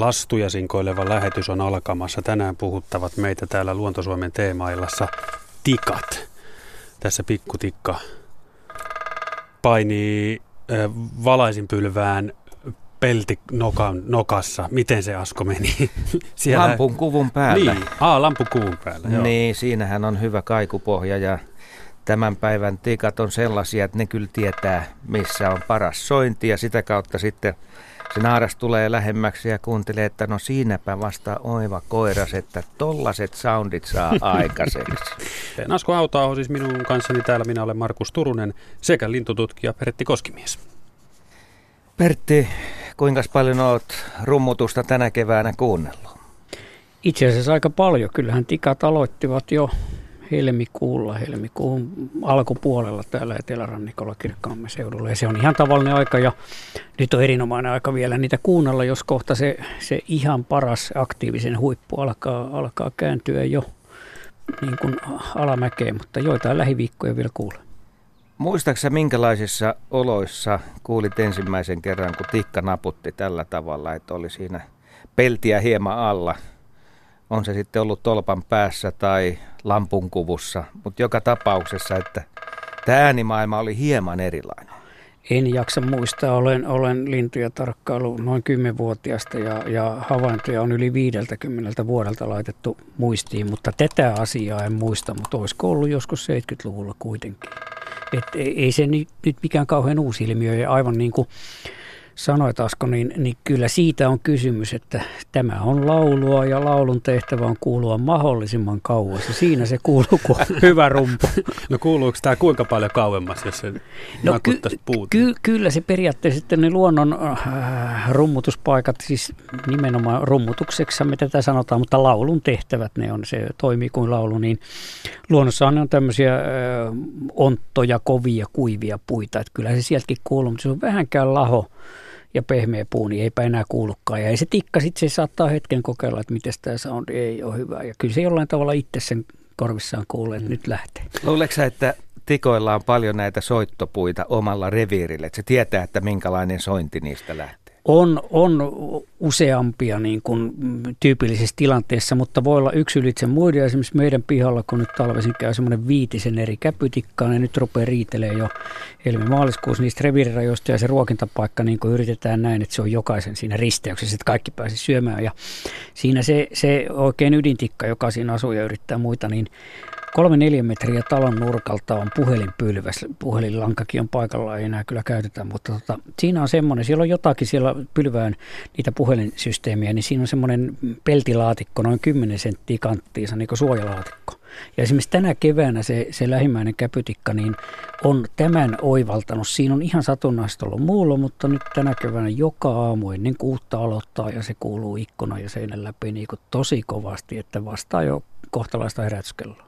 Lastuja sinkoileva lähetys on alkamassa. Tänään puhuttavat meitä täällä Luontosuomen teemaillassa tikat. Tässä pikkutikka painii valaisinpylvään pelti nokan, nokassa. Miten se Asko meni? Siellä... Lampun kuvun päällä. Niin, Aa, lampun kuvun päällä, joo. Niin, siinähän on hyvä kaikupohja ja tämän päivän tikat on sellaisia, että ne kyllä tietää, missä on paras sointi ja sitä kautta sitten se naaras tulee lähemmäksi ja kuuntelee, että no siinäpä vasta oiva koiras, että tollaset soundit saa aikaiseksi. Asko Auta on siis minun kanssani täällä. Minä olen Markus Turunen sekä lintututkija Pertti Koskimies. Pertti, kuinka paljon olet rummutusta tänä keväänä kuunnellut? Itse asiassa aika paljon. Kyllähän tikat aloittivat jo helmikuulla, helmikuun alkupuolella täällä Etelärannikolla Kirkkaammen seudulla. Ja se on ihan tavallinen aika ja nyt on erinomainen aika vielä niitä kuunnella, jos kohta se, se ihan paras aktiivisen huippu alkaa, alkaa kääntyä jo niin kuin alamäkeen, mutta joitain lähiviikkoja vielä kuulee. Muistaaksä minkälaisissa oloissa kuulit ensimmäisen kerran, kun tikka naputti tällä tavalla, että oli siinä peltiä hieman alla? On se sitten ollut tolpan päässä tai lampunkuvussa, mutta joka tapauksessa, että tämä äänimaailma oli hieman erilainen. En jaksa muistaa, olen, olen lintuja tarkkailu noin 10-vuotiaasta ja, ja havaintoja on yli 50 vuodelta laitettu muistiin, mutta tätä asiaa en muista, mutta olisiko ollut joskus 70-luvulla kuitenkin. Et ei, se nyt, nyt mikään kauhean uusi ilmiö ja aivan niin kuin sanoit Asko, niin, niin kyllä siitä on kysymys, että tämä on laulua ja laulun tehtävä on kuulua mahdollisimman kauas. Ja siinä se kuuluu, kun on hyvä rumpu. No kuuluuko tämä kuinka paljon kauemmas, jos se no, ky- puut? Ky- kyllä se periaatteessa sitten ne luonnon äh, rummutuspaikat, siis nimenomaan rummutukseksi me tätä sanotaan, mutta laulun tehtävät, ne on, se toimii kuin laulu, niin luonnossahan ne on tämmöisiä äh, onttoja, kovia, kuivia puita, että kyllä se sieltäkin kuuluu, mutta se on vähänkään laho ja pehmeä puu, niin eipä enää kuulukaan. Ja ei se tikka, sitten se saattaa hetken kokeilla, että miten tämä soundi ei ole hyvä. Ja kyllä se jollain tavalla itse sen korvissaan kuulee, että mm. nyt lähtee. Luuleeko että tikoilla on paljon näitä soittopuita omalla reviirillä, että se tietää, että minkälainen sointi niistä lähtee? On, on useampia niin kuin tyypillisessä tilanteessa, mutta voi olla yksi ylitse muiden. Esimerkiksi meidän pihalla, kun nyt talveisin käy semmoinen viitisen eri käpytikkaa, niin nyt rupeaa riitelee jo helmi-maaliskuussa niistä reviirirajoista ja se ruokintapaikka niin kuin yritetään näin, että se on jokaisen siinä risteyksessä, että kaikki pääsisi syömään. Ja siinä se, se oikein ydintikka, joka siinä asuu ja yrittää muita, niin Kolme neljä metriä talon nurkalta on puhelinpylväs. Puhelinlankakin on paikalla, ei enää kyllä käytetä, mutta tota, siinä on semmoinen, siellä on jotakin siellä pylvään niitä puhelinsysteemiä, niin siinä on semmoinen peltilaatikko, noin 10 senttiä kanttiinsa, niin kuin suojalaatikko. Ja esimerkiksi tänä keväänä se, se lähimmäinen käpytikka niin on tämän oivaltanut. Siinä on ihan satunnaista ollut muulla, mutta nyt tänä keväänä joka aamu ennen kuutta aloittaa ja se kuuluu ikkuna ja seinän läpi niin kuin tosi kovasti, että vastaa jo kohtalaista herätyskelloa.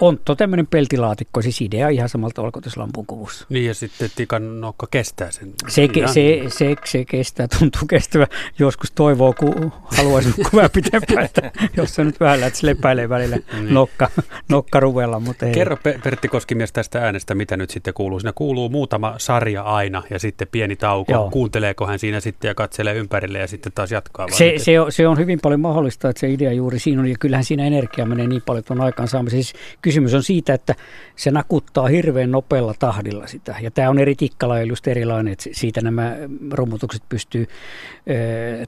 Ontto, tämmöinen peltilaatikko, siis idea ihan samalta tavalla kuin tässä lampun kuvussa. Niin ja sitten tikan nokka kestää sen. Se, ke, se, se, se, kestää, tuntuu kestävä. Joskus toivoo, kun haluaisin kuvaa pitempään, että jos se nyt vähän että se lepäilee välillä niin. nokka, nokka ruvella. Mutta ei. Kerro Pertti Koskimies tästä äänestä, mitä nyt sitten kuuluu. Siinä kuuluu muutama sarja aina ja sitten pieni tauko. Joo. Kuunteleeko hän siinä sitten ja katselee ympärille ja sitten taas jatkaa? Se, se, on, se on hyvin paljon mahdollista, että se idea juuri siinä on ja kyllähän siinä energia menee niin paljon tuon aikaan saamiseen. Siis kysymys on siitä, että se nakuttaa hirveän nopealla tahdilla sitä. Ja tämä on eri tikkala just erilainen, että siitä nämä romutukset pystyy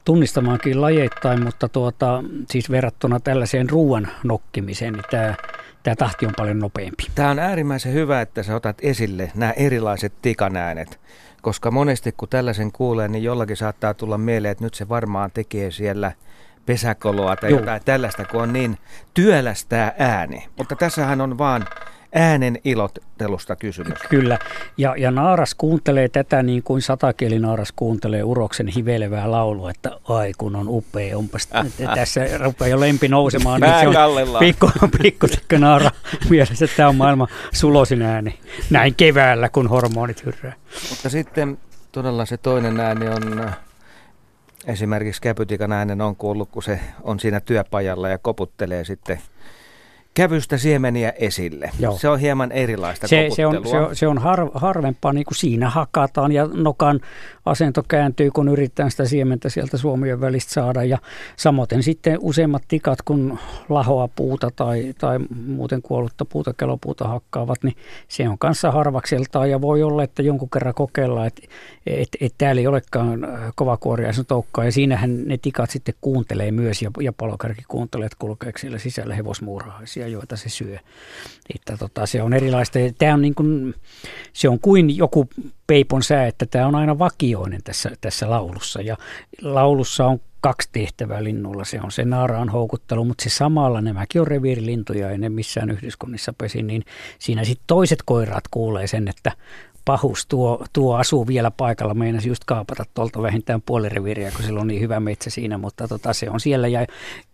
tunnistamaankin lajeittain, mutta tuota, siis verrattuna tällaiseen ruoan nokkimiseen, niin tämä tämä tahti on paljon nopeampi. Tämä on äärimmäisen hyvä, että sä otat esille nämä erilaiset tikanäänet, koska monesti kun tällaisen kuulee, niin jollakin saattaa tulla mieleen, että nyt se varmaan tekee siellä – pesäkoloa tai Joo. jotain tällaista, kun on niin työlästää ääni. Mutta tässähän on vaan äänen ilottelusta kysymys. Kyllä, ja, ja naaras kuuntelee tätä niin kuin satakieli-naaras kuuntelee uroksen hivelevää laulua, että ai kun on upea, onpas tässä rupeaa jo lempi nousemaan. Niin se on pikku, pikku naara mielessä, että tämä on maailman sulosin ääni. Näin keväällä, kun hormonit hyrrää. Mutta sitten todella se toinen ääni on esimerkiksi käpytikan äänen on kuullut, kun se on siinä työpajalla ja koputtelee sitten kävystä siemeniä esille. Joo. Se on hieman erilaista se, se on, se on, se on har, harvempaa, niin kuin siinä hakataan ja nokan asento kääntyy, kun yritetään sitä siementä sieltä suomien välistä saada. Ja samoin sitten useimmat tikat, kun lahoa puuta tai, tai muuten kuollutta puuta, kelopuuta hakkaavat, niin se on kanssa harvakseltaan ja voi olla, että jonkun kerran kokeillaan, että et, et täällä ei olekaan kovakuoriaisen toukkaa ja siinähän ne tikat sitten kuuntelee myös ja, ja palokärki kuuntelee, että kulkeeko siellä sisällä hevosmuurahaisia, joita se syö. Että tota, se on erilaista. Tämä on niin kuin, se on kuin joku peipon sää, että tämä on aina vakioinen tässä, tässä laulussa. Ja laulussa on kaksi tehtävää linnulla. Se on se naaraan houkuttelu, mutta se samalla nämäkin on reviirilintuja, ei ne missään yhdyskunnissa pesi, niin siinä sitten toiset koirat kuulee sen, että pahus, tuo, tuo asuu vielä paikalla, meinasi just kaapata tuolta vähintään puoli reviiriä, kun sillä on niin hyvä metsä siinä, mutta tota, se on siellä ja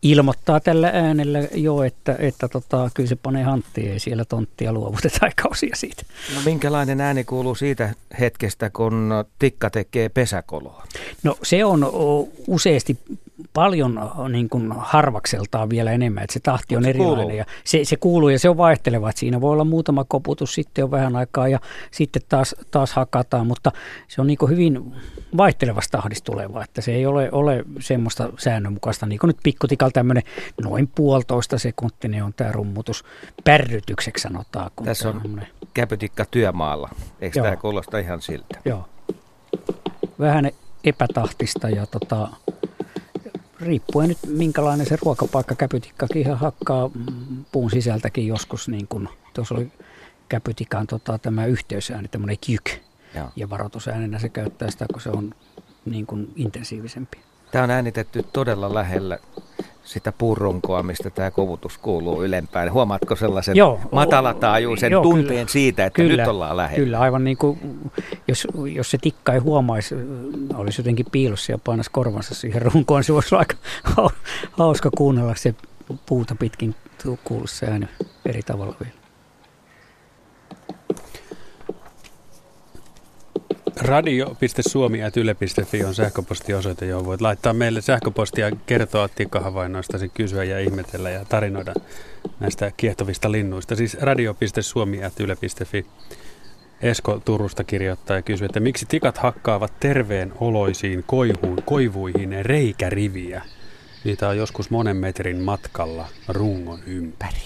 ilmoittaa tällä äänellä jo, että, että tota, kyllä se panee hanttiin, ei siellä tonttia luovuteta kausia siitä. No minkälainen ääni kuuluu siitä hetkestä, kun tikka tekee pesäkoloa? No se on useasti paljon niin kuin harvakseltaan vielä enemmän, että se tahti on se erilainen. Kuuluu. Ja se, se kuuluu ja se on vaihteleva, että siinä voi olla muutama koputus, sitten on vähän aikaa ja sitten taas, taas hakataan, mutta se on niin kuin hyvin vaihtelevasta tahdista tuleva, että se ei ole, ole semmoista säännönmukaista, niin kuin nyt pikkutikalla tämmöinen noin puolitoista sekuntinen on tämä rummutus pärrytykseksi sanotaan. Kun Tässä on tämmöinen... käpytikka työmaalla, eikö Joo. tämä kuulosta ihan siltä? Joo. Vähän epätahtista ja tota, riippuen nyt minkälainen se ruokapaikka käpytikkakin ihan hakkaa puun sisältäkin joskus, niin kuin tuossa oli käpytikan tota, tämä yhteysääni, tämmöinen kyk. Joo. Ja varoitusäänenä se käyttää sitä, kun se on niin kuin intensiivisempi. Tämä on äänitetty todella lähellä sitä puurunkoa, mistä tämä kovutus kuuluu ylempään. Huomaatko sellaisen joo, matalataajuisen joo, tunteen kyllä, siitä, että kyllä, nyt ollaan lähellä? Kyllä, aivan niin kuin, jos, jos se tikka ei huomaisi, olisi jotenkin piilossa ja painaisi korvansa siihen runkoon, se olla aika hauska kuunnella se puuta pitkin kuuluu se ääni eri tavalla vielä. Radio.suomi.yle.fi on sähköpostiosoite, johon voit laittaa meille sähköpostia, kertoa tikkahavainnoista, kysyä ja ihmetellä ja tarinoida näistä kiehtovista linnuista. Siis radio.suomi.yle.fi. Esko Turusta kirjoittaa ja kysyy, että miksi tikat hakkaavat terveen oloisiin koihuun, koivuihin reikäriviä? Niitä on joskus monen metrin matkalla rungon ympäri.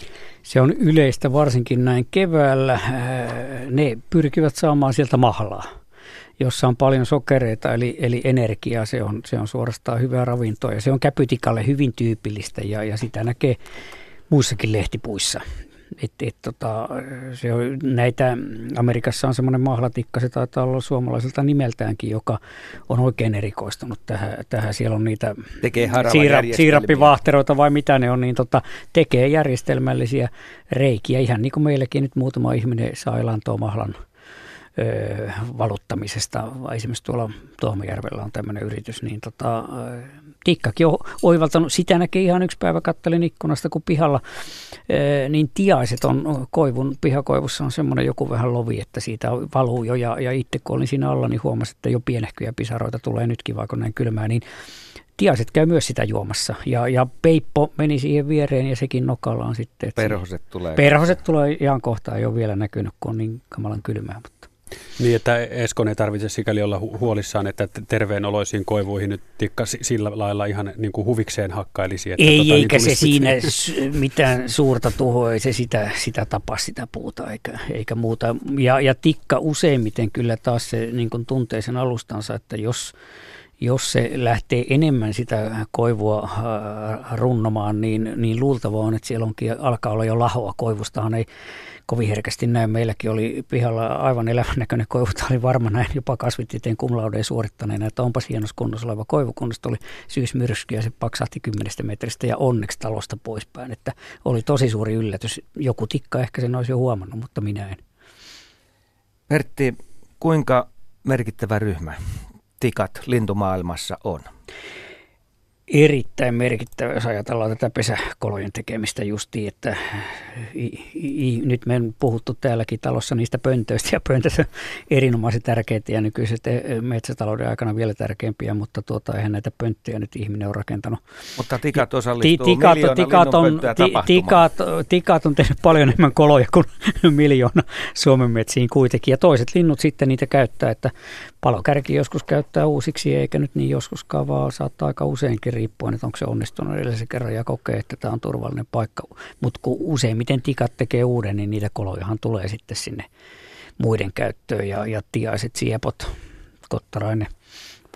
Se on yleistä varsinkin näin keväällä. Ne pyrkivät saamaan sieltä mahlaa jossa on paljon sokereita eli, eli energiaa. Se on, se on suorastaan hyvää ravintoa ja se on käpytikalle hyvin tyypillistä ja, ja sitä näkee muissakin lehtipuissa. Et, et, tota, se on, näitä, Amerikassa on semmoinen mahlatikka, se taitaa olla suomalaiselta nimeltäänkin, joka on oikein erikoistunut tähän. tähän. Siellä on niitä siira, siirappivahteroita vai mitä ne on, niin tota, tekee järjestelmällisiä reikiä. Ihan niin kuin meilläkin nyt muutama ihminen saa elantoa mahlan valuttamisesta. Esimerkiksi tuolla Tuomajärvellä on tämmöinen yritys, niin tota, Tikkakin on oivaltanut, sitä näkee ihan yksi päivä, kattelin ikkunasta, kun pihalla, niin tiaiset on koivun, pihakoivussa on semmoinen joku vähän lovi, että siitä valuu jo, ja, ja itse kun olin siinä alla, niin huomasin, että jo pienehkyjä pisaroita tulee nytkin, vaikka näin kylmää, niin tiaiset käy myös sitä juomassa. Ja, ja peippo meni siihen viereen ja sekin nokallaan sitten. Perhoset tulee. Perhoset tulee ihan kohta, ei ole vielä näkynyt, kun on niin kamalan kylmää. Mutta niin, että Eskon ei tarvitse sikäli olla huolissaan, että terveen oloisiin koivuihin nyt tikka sillä lailla ihan niin kuin huvikseen hakkailisi. Että ei, tota, niin eikä niin se siinä mitään suurta tuhoa, ei se sitä, sitä tapa sitä puuta eikä, eikä muuta. Ja, ja tikka useimmiten kyllä taas se niin kuin tuntee sen alustansa, että jos, jos se lähtee enemmän sitä koivua äh, runnomaan, niin, niin luultavaa on, että siellä onkin, alkaa olla jo lahoa. Koivustahan ei kovin herkästi näin. Meilläkin oli pihalla aivan elämännäköinen koivu. Tämä oli varma näin jopa kasvitieteen kumlaudeen suorittaneena, että onpas hienossa kunnossa oleva koivu, kunnes oli syysmyrsky ja se paksahti kymmenestä metristä ja onneksi talosta poispäin. Että oli tosi suuri yllätys. Joku tikka ehkä sen olisi jo huomannut, mutta minä en. Pertti, kuinka merkittävä ryhmä tikat lintumaailmassa on? Erittäin merkittävä, jos ajatellaan tätä pesäkolojen tekemistä justiin, että i, i, nyt me on puhuttu täälläkin talossa niistä pöntöistä ja pöntöt on erinomaisen tärkeitä ja nykyiset e, metsätalouden aikana vielä tärkeämpiä, mutta tuota, eihän näitä pönttöjä nyt ihminen ole rakentanut. Mutta tikat osallistuu ti, tikat, tikat, on, ti, tikat, tikat on tehnyt paljon enemmän koloja kuin miljoona Suomen metsiin kuitenkin ja toiset linnut sitten niitä käyttää, että palokärki joskus käyttää uusiksi eikä nyt niin joskuskaan, vaan saattaa aika useinkin riippuen, että onko se onnistunut edellisen kerran ja kokee, että tämä on turvallinen paikka. Mutta kun useimmiten tikat tekee uuden, niin niitä kolojahan tulee sitten sinne muiden käyttöön ja, ja tiaiset, siepot, kottarainen,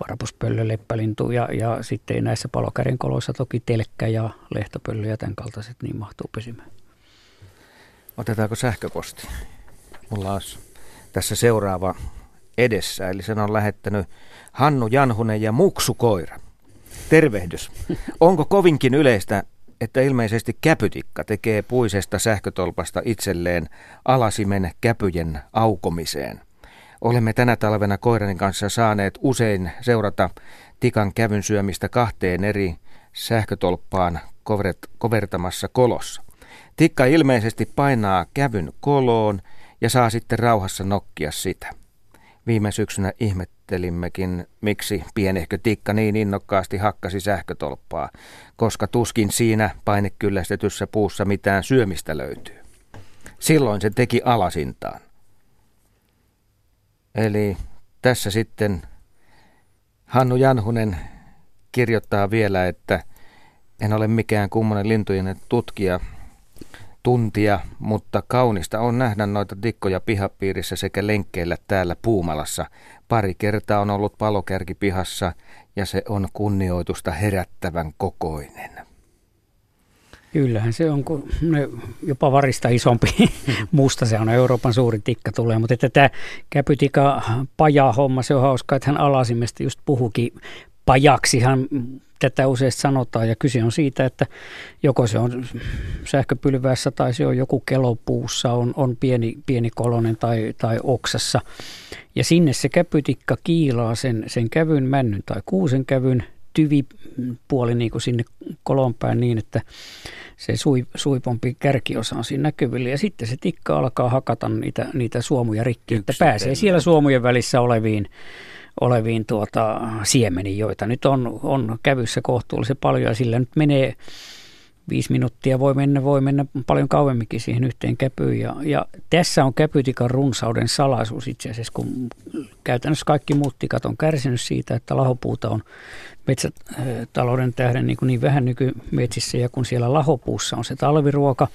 varapuspöllö, leppälintu ja, ja sitten näissä palokärin koloissa toki telkkä ja lehtopöllö ja tämän kaltaiset niin mahtuu pysymään. Otetaanko sähköposti? Mulla on tässä seuraava edessä, eli sen on lähettänyt Hannu Janhunen ja Muksu Koira. Tervehdys. Onko kovinkin yleistä, että ilmeisesti käpytikka tekee puisesta sähkötolpasta itselleen alasimen käpyjen aukomiseen? Olemme tänä talvena koirani kanssa saaneet usein seurata tikan kävyn syömistä kahteen eri sähkötolppaan kovertamassa kolossa. Tikka ilmeisesti painaa kävyn koloon ja saa sitten rauhassa nokkia sitä. Viime syksynä ihmettelimmekin, miksi pienehkö tikka niin innokkaasti hakkasi sähkötolppaa, koska tuskin siinä painekyllästetyssä puussa mitään syömistä löytyy. Silloin se teki alasintaan. Eli tässä sitten Hannu Janhunen kirjoittaa vielä, että en ole mikään kummonen lintujen tutkija, tuntia, mutta kaunista on nähdä noita tikkoja pihapiirissä sekä lenkkeillä täällä Puumalassa. Pari kertaa on ollut palokärki pihassa ja se on kunnioitusta herättävän kokoinen. Kyllähän se on, kun ne jopa varista isompi musta, se on Euroopan suurin tikka tulee, mutta että tämä käpytika paja homma, se on hauska, että hän alasimesta just puhukin pajaksihan tätä useasti sanotaan ja kyse on siitä, että joko se on sähköpylvässä tai se on joku kelopuussa, on, on pieni, pieni kolonen tai, tai oksassa. Ja sinne se käpytikka kiilaa sen, sen kävyn, männyn tai kuusen kävyn tyvipuoli niin kuin sinne kolonpäin niin, että se sui, suipompi kärkiosa on siinä näkyvillä. Ja sitten se tikka alkaa hakata niitä, niitä suomuja rikki, että pääsee siellä suomujen välissä oleviin oleviin tuota, siemeniin, joita nyt on, on kävyssä kohtuullisen paljon ja sillä nyt menee viisi minuuttia voi mennä, voi mennä paljon kauemminkin siihen yhteen käpyyn. Ja, ja tässä on käpytikan runsauden salaisuus itse asiassa, kun käytännössä kaikki muut tikat on kärsinyt siitä, että lahopuuta on metsätalouden tähden niin, kuin niin vähän nykymetsissä ja kun siellä lahopuussa on se talviruoka,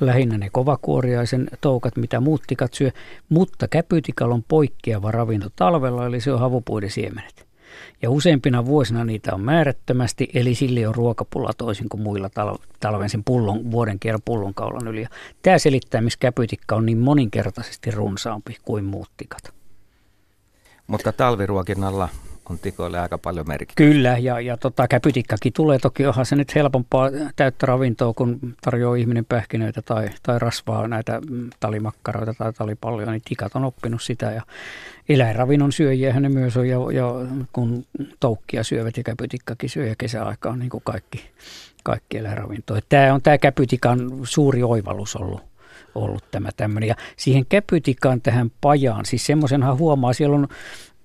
lähinnä ne kovakuoriaisen toukat, mitä muut tikat syö, mutta käpytikalla on poikkeava ravinto talvella, eli se on havupuiden siemenet. Ja useimpina vuosina niitä on määrättömästi, eli sille on ruokapula toisin kuin muilla talven sen pullon, vuoden kierron pullonkaulan yli. Ja tämä selittää, missä käpytikka on niin moninkertaisesti runsaampi kuin muut tikat. Mutta talviruokinnalla on tikoille aika paljon merkitystä. Kyllä, ja, ja tota, käpytikkakin tulee. Toki onhan se nyt helpompaa täyttä ravintoa, kun tarjoaa ihminen pähkinöitä tai, tai rasvaa näitä talimakkaroita tai talipalloja, niin tikat on oppinut sitä. Ja eläinravinnon syöjiä ne myös on, ja, ja kun toukkia syövät ja käpytikkakin syö ja kesäaikaan niin kuin kaikki, kaikki eläinravintoa. Tämä on tämä käpytikan suuri oivallus ollut ollut tämä tämmöinen. Ja siihen käpytikaan tähän pajaan, siis semmoisenhan huomaa, siellä on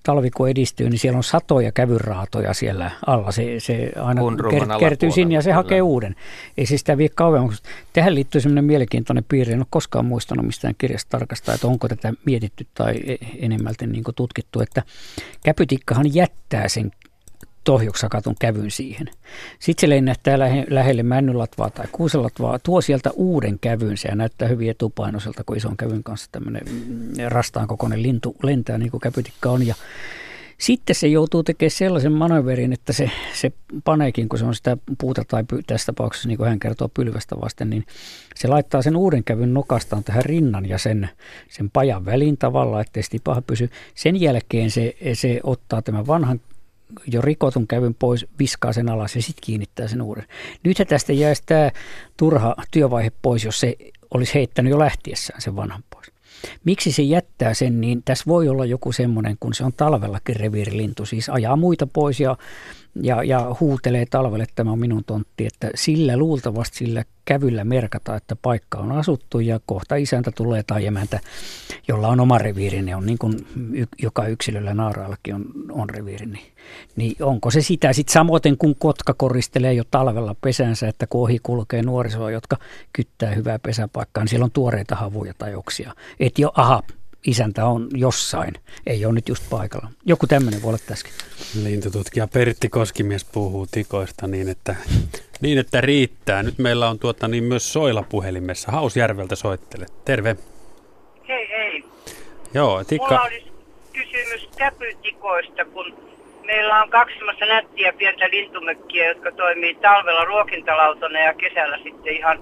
talvi kun edistyy, niin siellä on satoja kävyraatoja siellä alla. Se, se aina ker- kertyy sinne ja se kyllä. hakee uuden. Ei se sitä vie kauemmaksi. Tähän liittyy sellainen mielenkiintoinen piirre. En ole koskaan muistanut mistään kirjasta tarkastaa, että onko tätä mietitty tai e-, enemmälti niin tutkittu, että käpytikkahan jättää sen tohjuksakatun kävyn siihen. Sitten se lennähtää lähe, lähelle männylatvaa tai kuuselatvaa, tuo sieltä uuden kävynsä ja näyttää hyvin etupainoiselta, kun ison kävyn kanssa tämmöinen mm, rastaan kokoinen lintu lentää niin kuin käpytikka on. Ja sitten se joutuu tekemään sellaisen manöverin, että se, se paneekin, kun se on sitä puuta tai py, tässä tapauksessa, niin kuin hän kertoo pylvästä vasten, niin se laittaa sen uuden kävyn nokastaan tähän rinnan ja sen, sen pajan väliin tavalla, ettei sitten paha pysy. Sen jälkeen se, se ottaa tämän vanhan jo rikotun kävyn pois, viskaa sen alas ja sitten kiinnittää sen uuden. Nythän tästä jäisi tämä turha työvaihe pois, jos se olisi heittänyt jo lähtiessään sen vanhan pois. Miksi se jättää sen, niin tässä voi olla joku semmoinen, kun se on talvellakin reviirilintu, siis ajaa muita pois ja ja, ja huutelee talvelle, että tämä on minun tontti, että sillä luultavasti sillä kävyllä merkata, että paikka on asuttu ja kohta isäntä tulee tai emäntä, jolla on oma reviiri, ne on niin kuin joka yksilöllä naaraallakin on, on reviiri, niin, niin onko se sitä sitten samoin kuin kotka koristelee jo talvella pesänsä, että kun ohi kulkee nuorisoa, jotka kyttää hyvää pesäpaikkaa, niin siellä on tuoreita havuja tai oksia. Että jo, aha, isäntä on jossain, ei ole nyt just paikalla. Joku tämmöinen voi olla tässäkin. Lintututkija Pertti Koskimies puhuu tikoista niin, että, niin, että riittää. Nyt meillä on tuota, niin myös Soila puhelimessa. Hausjärveltä soittele. Terve. Hei hei. Joo, tikka. Mulla olisi kysymys käpytikoista, kun meillä on kaksi semmoista nättiä pientä lintumökkiä, jotka toimii talvella ruokintalautona ja kesällä sitten ihan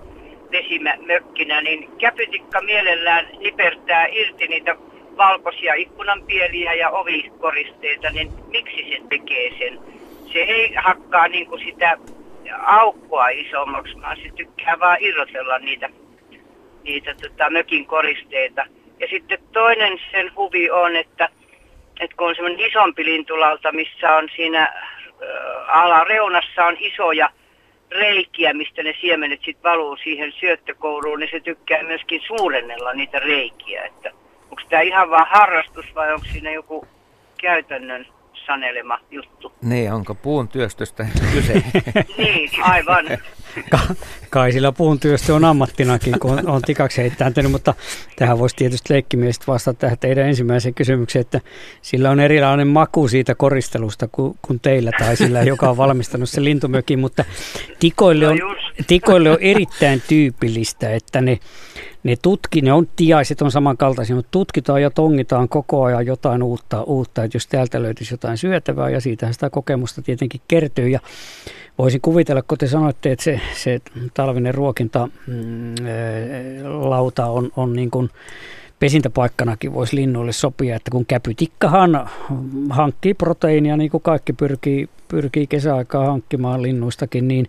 vesimökkinä, niin käpytikka mielellään nipertää irti niitä valkoisia ikkunanpieliä ja ovikoristeita, niin miksi se tekee sen? Se ei hakkaa niin kuin sitä aukkoa isommaksi, vaan se tykkää vaan irrotella niitä, niitä tota, mökin koristeita. Ja sitten toinen sen huvi on, että, että kun on semmoinen isompi lintulauta, missä on siinä äh, alareunassa on isoja reikiä, mistä ne siemenet sitten valuu siihen syöttökouruun, niin se tykkää myöskin suurennella niitä reikiä. Että onko tämä ihan vaan harrastus vai onko siinä joku käytännön sanelema juttu? Niin, onko puun työstöstä kyse? niin, aivan. Ka- kai sillä puun työstö on ammattinakin, kun on, on tikaksi heittänyt, mutta tähän voisi tietysti leikkimielisesti vastata tähän teidän ensimmäiseen kysymykseen, että sillä on erilainen maku siitä koristelusta kuin, kuin teillä tai sillä, joka on valmistanut se lintumökin, mutta tikoille on, No tikoille on erittäin tyypillistä, että ne ne tutki, ne on tiaiset on samankaltaisia, mutta tutkitaan ja tongitaan koko ajan jotain uutta, uutta että jos täältä löytyisi jotain syötävää ja siitä sitä kokemusta tietenkin kertyy. Ja voisin kuvitella, kun te sanoitte, että se, se talvinen ruokinta mm, lauta on, on niin kuin pesintäpaikkanakin voisi linnuille sopia, että kun käpytikkahan hankkii proteiinia, niin kuin kaikki pyrkii, pyrkii kesäaikaa hankkimaan linnuistakin, niin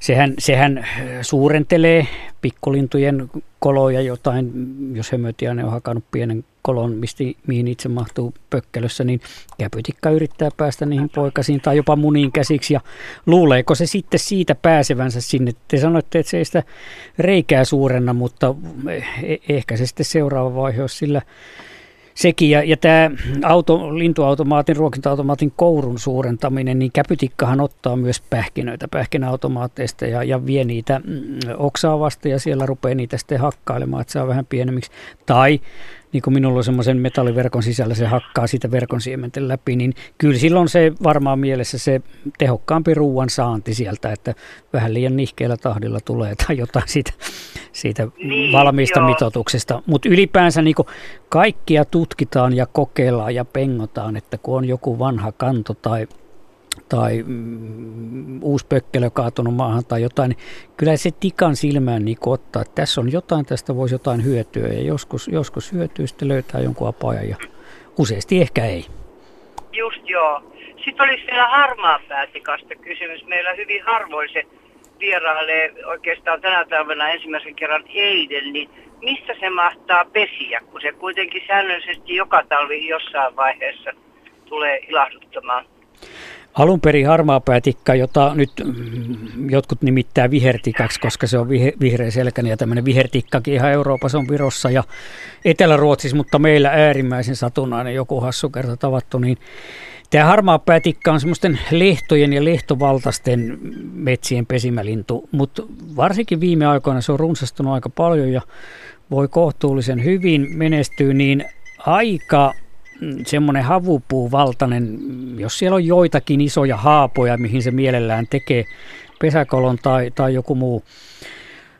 sehän, sehän suurentelee pikkulintujen koloja jotain, jos hömötiainen on hakannut pienen kolon, mistä, mihin itse mahtuu pökkelössä, niin käpytikka yrittää päästä niihin poikasiin tai jopa muniin käsiksi. Ja luuleeko se sitten siitä pääsevänsä sinne? Te sanoitte, että se ei sitä reikää suurenna, mutta e-, ehkä se sitten seuraava vaihe on sillä sekin. Ja, ja tämä auto, lintuautomaatin, ruokinta-automaatin kourun suurentaminen, niin käpytikkahan ottaa myös pähkinöitä pähkinäautomaateista ja, ja vie niitä mm, oksaa vasta ja siellä rupeaa niitä sitten hakkailemaan, että saa vähän pienemmiksi. Tai niin kuin minulla on semmoisen metalliverkon sisällä, se hakkaa siitä verkon siementen läpi, niin kyllä silloin se varmaan mielessä se tehokkaampi ruoan saanti sieltä, että vähän liian nihkeellä tahdilla tulee tai jotain siitä, siitä niin, valmiista joo. mitotuksesta. Mutta ylipäänsä niin kaikkia tutkitaan ja kokeillaan ja pengotaan, että kun on joku vanha kanto tai tai mm, uusi pökkelö kaatunut maahan tai jotain, niin kyllä se tikan silmään niin ottaa, että tässä on jotain, tästä voisi jotain hyötyä ja joskus, joskus hyötyy, sitten löytää jonkun apajan ja useasti ehkä ei. Just joo. Sitten olisi vielä harmaa päätikasta kysymys. Meillä hyvin harvoin se vierailee oikeastaan tänä talvena ensimmäisen kerran eilen, niin mistä se mahtaa pesiä, kun se kuitenkin säännöllisesti joka talvi jossain vaiheessa tulee ilahduttamaan? Alun perin päätikka, jota nyt mm, jotkut nimittää vihertikaksi, koska se on vihreä selkäni ja tämmöinen vihertikkakin ihan Euroopassa on Virossa ja Etelä-Ruotsissa, mutta meillä äärimmäisen satunnainen joku hassu kerta tavattu, niin Tämä päätikka on semmoisten lehtojen ja lehtovaltaisten metsien pesimälintu, mutta varsinkin viime aikoina se on runsastunut aika paljon ja voi kohtuullisen hyvin menestyä, niin aika semmoinen havupuuvaltainen, jos siellä on joitakin isoja haapoja, mihin se mielellään tekee pesäkolon tai, tai joku muu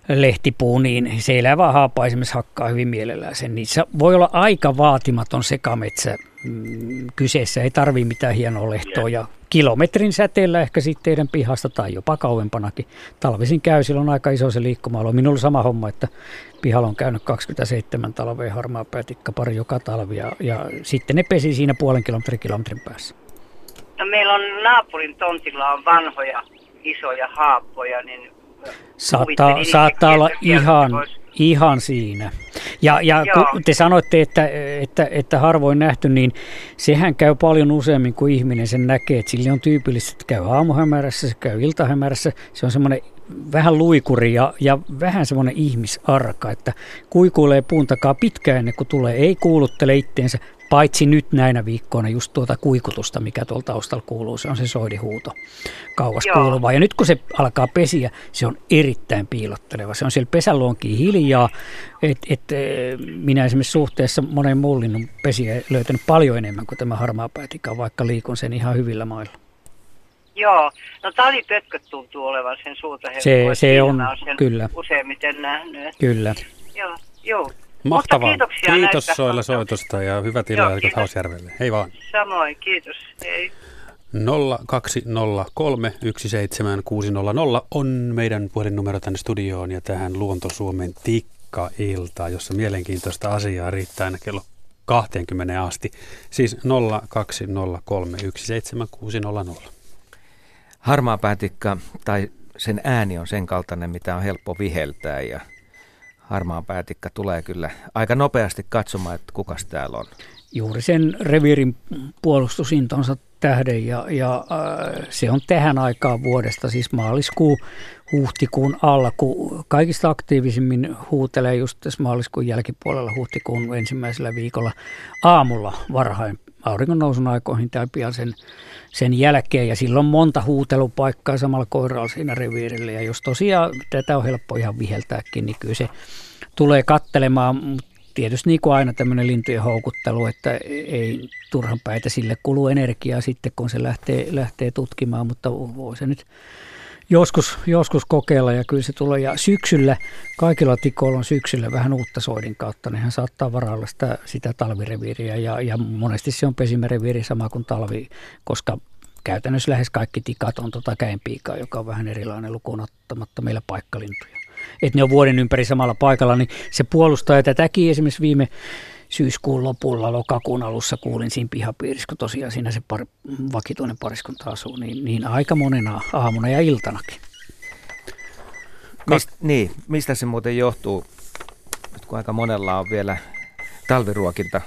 lehtipuu, niin se elävä haapa esimerkiksi hakkaa hyvin mielellään sen. Niin se voi olla aika vaatimaton sekametsä mm, kyseessä, ei tarvii mitään hienoa lehtoa ja kilometrin säteellä ehkä sitten teidän pihasta tai jopa kauempanakin. Talvisin käy, silloin aika iso se liikkuma Minulla sama homma, että pihalla on käynyt 27 talvea harmaa päätikka pari joka talvi ja, ja sitten ne pesi siinä puolen kilometrin kilometrin päässä. No meillä on naapurin tontilla on vanhoja isoja haappoja, niin Saattaa, saattaa olla ihan, ihan siinä. Ja, ja kun te sanoitte, että, että, että harvoin nähty, niin sehän käy paljon useammin kuin ihminen sen näkee. Että sille on tyypillistä, että käy aamuhämärässä, se käy iltahämärässä. Se on semmoinen vähän luikuri ja, ja vähän semmoinen ihmisarka, että kuikuilee puun takaa pitkään ennen kuin tulee. Ei kuuluttele itteensä, Paitsi nyt näinä viikkoina just tuota kuikutusta, mikä tuolta taustalla kuuluu, se on se soidihuuto kauas Joo. kuuluvaa. Ja nyt kun se alkaa pesiä, se on erittäin piilotteleva. Se on siellä pesälonkin hiljaa. Et, et, e, minä esimerkiksi suhteessa monen muun linnun pesiä löytänyt paljon enemmän kuin tämä harmaa päätikka, vaikka liikun sen ihan hyvillä mailla. Joo, no talipötkö tuntuu olevan sen suuta Se, se on, on kyllä. useimmiten nähnyt. Kyllä. Joo, joo. Mahtavaa. kiitoksia Kiitos Soilla soitosta ja hyvät illanjälkät Hausjärvelle. Hei vaan. Samoin, kiitos. Hei. 020317600 on meidän puhelinnumero tänne studioon ja tähän Luonto Suomen tikka-iltaan, jossa mielenkiintoista asiaa riittää aina kello 20 asti. Siis 020317600. Harmaa päätikka tai sen ääni on sen kaltainen, mitä on helppo viheltää ja – harmaan päätikka tulee kyllä aika nopeasti katsomaan, että kukas täällä on. Juuri sen reviirin puolustusintonsa tähden ja, ja äh, se on tähän aikaan vuodesta, siis maaliskuu, huhtikuun alla, kun kaikista aktiivisimmin huutelee just tässä maaliskuun jälkipuolella huhtikuun ensimmäisellä viikolla aamulla varhain auringon nousun aikoihin tai pian sen, sen jälkeen. Ja silloin monta huutelupaikkaa samalla koiralla siinä reviirillä. Ja jos tosiaan tätä on helppo ihan viheltääkin, niin kyllä se tulee kattelemaan. Tietysti niin kuin aina tämmöinen lintujen houkuttelu, että ei turhan päitä sille kulu energiaa sitten, kun se lähtee, lähtee tutkimaan, mutta voi se nyt joskus, joskus kokeilla ja kyllä se tulee. Ja syksyllä, kaikilla tikoilla on syksyllä vähän uutta soidin kautta, nehän saattaa varailla sitä, sitä talvireviiriä ja, ja monesti se on pesimäreviiri sama kuin talvi, koska käytännössä lähes kaikki tikat on tota käenpiikaa, joka on vähän erilainen lukuun ottamatta meillä paikkalintuja. Että ne on vuoden ympäri samalla paikalla, niin se puolustaa. Ja tätäkin esimerkiksi viime syyskuun lopulla, lokakuun alussa kuulin siinä pihapiirissä, kun tosiaan siinä se par, vakituinen pariskunta asuu, niin, niin aika monena aamuna ja iltanakin. Mist, niin, mistä se muuten johtuu, nyt kun aika monella on vielä talviruokinta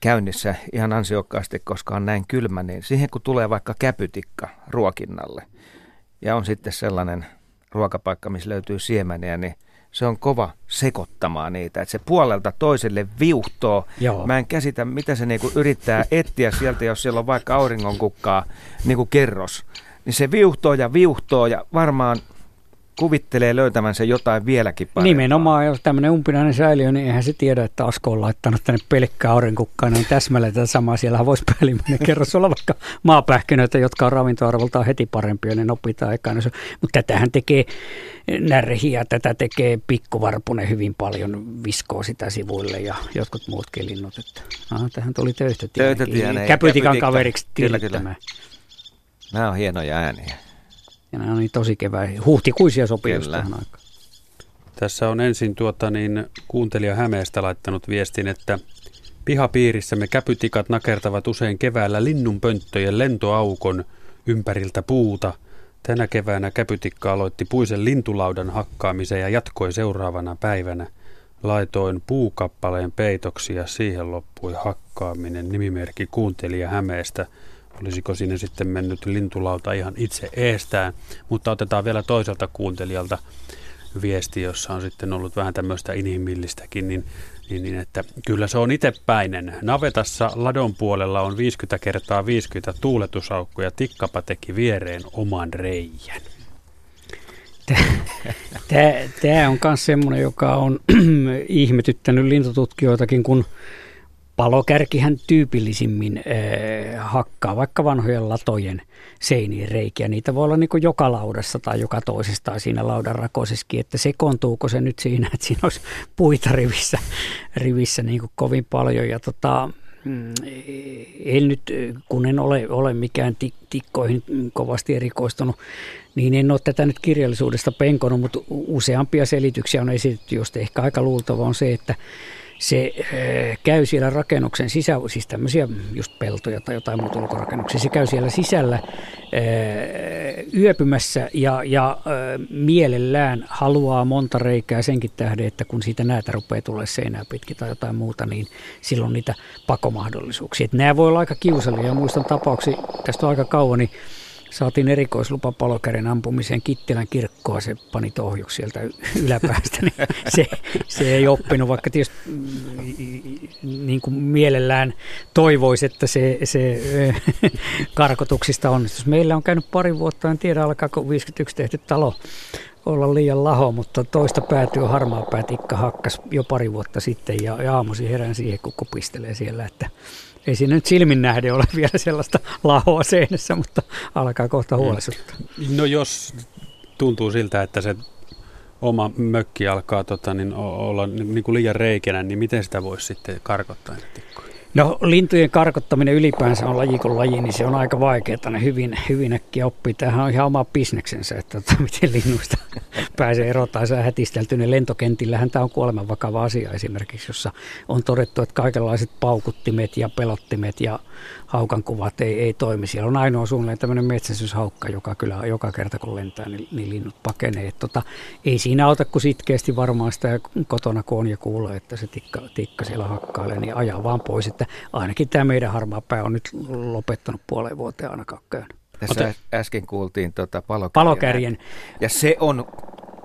käynnissä ihan ansiokkaasti, koska on näin kylmä, niin siihen kun tulee vaikka käpytikka ruokinnalle ja on sitten sellainen ruokapaikka, missä löytyy siemeniä, niin se on kova sekottamaan niitä, että se puolelta toiselle viuhtoo. Joo. Mä en käsitä, mitä se niinku yrittää etsiä sieltä, jos siellä on vaikka auringonkukkaa niinku kerros. Niin se viuhtoo ja viuhtoo ja varmaan kuvittelee löytävänsä jotain vieläkin parempaa. Nimenomaan, jos tämmöinen umpinainen säiliö, niin eihän se tiedä, että Asko on laittanut tänne pelkkää aurinkukkaa, niin täsmälleen tätä samaa. Siellä voisi päällimmäinen kerros olla vaikka maapähkinöitä, jotka on ravintoarvoltaan heti parempia, niin opitaan ekana. Mutta tätähän tekee närhiä, tätä tekee pikkuvarpunen hyvin paljon, viskoo sitä sivuille ja jotkut muutkin linnut. Että, aha, tähän tuli töyhtötiä. Käpytikan kaveriksi kyllä. Nämä on hienoja ääniä. Ja nämä on niin tosi kevää, huhtikuisia sopii tähän aikaan. Tässä on ensin tuota, niin, kuuntelija Hämeestä laittanut viestin, että pihapiirissämme käpytikat nakertavat usein keväällä linnunpönttöjen lentoaukon ympäriltä puuta. Tänä keväänä käpytikka aloitti puisen lintulaudan hakkaamisen ja jatkoi seuraavana päivänä. Laitoin puukappaleen peitoksia, siihen loppui hakkaaminen, nimimerkki kuuntelija Hämeestä – olisiko sinne sitten mennyt lintulauta ihan itse eestään. Mutta otetaan vielä toiselta kuuntelijalta viesti, jossa on sitten ollut vähän tämmöistä inhimillistäkin, niin, niin, niin että kyllä se on itsepäinen. Navetassa ladon puolella on 50 kertaa 50 tuuletusaukkoja, tikkapa teki viereen oman reijän. Tämä on myös semmoinen, joka on ihmetyttänyt lintututkijoitakin, kun Palokärkihän tyypillisimmin äh, hakkaa vaikka vanhojen latojen seiniin reikiä. Niitä voi olla niin joka laudassa tai joka toisesta siinä laudan rakosessakin, että sekoontuuko se nyt siinä, että siinä olisi puita rivissä, rivissä niin kovin paljon. Ja tota, mm, en nyt, kun en ole, ole mikään tikkoihin kovasti erikoistunut, niin en ole tätä nyt kirjallisuudesta penkonut, mutta useampia selityksiä on esitetty, josta ehkä aika luultava on se, että se äh, käy siellä rakennuksen sisällä, siis tämmöisiä just peltoja tai jotain muuta ulkorakennuksia, se käy siellä sisällä äh, yöpymässä ja, ja äh, mielellään haluaa monta reikää senkin tähden, että kun siitä näitä rupeaa tulee seinää pitkin tai jotain muuta, niin silloin niitä pakomahdollisuuksia. Että nämä voi olla aika kiusallisia. Muistan tapauksia, tästä on aika kauan, niin saatiin erikoislupa palokärin ampumiseen Kittilän kirkkoa, se pani tohjuksi sieltä yläpäästä, niin se, se ei oppinut, vaikka tietysti mm, niin kuin mielellään toivoisi, että se, se karkotuksista onnistuisi. Meillä on käynyt pari vuotta, en tiedä alkaako 51 tehty talo olla liian laho, mutta toista päätyy harmaa päätikka hakkas jo pari vuotta sitten ja, aamuisin herään siihen, kun kopistelee siellä, että ei siinä nyt silmin nähden ole vielä sellaista lahoa seinässä, mutta alkaa kohta mm. huolestuttaa. No jos tuntuu siltä, että se oma mökki alkaa tota, niin olla niin kuin liian reikenä, niin miten sitä voisi sitten karkottaa? No lintujen karkottaminen ylipäänsä on laji kuin laji, niin se on aika vaikeaa. Ne hyvin, hyvin äkkiä oppii. Tämähän on ihan oma bisneksensä, että, että miten linnuista pääsee erotaan. Sä hätistelty ne lentokentillähän tämä on kuoleman vakava asia esimerkiksi, jossa on todettu, että kaikenlaiset paukuttimet ja pelottimet ja haukan kuvat ei, ei toimi. Siellä on ainoa suunnilleen tämmöinen metsästyshaukka, joka kyllä joka kerta kun lentää, niin, niin linnut pakenee. tota, ei siinä auta kuin sitkeästi varmaan sitä kotona kun on ja kuulee, että se tikka, tikka siellä hakkailee, niin ajaa vaan pois. Että ainakin tämä meidän harmaa pää on nyt lopettanut puoleen vuoteen ainakaan käynyt. Tässä äsken kuultiin tuota palokärjen. palokärjen. Ja se on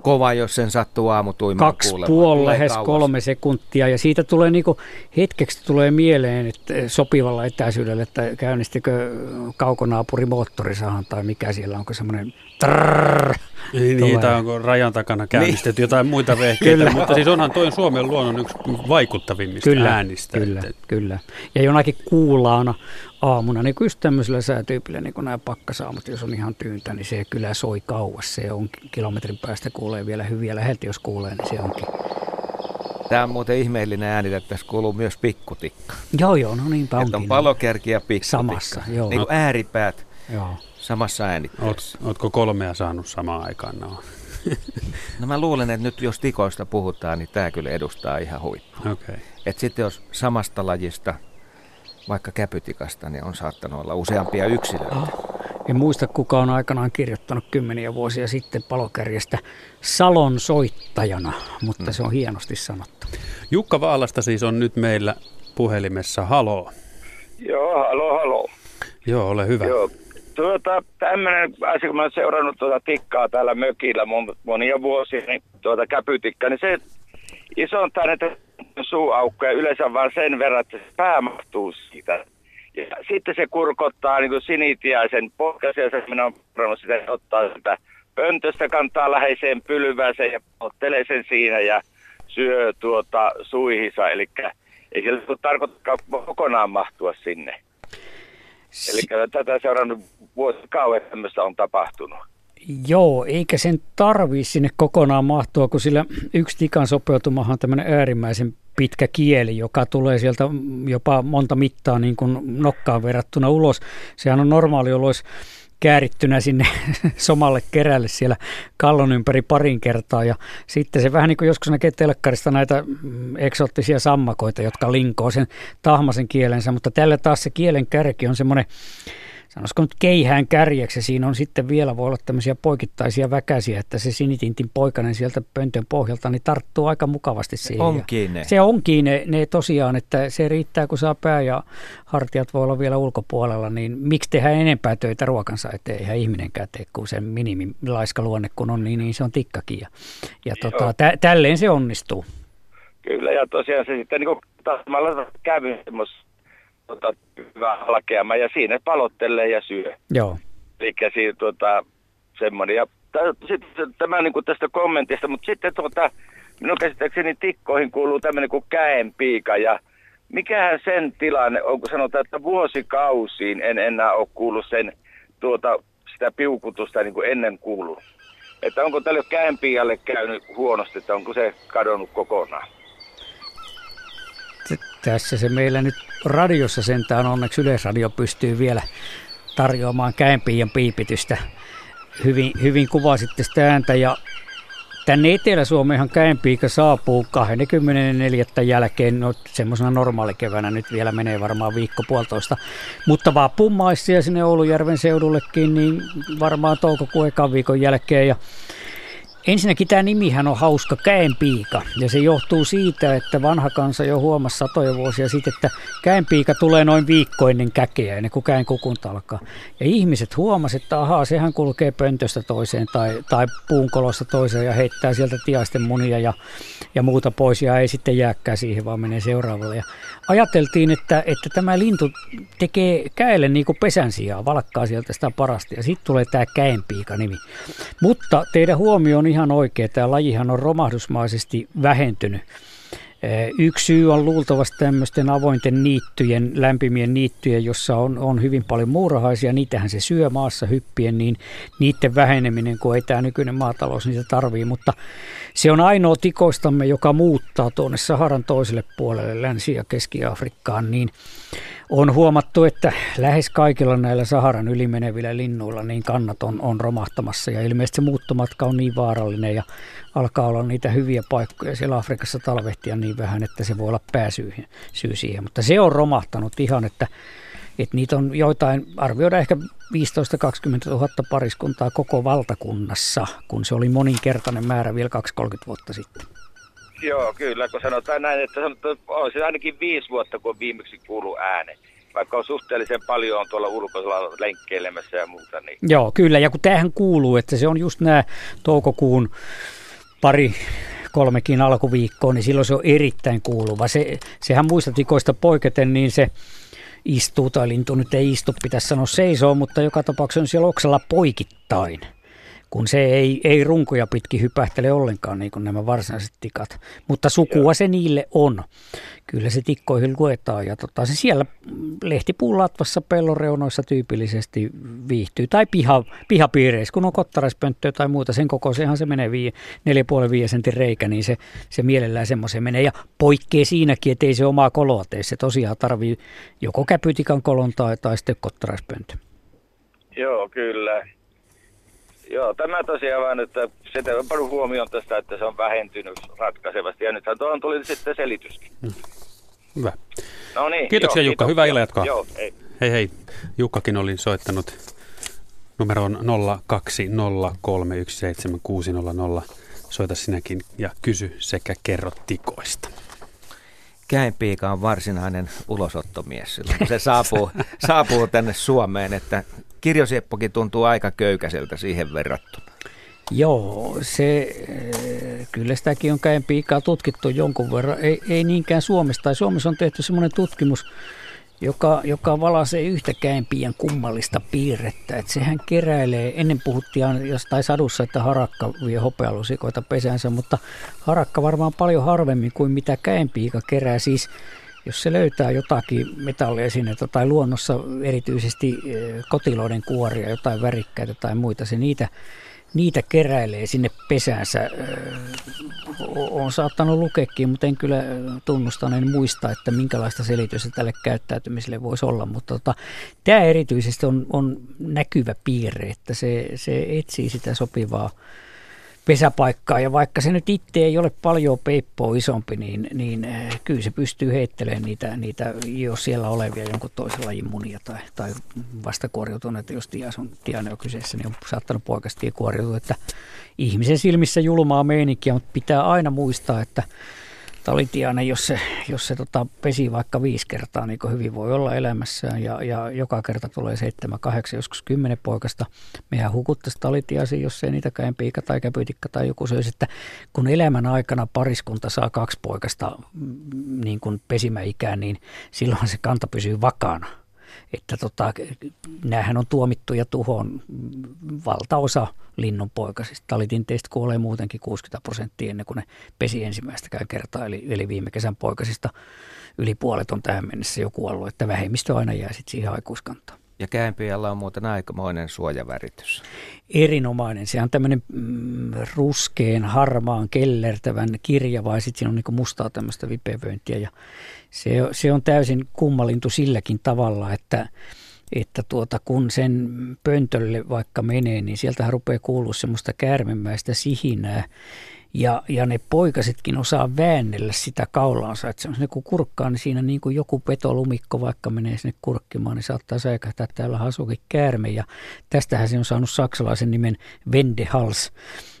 kova, jos sen sattuu aamutuimaan Kaksi puoli lähes kauas. kolme sekuntia ja siitä tulee niinku, hetkeksi tulee mieleen, että sopivalla etäisyydellä, että käynnistikö kaukonaapuri moottorisahan tai mikä siellä, onko semmoinen trrrr, niin, niin, tai onko rajan takana käynnistetty niin. jotain muita vehkeitä, kyllä. mutta siis onhan toi Suomen luonnon yksi vaikuttavimmista kyllä, äänistä. Kyllä, että. kyllä. Ja jonakin kuulaana aamuna, niin kuin just tämmöisellä säätyypillä, niin kuin nämä pakkasaamut, jos on ihan tyyntä, niin se kyllä soi kauas. Se on kilometrin päästä kuulee vielä hyviä läheltä, jos kuulee, niin se onkin. Tämä on muuten ihmeellinen ääni, että tässä kuuluu myös pikkutikka. Joo, joo, no niinpä onkin. Että on palokerki ja pikkutikka. Samassa, joo. Niin kuin ääripäät. Joo. Samassa äänitteessä. Oot, ootko kolmea saanut samaan aikaan? No. no mä luulen, että nyt jos tikoista puhutaan, niin tämä kyllä edustaa ihan huippua. Okay. Et sitten jos samasta lajista, vaikka käpytikasta, niin on saattanut olla useampia yksilöitä. Oh. En muista, kuka on aikanaan kirjoittanut kymmeniä vuosia sitten palokärjestä salon soittajana, mutta mm. se on hienosti sanottu. Jukka Vaalasta siis on nyt meillä puhelimessa. Halo. Joo, halo, halo. Joo, ole hyvä. Joo, tuota, tämmöinen asia, kun mä oon seurannut tuota tikkaa täällä mökillä mon, monia vuosia, niin tuota käpytikka, niin se isontaa näitä suuaukkoja yleensä vaan sen verran, että se pää mahtuu siitä. Ja sitten se kurkottaa niin kuin sinitiaisen pohkaisen, minä olen sitä, ottaa sitä pöntöstä, kantaa läheiseen pylvääseen ja ottelee sen siinä ja syö tuota suihisa, eli ei sillä tarkoita kokonaan mahtua sinne. Eli tätä seurannut vuosikauet tämmöistä on tapahtunut. Joo, eikä sen tarvii sinne kokonaan mahtua, kun sillä yksi tikan sopeutumahan on tämmöinen äärimmäisen pitkä kieli, joka tulee sieltä jopa monta mittaa niin kuin nokkaan verrattuna ulos. Sehän on normaali olois käärittynä sinne somalle kerälle siellä kallon ympäri parin kertaa. Ja sitten se vähän niin kuin joskus näkee telkkarista näitä mm, eksoottisia sammakoita, jotka linkoo sen tahmasen kielensä, mutta tällä taas se kielen kärki on semmoinen sanoisiko nyt keihään kärjeksi, siinä on sitten vielä voi olla tämmöisiä poikittaisia väkäsiä, että se sinitintin poikainen sieltä pöntön pohjalta niin tarttuu aika mukavasti siihen. Onkin ne. Se onkin ne, ne tosiaan, että se riittää kun saa pää ja hartiat voi olla vielä ulkopuolella, niin miksi tehdään enempää töitä ruokansa eteen, eihän ihminenkään tee, kun sen minimilaiska luonne kun on, niin, niin se on tikkakin. Ja, ja tota, tä, tälleen se onnistuu. Kyllä, ja tosiaan se sitten niin kuin taas käy semmoista tota, hyvä halkeama ja siinä palottelee ja syö. Joo. Eli siinä tuota, semmoinen. Ja sitten tämä niin kuin tästä kommentista, mutta sitten tuota, minun käsittääkseni tikkoihin kuuluu tämmöinen kuin käenpiika ja mikähän sen tilanne on, kun sanotaan, että vuosikausiin en enää ole kuullut sen tuota, sitä piukutusta niin kuin ennen kuullut. Että onko tälle käenpiialle käynyt huonosti, että onko se kadonnut kokonaan? Tässä se meillä nyt radiossa sentään onneksi Yleisradio pystyy vielä tarjoamaan käenpiian piipitystä. Hyvin, hyvin kuvasitte sitä ääntä ja tänne Etelä-Suomeenhan käenpiika saapuu 24. jälkeen, no semmoisena normaalikeväänä nyt vielä menee varmaan viikko puolitoista, mutta vappumaissia sinne Oulujärven seudullekin, niin varmaan toukokuun ekan viikon jälkeen ja Ensinnäkin tämä nimihän on hauska käenpiika ja se johtuu siitä, että vanha kansa jo huomasi satoja vuosia sitten, että käenpiika tulee noin viikko ennen käkeä, ennen kuin käen kukunta alkaa. Ja ihmiset huomasivat, että ahaa, sehän kulkee pöntöstä toiseen tai, tai puunkolosta toiseen ja heittää sieltä tiaisten munia ja, ja muuta pois ja ei sitten jääkään siihen, vaan menee seuraavalle. Ja ajateltiin, että, että tämä lintu tekee käelle niin kuin pesän sijaan, valkkaa sieltä sitä parasta ja sitten tulee tämä käenpiika nimi. Mutta teidän huomio on ihan oikea. Tämä lajihan on romahdusmaisesti vähentynyt. Yksi syy on luultavasti tämmöisten avointen niittyjen, lämpimien niittyjen, jossa on, on hyvin paljon muurahaisia. Niitähän se syö maassa hyppien, niin niiden väheneminen, kun ei tämä nykyinen maatalous niitä tarvii. Mutta se on ainoa tikoistamme, joka muuttaa tuonne Saharan toiselle puolelle, Länsi- ja Keski-Afrikkaan, niin on huomattu, että lähes kaikilla näillä Saharan ylimenevillä linnuilla niin kannat on, on romahtamassa ja ilmeisesti se muuttomatka on niin vaarallinen ja alkaa olla niitä hyviä paikkoja siellä Afrikassa talvehtia niin vähän, että se voi olla pääsyy syy siihen. Mutta se on romahtanut ihan, että, että niitä on joitain, arvioida ehkä 15-20 000 pariskuntaa koko valtakunnassa, kun se oli moninkertainen määrä vielä 2-30 vuotta sitten. Joo, kyllä, kun sanotaan näin, että on se ainakin viisi vuotta, kun viimeksi kuuluu ääne. Vaikka on suhteellisen paljon on tuolla ulkoisella lenkkeilemässä ja muuta. Niin. Joo, kyllä, ja kun tähän kuuluu, että se on just nämä toukokuun pari kolmekin alkuviikkoa, niin silloin se on erittäin kuuluva. Se, sehän muista tikoista poiketen, niin se istuu, tai lintu nyt ei istu, pitäisi sanoa seisoo, mutta joka tapauksessa on siellä oksalla poikittain – kun se ei, ei runkoja pitki hypähtele ollenkaan niin kuin nämä varsinaiset tikat. Mutta sukua Joo. se niille on. Kyllä se tikkoihin luetaan ja tota, se siellä lehtipuun latvassa pelloreunoissa tyypillisesti viihtyy. Tai piha, pihapiireissä, kun on kottaraispönttöä tai muuta, sen kokoisenhan se menee 4,5 sentin reikä, niin se, se mielellään semmoisen menee. Ja poikkee siinäkin, että ei se omaa koloa tee. Se tosiaan tarvii joko käpytikan kolon tai, tai sitten kottaraispönttö. Joo, kyllä. Joo, tämä tosiaan vaan, että on paljon huomioon tästä, että se on vähentynyt ratkaisevasti. Ja nythän tuohon tuli sitten selityskin. Mm. Hyvä. No niin. Kiitoksia joo, Jukka, kiitos. hyvää illan jatkoa. Joo, hei. Hei hei. Jukkakin oli soittanut numeroon 020317600. Soita sinäkin ja kysy sekä kerro tikoista. Käenpiika on varsinainen ulosottomies silloin, kun se saapuu, saapuu tänne Suomeen, että Kirjosieppokin tuntuu aika köykäiseltä siihen verrattuna. Joo, se, eh, kyllä sitäkin on käen piikaa tutkittu jonkun verran. Ei, ei niinkään Suomessa. Tai Suomessa on tehty semmoinen tutkimus, joka, joka valaisee yhtä käenpiian kummallista piirrettä. Että sehän keräilee, ennen puhuttiin jostain sadussa, että harakka vie hopealusikoita pesänsä, mutta harakka varmaan paljon harvemmin kuin mitä käenpiika kerää. Siis jos se löytää jotakin metalliesineitä tai luonnossa erityisesti eh, kotiloiden kuoria, jotain värikkäitä tai muita, se niitä, niitä keräilee sinne pesäänsä. Eh, on saattanut lukeekin, mutta en kyllä tunnustan, muista, että minkälaista selitystä tälle käyttäytymiselle voisi olla. Mutta tota, tämä erityisesti on, on näkyvä piirre, että se, se etsii sitä sopivaa pesäpaikkaa. Ja vaikka se nyt itse ei ole paljon peippoa isompi, niin, niin eh, kyllä se pystyy heittelemään niitä, niitä jo siellä olevia jonkun toisen lajin munia tai, tai vastakuoriutuneita, jos tias on, tiane on kyseessä, niin on saattanut poikasti kuoriutua. Että ihmisen silmissä julmaa meininkiä, mutta pitää aina muistaa, että talitiainen, jos se, jos se tota, pesi vaikka viisi kertaa, niin kuin hyvin voi olla elämässään, ja, ja joka kerta tulee seitsemän, kahdeksan, joskus kymmenen poikasta. Mehän hukuttaisiin talitiaisiin, jos ei niitäkään piika tai käpytikka tai joku söisi, että kun elämän aikana pariskunta saa kaksi poikasta mm, niin kuin pesimäikään, niin silloin se kanta pysyy vakaana että tota, näähän on tuomittuja tuhoon valtaosa linnunpoikasista. Talitinteistä kuolee muutenkin 60 prosenttia ennen kuin ne pesi ensimmäistäkään kertaa, eli, eli viime kesän poikasista yli puolet on tähän mennessä jo kuollut, että vähemmistö aina jää sitten siihen aikuiskantaan. Ja käänpiällä on muuten aikamoinen suojaväritys. Erinomainen. Se on tämmöinen mm, ruskeen, harmaan, kellertävän kirja, vai sitten siinä on niinku mustaa tämmöistä vipevöintiä. Ja se, se on täysin kummalintu silläkin tavalla, että, että tuota, kun sen pöntölle vaikka menee, niin sieltä rupeaa kuulua semmoista käärmemäistä sihinää. Ja, ja ne poikasetkin osaa väännellä sitä kaulaansa. Että se kun kurkkaa, niin siinä niin kuin joku petolumikko vaikka menee sinne kurkkimaan, niin saattaa säikähtää täällä hasukin käärme. Ja tästähän se on saanut saksalaisen nimen Wendehals,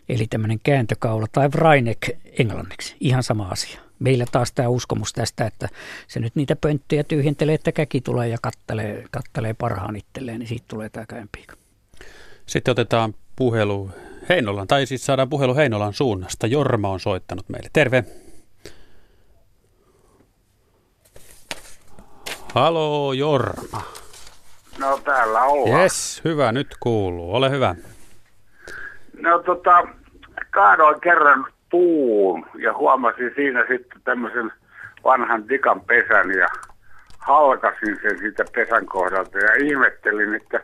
eli tämmöinen kääntökaula, tai Vreinek englanniksi, ihan sama asia meillä taas tämä uskomus tästä, että se nyt niitä pönttöjä tyhjentelee, että käki tulee ja kattelee, kattelee parhaan itselleen, niin siitä tulee tämä käynpiikko. Sitten otetaan puhelu Heinolan, tai siis saadaan puhelu Heinolan suunnasta. Jorma on soittanut meille. Terve. Halo Jorma. No täällä ollaan. Yes, hyvä, nyt kuuluu. Ole hyvä. No tota, kaadoin kerran puun ja huomasin siinä sitten tämmöisen vanhan dikan pesän ja halkasin sen siitä pesän kohdalta ja ihmettelin, että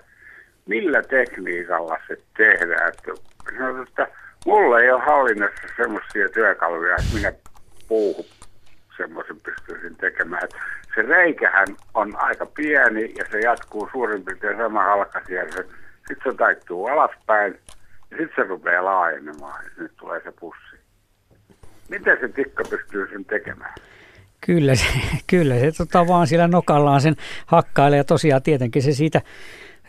millä tekniikalla se tehdään. Että, sanoin, että mulla ei ole hallinnassa semmoisia työkaluja, että minä puuhun semmoisen pystyisin tekemään. Että se reikähän on aika pieni ja se jatkuu suurin piirtein sama halkasia. Sitten se taittuu alaspäin ja sitten se rupeaa laajenemaan ja nyt tulee se pussi. Miten se tikka pystyy sen tekemään? Kyllä se, kyllä se tota vaan sillä nokallaan sen hakkailee ja tosiaan tietenkin se siitä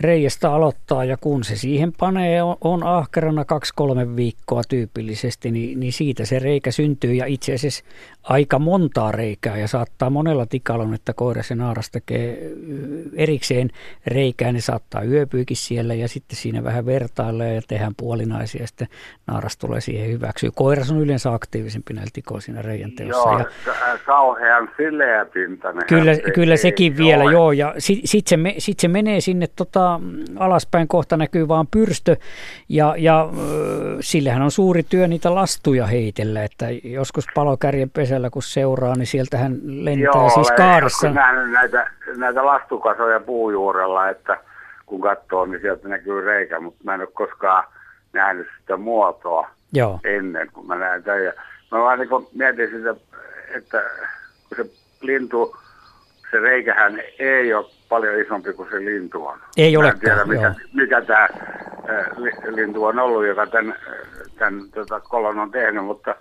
reiästä aloittaa ja kun se siihen panee, on, on ahkerana kaksi-kolme viikkoa tyypillisesti, niin, niin siitä se reikä syntyy ja itse asiassa aika montaa reikää ja saattaa monella tikalla, että koira sen naaras tekee erikseen reikää, ne saattaa yöpyykin siellä ja sitten siinä vähän vertailee ja tehdään puolinaisia ja sitten naaras tulee siihen hyväksyä. Koiras on yleensä aktiivisempi näillä tikoilla siinä reijän teossa. Joo, ja, kauhean sileäpintainen. Kyllä, kyllä sekin vielä, joo, joo ja sitten sit se, sit se menee sinne tota, alaspäin kohta näkyy vaan pyrstö ja, ja sillehän on suuri työ niitä lastuja heitellä, että joskus palokärjen pesällä kun seuraa, niin sieltähän lentää Joo, siis kaaressa. Joo, näitä, näitä lastukasoja puujuurella, että kun katsoo, niin sieltä näkyy reikä, mutta mä en ole koskaan nähnyt sitä muotoa Joo. ennen kuin mä näen tämän. Ja mä vaan niin mietin sitä, että kun se lintu, se reikähän ei ole paljon isompi kuin se lintu on. Ei ole. tiedä, mikä, mikä tämä lintu on ollut, joka tämän, tämän tota, kolon on tehnyt, mutta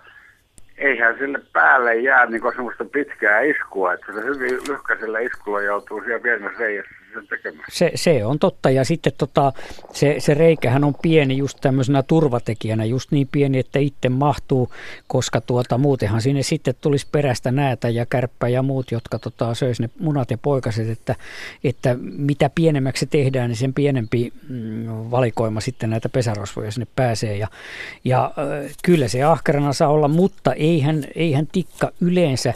eihän sille päälle jää niin semmoista pitkää iskua, että se hyvin lyhkäisellä iskulla joutuu siellä pienessä reijässä sen tekemään. Se, se on totta ja sitten tota, se, se reikähän on pieni just tämmöisenä turvatekijänä, just niin pieni, että itse mahtuu, koska tuota, muutenhan sinne sitten tulisi perästä näätä ja kärppä ja muut, jotka tota, söisi ne munat ja poikaset, että, että mitä pienemmäksi tehdään, niin sen pienempi mm, valikoima sitten näitä pesärosvoja sinne pääsee ja, ja kyllä se ahkerana saa olla, mutta eihän, eihän tikka yleensä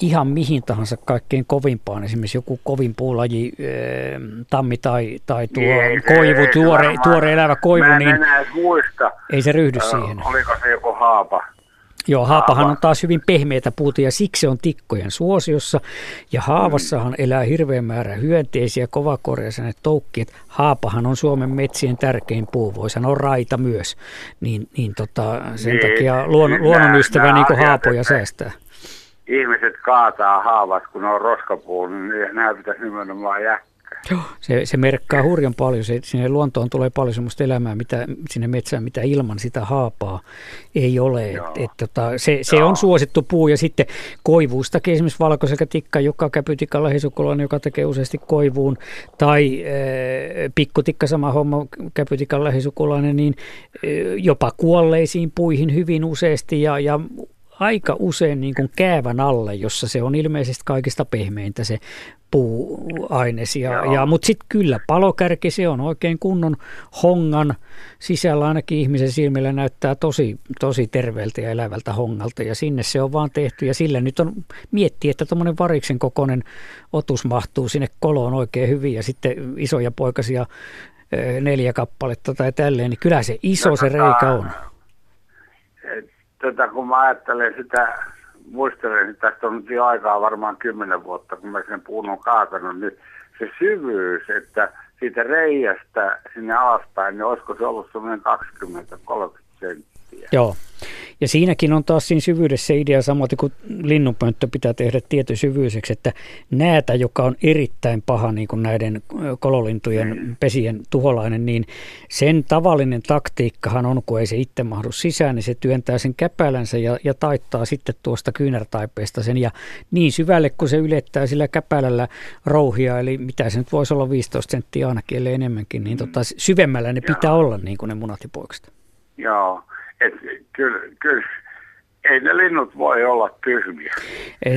ihan mihin tahansa kaikkein kovimpaan, esimerkiksi joku kovin puulaji, tammi tai, tai tuo ei, koivu, ei, tuore, varmaan, tuore elävä koivu, mä niin muista. ei se ryhdy siihen. Oliko se joku haapa? Joo, haapahan on taas hyvin pehmeitä puuta ja siksi se on tikkojen suosiossa. Ja haavassahan elää hirveän määrä hyönteisiä, kovakorjaisia toukkiet. Haapahan on Suomen metsien tärkein puu, voi sanoa raita myös. Niin, niin tota, sen niin, takia luon, luonnonystävä niin haapoja säästää ihmiset kaataa haavat, kun on roskapuu, niin nämä pitäisi nimenomaan jättää. Joo, se, se merkkaa hurjan paljon. Se, sinne luontoon tulee paljon sellaista elämää mitä, sinne metsään, mitä ilman sitä haapaa ei ole. Et, et, tota, se, se on suosittu puu ja sitten koivuustakin esimerkiksi valkoselkätikka, joka käpytikalla heisukolainen, joka tekee useasti koivuun, tai e, pikkutikka sama homma käpytikalla heisukolainen, niin e, jopa kuolleisiin puihin hyvin useasti ja, ja aika usein niin kuin käävän alle, jossa se on ilmeisesti kaikista pehmeintä se puuaines. Ja, ja, Mutta sitten kyllä palokärki, se on oikein kunnon hongan sisällä. Ainakin ihmisen silmillä näyttää tosi, tosi terveeltä ja elävältä hongalta. Ja sinne se on vaan tehty. Ja sillä nyt on miettiä, että tuommoinen variksen kokoinen otus mahtuu sinne koloon oikein hyvin. Ja sitten isoja poikasia neljä kappaletta tai tälleen, niin kyllä se iso se reikä on tätä kun mä ajattelen sitä, muistelen, että tästä on nyt jo aikaa varmaan kymmenen vuotta, kun mä sen puun on kaatanut, niin se syvyys, että siitä reiästä sinne alaspäin, niin olisiko se ollut semmoinen 20-30 senttiä. Joo. Ja siinäkin on taas siinä syvyydessä idea samoin kuin linnunpönttö pitää tehdä tietosyvyyseksi, että näätä, joka on erittäin paha niin kuin näiden kololintujen mm. pesien tuholainen, niin sen tavallinen taktiikkahan on, kun ei se itse mahdu sisään, niin se työntää sen käpälänsä ja, ja taittaa sitten tuosta kyynärtaipeesta sen. Ja niin syvälle, kun se ylettää sillä käpälällä rouhia, eli mitä se nyt voisi olla 15 senttiä ainakin, ellei enemmänkin, niin tota, syvemmällä ne pitää olla niin kuin ne munatipoikset. Joo, et kyllä, kyllä ei ne linnut voi olla tyhmiä.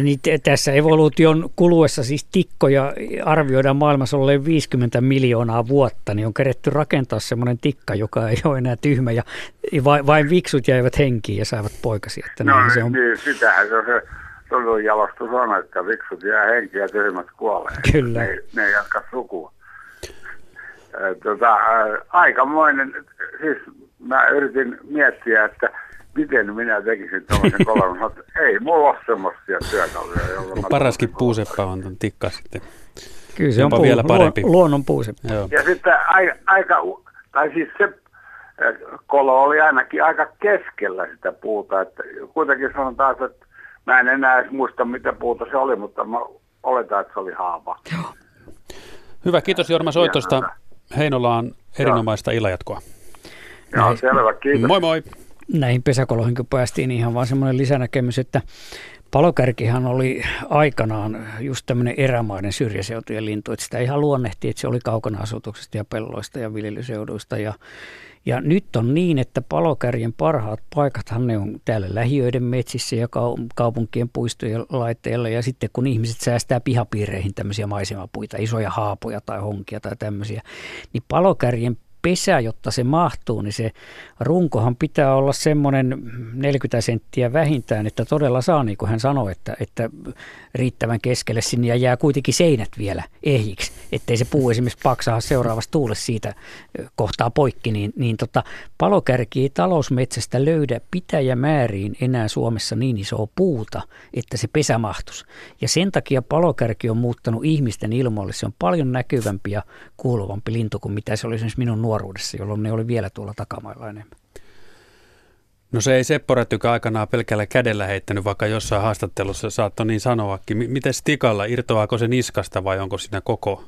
Niin tässä evoluution kuluessa siis tikkoja arvioidaan maailmassa olleen 50 miljoonaa vuotta, niin on keretty rakentaa semmoinen tikka, joka ei ole enää tyhmä ja vain, vain viksut jäivät henkiin ja saivat poikasia. Että no se on... niin, sitähän se on se Turun jalostus on, että viksut jää henkiä ja tyhmät kuolee. Kyllä. Ne, ne ei jatka sukua. Tota, aikamoinen, siis mä yritin miettiä, että miten minä tekisin tuollaisen kolon, mutta ei mulla ole semmoisia työkaluja. Jolla no, paraskin puuseppä on tuon tikka sitten. Kyllä se Jopa on puu, vielä parempi. luonnon puuseppä. Joo. Ja sitten aika, aika, tai siis se kolo oli ainakin aika keskellä sitä puuta, että kuitenkin sanotaan, että mä en enää edes muista mitä puuta se oli, mutta mä oletan, että se oli haava. Joo. Hyvä, kiitos Jorma soitosta. Heinolaan erinomaista ilajatkoa. Joo, selvä, kiitos. Moi moi. Näihin pesäkoloihin kun päästiin, niin ihan vaan semmoinen lisänäkemys, että palokärkihan oli aikanaan just tämmöinen erämaiden syrjäseutujen lintu, että sitä ihan luonnehti, että se oli kaukana asutuksesta ja pelloista ja viljelyseuduista ja ja nyt on niin, että palokärjen parhaat paikathan ne on täällä lähiöiden metsissä ja kaupunkien puistojen laitteilla. Ja sitten kun ihmiset säästää pihapiireihin tämmöisiä maisemapuita, isoja haapoja tai honkia tai tämmöisiä, niin palokärjen pesä, jotta se mahtuu, niin se runkohan pitää olla semmoinen 40 senttiä vähintään, että todella saa, niin kuin hän sanoi, että, että riittävän keskelle sinne ja jää kuitenkin seinät vielä ehjiksi, ettei se puu esimerkiksi paksaa seuraavassa tuulessa siitä kohtaa poikki, niin, niin tota, palokärki ei talousmetsästä löydä pitäjämääriin enää Suomessa niin isoa puuta, että se pesä mahtus. Ja sen takia palokärki on muuttanut ihmisten ilmoille. Se on paljon näkyvämpi ja kuuluvampi lintu kuin mitä se oli esimerkiksi minun nuoruudessa, jolloin ne oli vielä tuolla takamailla enemmän. No se ei Seppo Rättykä aikanaan pelkällä kädellä heittänyt, vaikka jossain haastattelussa saattoi niin sanoakin. Miten stikalla, irtoaako se niskasta vai onko siinä koko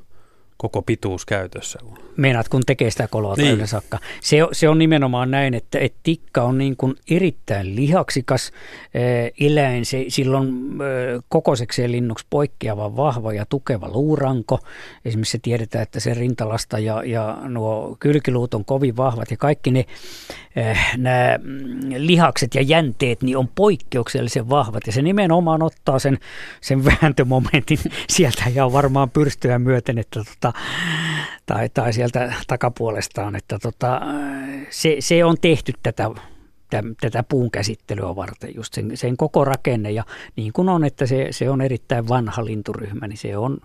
koko pituus käytössä. Meinaat, kun tekee sitä koloa niin. saakka. Se, se on nimenomaan näin, että, että tikka on niin kuin erittäin lihaksikas äh, eläin. Se, silloin äh, kokoisekseen linnuksi poikkeava vahva ja tukeva luuranko. Esimerkiksi se tiedetään, että se rintalasta ja, ja nuo kylkiluut on kovin vahvat ja kaikki ne äh, nämä lihakset ja jänteet niin on poikkeuksellisen vahvat. Ja se nimenomaan ottaa sen, sen vääntömomentin sieltä ja varmaan pyrstöä myöten, että tota, tai, tai sieltä takapuolestaan, että tota, se, se on tehty tätä tätä puun käsittelyä varten, just sen, sen koko rakenne. Ja niin kuin on, että se, se on erittäin vanha linturyhmä, niin se on,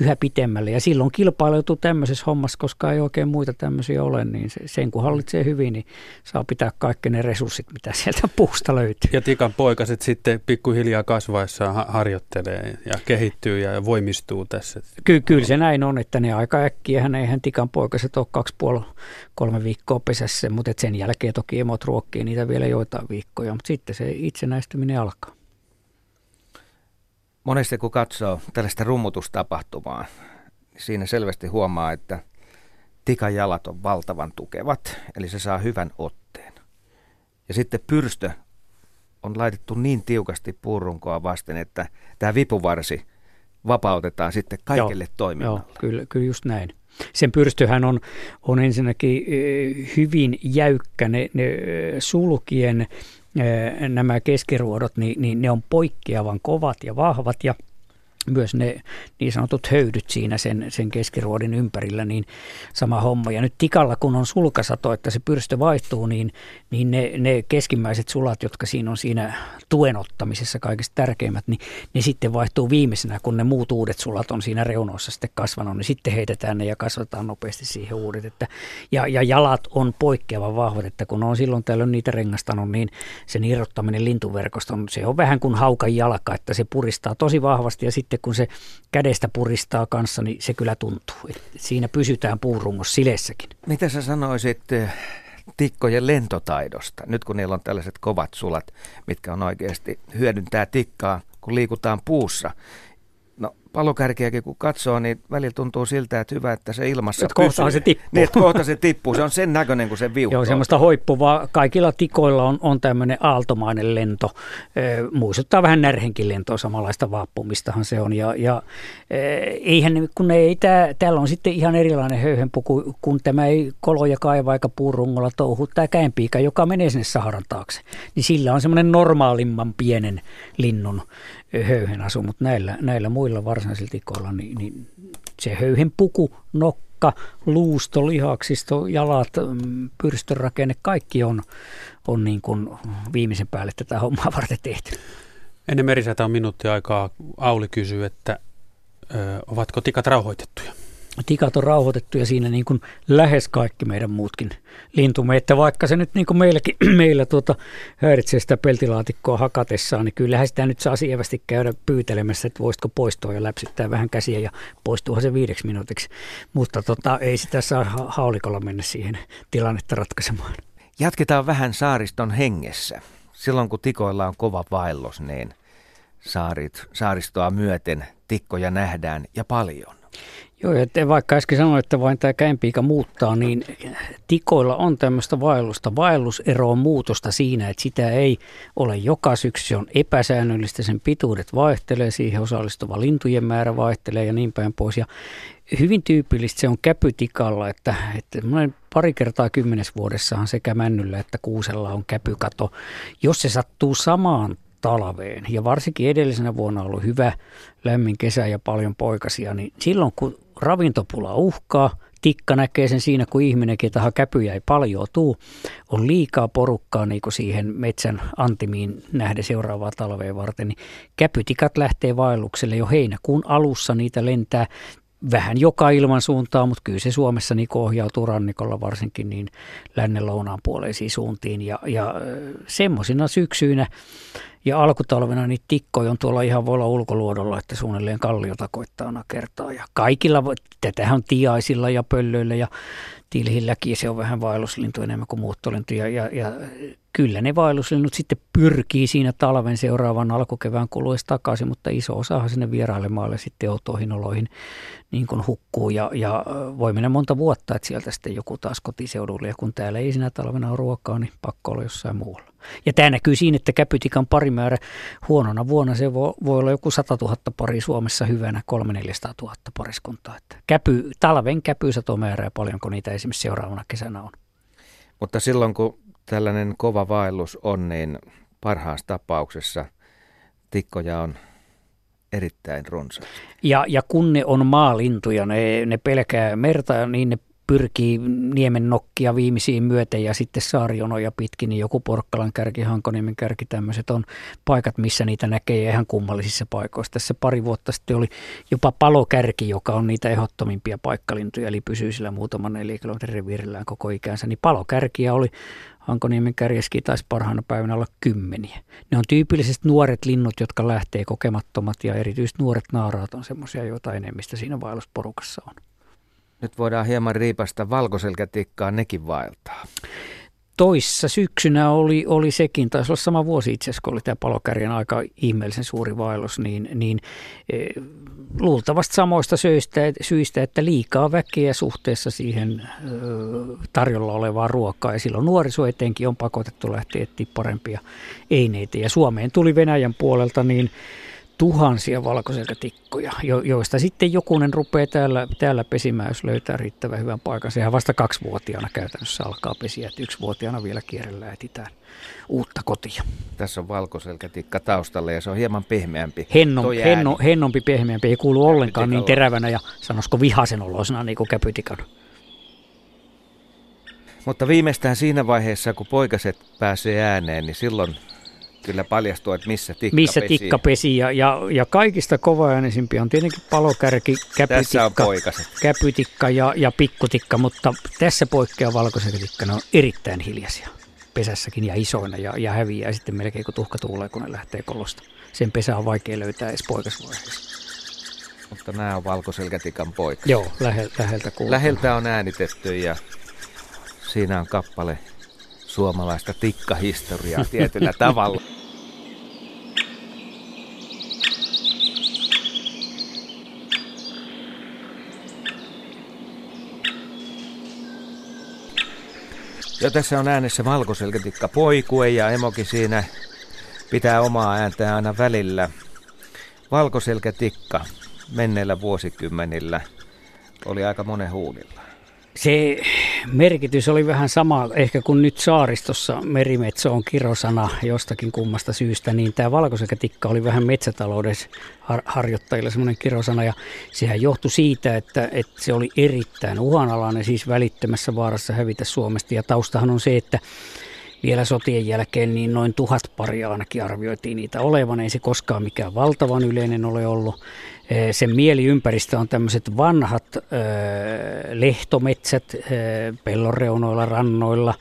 yhä pitemmälle. Ja silloin kilpaileutuu tämmöisessä hommassa, koska ei oikein muita tämmöisiä ole, niin se, sen kun hallitsee hyvin, niin saa pitää kaikki ne resurssit, mitä sieltä puusta löytyy. Ja Tikan poikaset sitten pikkuhiljaa kasvaessaan harjoittelee ja kehittyy ja voimistuu tässä. Ky- kyllä se näin on, että ne aika äkkiä, hän eihän Tikan poikaset ole kaksi puoli, kolme viikkoa pesässä, mutta sen jälkeen toki emot ruokkii niitä vielä joitain viikkoja, mutta sitten se itsenäistyminen alkaa. Monesti kun katsoo tällaista rummutustapahtumaa, niin siinä selvästi huomaa, että tikan jalat on valtavan tukevat, eli se saa hyvän otteen. Ja sitten pyrstö on laitettu niin tiukasti puurunkoa vasten, että tämä vipuvarsi vapautetaan sitten kaikille joo, toiminnalle. Joo, kyllä, kyllä just näin. Sen pyrstöhän on, on ensinnäkin eh, hyvin jäykkä, ne, ne eh, sulkien nämä keskiruodot, niin, niin ne on poikkeavan kovat ja vahvat ja – myös ne niin sanotut höydyt siinä sen, sen keskiruodin ympärillä, niin sama homma. Ja nyt tikalla, kun on sulkasato, että se pyrstö vaihtuu, niin, niin ne, ne keskimmäiset sulat, jotka siinä on siinä tuen ottamisessa kaikista tärkeimmät, niin ne sitten vaihtuu viimeisenä, kun ne muut uudet sulat on siinä reunoissa sitten kasvanut, niin sitten heitetään ne ja kasvataan nopeasti siihen uudet. Että, ja, ja jalat on poikkeavan vahvat, että kun on silloin tällöin niitä rengastanut, niin sen irrottaminen lintuverkoston, se on vähän kuin haukan jalka, että se puristaa tosi vahvasti ja sitten sitten kun se kädestä puristaa kanssa, niin se kyllä tuntuu. Et siinä pysytään puurungossa silessäkin. Mitä sä sanoisit eh, tikkojen lentotaidosta. Nyt kun niillä on tällaiset kovat sulat, mitkä on oikeasti hyödyntää tikkaa, kun liikutaan puussa, palokärkiäkin kun katsoo, niin välillä tuntuu siltä, että hyvä, että se ilmassa että kohta se tippuu. Niin, että kohta se tippuu. Se on sen näköinen kuin se viukko. Joo, semmoista hoippuvaa. Kaikilla tikoilla on, on tämmöinen aaltomainen lento. E, muistuttaa vähän närhenkin lentoa, samanlaista vaappumistahan se on. Ja, ja e, eihän, kun ei, tää, täällä on sitten ihan erilainen höyhenpuku, kun tämä ei koloja kaiva eikä puurungolla touhu. Tämä käenpiika, joka menee sinne Saharan taakse, niin sillä on semmoinen normaalimman pienen linnun höyhen asu, mutta näillä, näillä muilla varsinaisilla tikoilla niin, niin se höyhen puku, nokka, luusto, lihaksisto, jalat, mm, pyrstörakenne, kaikki on, on niin kuin viimeisen päälle tätä hommaa varten tehty. Ennen merisätä on minuutti aikaa. Auli kysyy, että ö, ovatko tikat rauhoitettuja? Tikat on rauhoitettu ja siinä niin kuin lähes kaikki meidän muutkin lintumme. Että vaikka se nyt niin kuin meilläkin, meillä tuota, häiritsee sitä peltilaatikkoa hakatessaan, niin kyllähän sitä nyt saa sievästi käydä pyytelemässä, että voisitko poistua ja läpsyttää vähän käsiä ja poistuuhan se viideksi minuutiksi. Mutta tota, ei sitä saa haulikolla mennä siihen tilannetta ratkaisemaan. Jatketaan vähän saariston hengessä. Silloin kun tikoilla on kova vaellus, niin saarit, saaristoa myöten tikkoja nähdään ja paljon. Joo, että vaikka äsken sanoin, että vain tämä käenpiika muuttaa, niin tikoilla on tämmöistä vaellusta. Vaellusero on muutosta siinä, että sitä ei ole joka syksy, se on epäsäännöllistä, sen pituudet vaihtelee, siihen osallistuva lintujen määrä vaihtelee ja niin päin pois. Ja hyvin tyypillistä se on käpytikalla, että, että pari kertaa kymmenes vuodessahan sekä männyllä että kuusella on käpykato. Jos se sattuu samaan talveen. Ja varsinkin edellisenä vuonna on ollut hyvä lämmin kesä ja paljon poikasia, niin silloin kun ravintopula uhkaa, tikka näkee sen siinä, kun ihminenkin taha käpyjä ei paljon tuu, on liikaa porukkaa niin kuin siihen metsän antimiin nähden seuraavaa talvea varten, niin käpytikat lähtee vaellukselle jo heinäkuun alussa, niitä lentää vähän joka ilman suuntaan, mutta kyllä se Suomessa niin ohjautuu rannikolla varsinkin niin lännen lounaan puoleisiin suuntiin ja, ja semmoisina syksyinä ja alkutalvena niitä tikkoja on tuolla ihan voi olla ulkoluodolla, että suunnilleen kalliota koittaa aina kertaa. Ja kaikilla, tätähän on tiaisilla ja pöllöillä ja tilhilläkin se on vähän vaelluslintu enemmän kuin muuttolintu. Ja, ja, ja kyllä ne vaelluslinnut sitten pyrkii siinä talven seuraavan alkukevään kuluessa takaisin, mutta iso osahan sinne vierailemaalle sitten outoihin oloihin niin kuin hukkuu ja, ja voi mennä monta vuotta, että sieltä sitten joku taas kotiseudulle ja kun täällä ei sinä talvena ole ruokaa, niin pakko olla jossain muualla. Ja tämä näkyy siinä, että käpytikan parimäärä huonona vuonna se voi, voi olla joku 100 000 pari Suomessa hyvänä, 3 400 000 pariskuntaa. Että käpy, talven käpysatomäärää paljonko niitä esimerkiksi seuraavana kesänä on. Mutta silloin kun tällainen kova vaellus on, niin parhaassa tapauksessa tikkoja on erittäin runsaasti. Ja, ja kun ne on maalintuja, ne, ne pelkää merta, niin ne pyrkii niemen nokkia viimeisiin myöten ja sitten saarionoja pitkin, niin joku Porkkalan kärki, Hankoniemen kärki, tämmöiset on paikat, missä niitä näkee ihan kummallisissa paikoissa. Tässä pari vuotta sitten oli jopa palokärki, joka on niitä ehdottomimpia paikkalintuja, eli pysyy sillä muutaman neljä kilometrin reviirillään koko ikänsä, niin palokärkiä oli Hankoniemen kärjeskin taisi parhaana päivänä olla kymmeniä. Ne on tyypillisesti nuoret linnut, jotka lähtee kokemattomat ja erityisesti nuoret naaraat on semmoisia, joita enemmistä siinä vaellusporukassa on. Nyt voidaan hieman riipasta valkoselkätikkaa nekin vaeltaa. Toissa syksynä oli, oli sekin, taisi olla sama vuosi itse asiassa, kun oli tämä palokärjen aika ihmeellisen suuri vaellus, niin, niin e, luultavasti samoista syistä, syistä, että liikaa väkeä suhteessa siihen e, tarjolla olevaan ruokaan. Ja silloin nuoriso etenkin on pakotettu lähteä etsiä parempia eineitä. Ja Suomeen tuli Venäjän puolelta niin tuhansia valkoselkätikkoja, jo, joista sitten jokunen rupeaa täällä, täällä pesimään, jos löytää riittävän hyvän paikan. Sehän vasta kaksivuotiaana käytännössä alkaa pesiä, että yksivuotiaana vielä kierrellä etsitään uutta kotia. Tässä on valkoselkätikka taustalla ja se on hieman pehmeämpi. Henno, henno, hennompi, pehmeämpi, ei kuulu ollenkaan niin terävänä ja sanoisiko vihasen oloisena niin kuin käpytikan. Mutta viimeistään siinä vaiheessa, kun poikaset pääsee ääneen, niin silloin kyllä paljastuu, että missä tikka Missä pesi. tikka pesi ja, ja, ja kaikista kovaäänisimpia on tietenkin palokärki, käpytikka, käpytikka ja, ja pikkutikka, mutta tässä poikkeaa valkoisetikka, ne on erittäin hiljaisia pesässäkin ja isoina ja, ja häviää sitten melkein kun tuhka tuulee, kun ne lähtee kolosta. Sen pesä on vaikea löytää edes poikasvaiheessa. Mutta nämä on valkoselkätikan poika. Joo, lähe, läheltä kuuluu. Läheltä on äänitetty ja siinä on kappale suomalaista tikkahistoriaa tietyllä tavalla. Ja tässä on äänessä valkoselkätikka poikue ja emokin siinä pitää omaa ääntään aina välillä. Valkoselkätikka menneillä vuosikymmenillä oli aika monen huulilla. Se merkitys oli vähän sama ehkä kuin nyt saaristossa merimetso on kirosana jostakin kummasta syystä, niin tämä valkoselkätikka oli vähän metsätalouden har- harjoittajille semmoinen kirosana ja sehän johtui siitä, että, että se oli erittäin uhanalainen, siis välittömässä vaarassa hävitä Suomesta ja taustahan on se, että vielä sotien jälkeen niin noin tuhat paria ainakin arvioitiin niitä olevan. Ei se koskaan mikään valtavan yleinen ole ollut. Sen mieliympäristö on tämmöiset vanhat lehtometsät pellon reunoilla, rannoilla,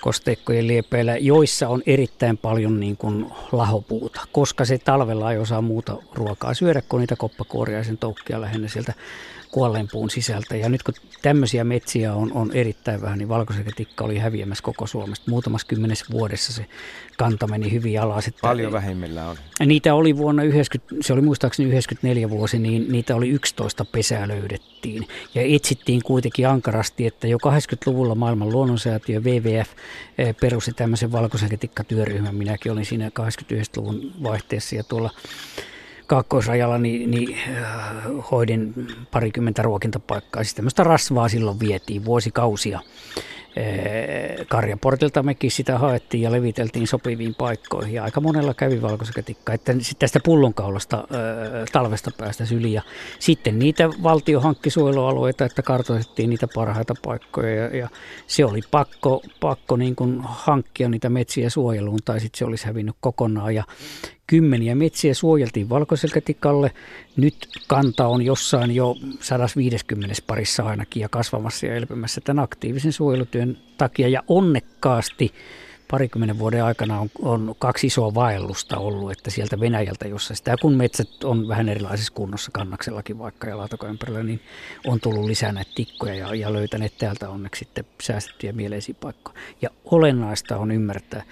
kosteikkojen liepeillä, joissa on erittäin paljon niin kuin lahopuuta, koska se talvella ei osaa muuta ruokaa syödä kuin niitä koppakuoria ja sen toukkia lähinnä sieltä kuolleen puun sisältä. Ja nyt kun tämmöisiä metsiä on, on erittäin vähän, niin valkoisekätikka oli häviämässä koko Suomesta. Muutamassa kymmenessä vuodessa se kanta meni hyvin alas. Että Paljon vähemmillä on. Niitä oli vuonna 90, se oli muistaakseni 94 vuosi, niin niitä oli 11 pesää löydettiin. Ja etsittiin kuitenkin ankarasti, että jo 80-luvulla maailman luonnonsäätiö WWF eh, perusti tämmöisen valkoisekätikka-työryhmän. Minäkin olin siinä 89-luvun vaihteessa ja tuolla kaakkoisrajalla niin, niin äh, hoidin parikymmentä ruokintapaikkaa. Siis tämmöistä rasvaa silloin vietiin vuosikausia. Karjaportilta mekin sitä haettiin ja leviteltiin sopiviin paikkoihin. Ja aika monella kävi valkoisekätikka, että tästä pullonkaulasta talvesta päästä yli ja sitten niitä valtio hankki suojelualueita, että kartoitettiin niitä parhaita paikkoja. Ja, ja se oli pakko, pakko niin kuin hankkia niitä metsiä suojeluun tai sitten se olisi hävinnyt kokonaan. Ja kymmeniä metsiä suojeltiin valkoiselkätikalle. Nyt kanta on jossain jo 150 parissa ainakin ja kasvamassa ja elpymässä tämän aktiivisen suojelutyön takia. Ja onnekkaasti parikymmenen vuoden aikana on, on kaksi isoa vaellusta ollut, että sieltä Venäjältä, jossa sitä kun metsät on vähän erilaisessa kunnossa kannaksellakin vaikka ja laatokoympärillä, niin on tullut lisää näitä tikkoja ja, ja löytäneet täältä onneksi sitten säästettyjä mieleisiä paikkoja. Ja olennaista on ymmärtää,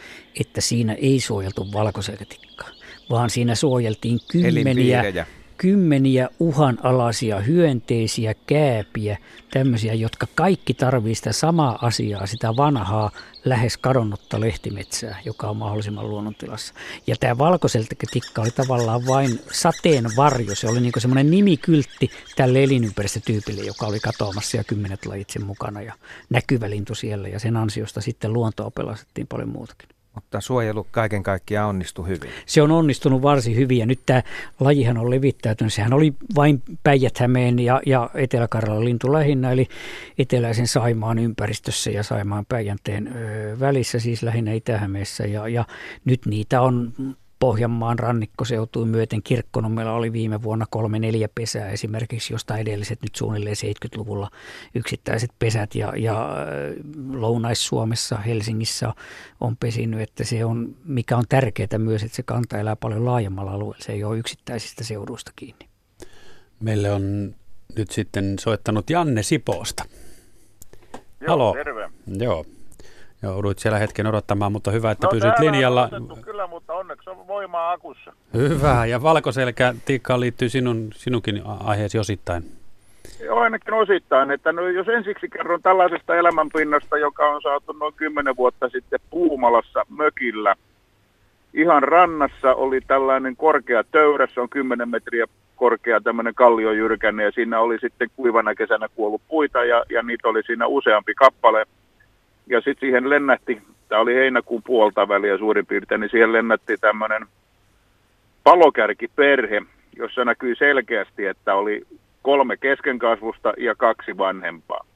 että siinä ei suojeltu valkoselkätikkaa vaan siinä suojeltiin kymmeniä, kymmeniä uhanalaisia hyönteisiä, kääpiä, tämmöisiä, jotka kaikki tarvii sitä samaa asiaa, sitä vanhaa, lähes kadonnutta lehtimetsää, joka on mahdollisimman luonnontilassa. Ja tämä valkoseltätikka oli tavallaan vain sateen varjo, se oli niin semmoinen nimikyltti tälle elinympäristötyypille, joka oli katoamassa ja kymmenet lajit sen mukana ja näkyvä lintu siellä ja sen ansiosta sitten luontoa pelastettiin paljon muutakin. Mutta suojelu kaiken kaikkiaan onnistui hyvin. Se on onnistunut varsin hyvin ja nyt tämä lajihan on levittäytynyt. Sehän oli vain päijät ja, ja Etelä-Karjalan lintu lähinnä, eli eteläisen Saimaan ympäristössä ja Saimaan Päijänteen välissä, siis lähinnä itä ja, ja nyt niitä on Pohjanmaan rannikkoseutuun myöten Kirkkonummella oli viime vuonna kolme neljä pesää esimerkiksi, josta edelliset nyt suunnilleen 70-luvulla yksittäiset pesät ja, ja äh, Lounais-Suomessa, Helsingissä on pesinyt, että se on, mikä on tärkeää myös, että se kanta elää paljon laajemmalla alueella, se ei ole yksittäisistä seuduista kiinni. Meille on nyt sitten soittanut Janne Sipoosta. Joo, Halo. terve. Joo, Jouduit siellä hetken odottamaan, mutta hyvä, että no, pysyt linjalla. On kyllä, mutta onneksi on voimaa akussa. Hyvä, ja valkoselkä tikkaan liittyy sinun, sinunkin aiheesi osittain. Joo, ainakin osittain. Että no, jos ensiksi kerron tällaisesta elämänpinnasta, joka on saatu noin 10 vuotta sitten Puumalassa mökillä. Ihan rannassa oli tällainen korkea töyrä, se on 10 metriä korkea tämmöinen kalliojyrkänne ja siinä oli sitten kuivana kesänä kuollut puita ja, ja niitä oli siinä useampi kappale – ja sitten siihen lennähti, tämä oli heinäkuun puolta väliä suurin piirtein, niin siihen lennätti tämmöinen palokärkiperhe, jossa näkyi selkeästi, että oli kolme keskenkasvusta ja kaksi vanhempaa.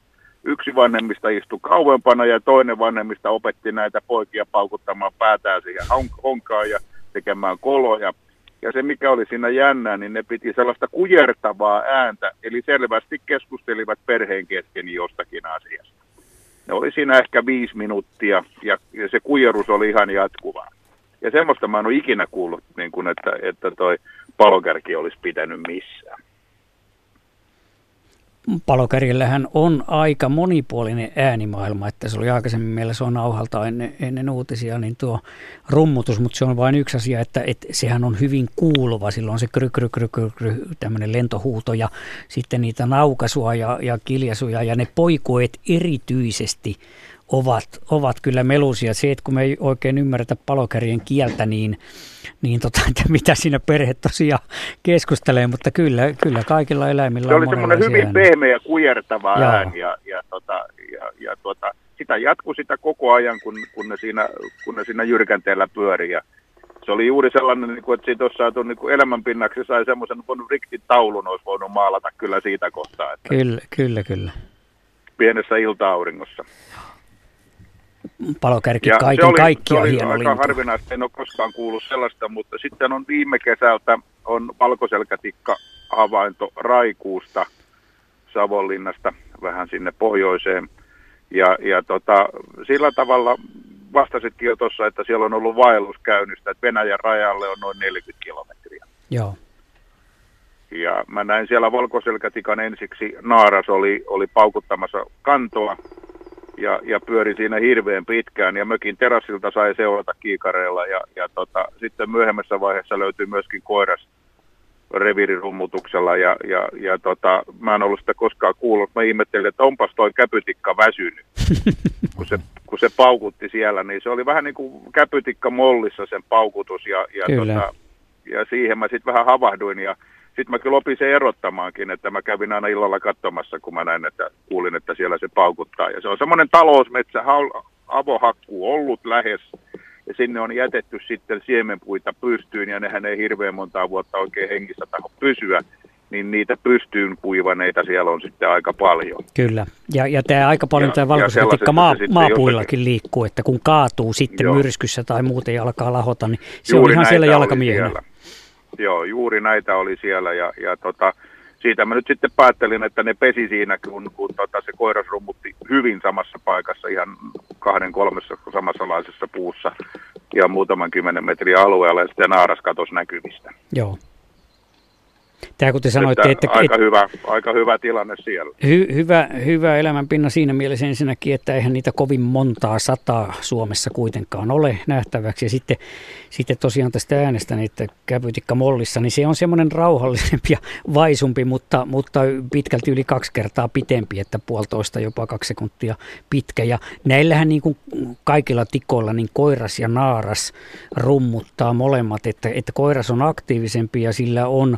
Yksi vanhemmista istui kauempana ja toinen vanhemmista opetti näitä poikia paukuttamaan päätään siihen honkaan ja tekemään koloja. Ja se mikä oli siinä jännää, niin ne piti sellaista kujertavaa ääntä, eli selvästi keskustelivat perheen kesken jostakin asiasta. Ne oli siinä ehkä viisi minuuttia ja, ja se kujerus oli ihan jatkuvaa. Ja semmoista mä en ole ikinä kuullut, niin kuin että, että toi palokärki olisi pitänyt missään. Palokärjellähän on aika monipuolinen äänimaailma, että se oli aikaisemmin meillä se on nauhalta ennen, ennen uutisia, niin tuo rummutus, mutta se on vain yksi asia, että, että sehän on hyvin kuuluva, silloin se kry, kry, kry, kry, kry tämmöinen lentohuuto ja sitten niitä naukasua ja, ja kiljasuja ja ne poikueet erityisesti ovat, ovat kyllä melusia. Se, että kun me ei oikein ymmärretä palokärjen kieltä, niin, niin tota, että mitä siinä perhe tosiaan keskustelee, mutta kyllä, kyllä kaikilla eläimillä Se on oli semmoinen hyvin ääniä. pehmeä ja kujertava Joo. ääni ja, ja, tota, ja, ja tuota, sitä jatkui sitä koko ajan, kun, kun, ne siinä, kun ne siinä jyrkänteellä pyöri. Ja se oli juuri sellainen, niin kuin, että siitä olisi saatu niin kuin elämänpinnaksi sai semmoisen voinut riktin taulun, olisi voinut maalata kyllä siitä kohtaa, että Kyllä, kyllä, kyllä. pienessä ilta-auringossa. Palokärki Ja kaiken oli, kaikkiaan hieno aika lintu. harvinaista, en ole koskaan kuullut sellaista, mutta sitten on viime kesältä on valkoselkätikka havainto Raikuusta Savonlinnasta vähän sinne pohjoiseen. Ja, ja tota, sillä tavalla vastasitkin jo tuossa, että siellä on ollut vaellus käynnistä, että Venäjän rajalle on noin 40 kilometriä. Joo, Ja mä näin siellä valkoselkätikan ensiksi, naaras oli, oli paukuttamassa kantoa ja, ja pyöri siinä hirveän pitkään ja mökin terassilta sai seurata kiikareilla ja, ja tota, sitten myöhemmässä vaiheessa löytyi myöskin koiras reviirirummutuksella ja, ja, ja tota, mä en ollut sitä koskaan kuullut. Mä ihmettelin, että onpas toi käpytikka väsynyt, kun se, kun se paukutti siellä, niin se oli vähän niin kuin käpytikka mollissa sen paukutus ja, ja, Kyllä. tota, ja siihen mä sitten vähän havahduin ja sitten mä kyllä opin sen erottamaankin, että mä kävin aina illalla katsomassa, kun mä näin, että kuulin, että siellä se paukuttaa. Ja se on semmoinen talousmetsä, avohakkuu ollut lähes, ja sinne on jätetty sitten siemenpuita pystyyn, ja nehän ei hirveän montaa vuotta oikein hengissä taho pysyä, niin niitä pystyyn kuivaneita siellä on sitten aika paljon. kyllä. Ja, ja tämä aika paljon Ja- tämä sellaisesta maa, maapuillakin liikkuu, että kun kaatuu sitten Joo. myrskyssä tai muuten ja alkaa lahota, niin se on ihan siellä jalkamiehenä. siellä. Joo, juuri näitä oli siellä ja, ja tota, siitä mä nyt sitten päättelin, että ne pesi siinä, kun, kun tota, se koiras rummutti hyvin samassa paikassa, ihan kahden kolmessa samanlaisessa puussa ja muutaman kymmenen metriä alueella ja sitten naaras katosi näkyvistä. Joo. Tämä kun te sanoitte, että, että, aika, hyvä, aika hyvä tilanne siellä. Hy, hyvä, hyvä elämänpinna siinä mielessä ensinnäkin, että eihän niitä kovin montaa sataa Suomessa kuitenkaan ole nähtäväksi. Ja sitten, sitten tosiaan tästä äänestä, niin että käpytikka mollissa, niin se on semmoinen rauhallisempi ja vaisumpi, mutta, mutta pitkälti yli kaksi kertaa pitempi, että puolitoista jopa kaksi sekuntia pitkä. Ja näillähän niin kuin kaikilla tikoilla, niin koiras ja naaras rummuttaa molemmat, että, että koiras on aktiivisempi ja sillä on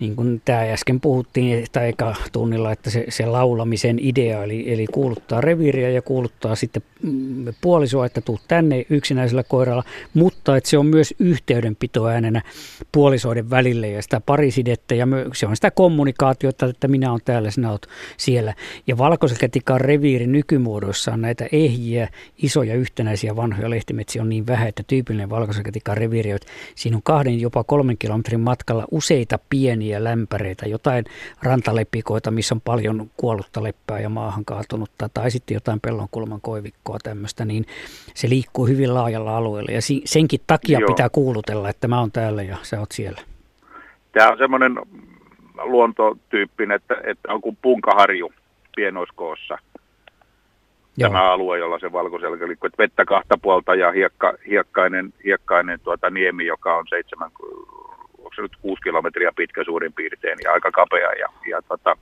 niin kuin tämä äsken puhuttiin, että eka tunnilla, että se, se laulamisen idea, eli, eli kuuluttaa reviiriä ja kuuluttaa sitten mm, puolisoa, että tuu tänne yksinäisellä koiralla, mutta että se on myös yhteydenpito äänenä puolisoiden välille ja sitä parisidettä ja se on sitä kommunikaatiota, että minä olen täällä, sinä olet siellä. Ja valkoiselkätikan reviiri nykymuodoissaan näitä ehjiä, isoja yhtenäisiä vanhoja lehtimetsiä on niin vähän, että tyypillinen valkoiselkätikan reviiri, että siinä on kahden jopa kolmen kilometrin matkalla useita pieniä lämpäreitä, jotain rantalepikoita, missä on paljon kuollutta leppää ja maahan kaatunutta, tai sitten jotain pellonkulman koivikkoa tämmöistä, niin se liikkuu hyvin laajalla alueella. Ja senkin takia Joo. pitää kuulutella, että mä oon täällä ja sä oot siellä. Tämä on semmoinen luontotyyppinen, että, että on kuin punkaharju pienoiskoossa. Joo. tämä alue, jolla se valkoselkä liikkuu. Että vettä kahta puolta ja hiekka, hiekkainen, hiekkainen tuota niemi, joka on seitsemän, onko se nyt kuusi kilometriä pitkä suurin piirtein ja aika kapea. Ja, ja tota,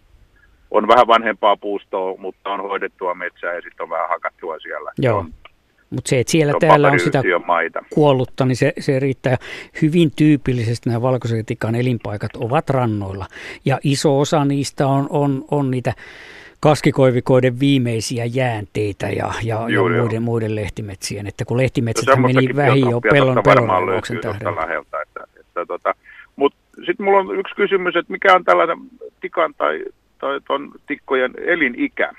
on vähän vanhempaa puustoa, mutta on hoidettua metsää ja sitten on vähän hakattua siellä. Joo. Mutta se, että siellä on täällä on sitä maita. kuollutta, niin se, se riittää. Ja Hyvin tyypillisesti nämä valkoisen tikan elinpaikat ovat rannoilla. Ja iso osa niistä on, on, on niitä kaskikoivikoiden viimeisiä jäänteitä ja, ja, ja Joo, joo. muiden, muiden lehtimetsien. Että kun lehtimetsit No meni vähin jo pellon, totta pellon tähden. läheltä. Että, että tota, Mutta sitten mulla on yksi kysymys, että mikä on tällainen tikan tai, tai ton tikkojen elinikä?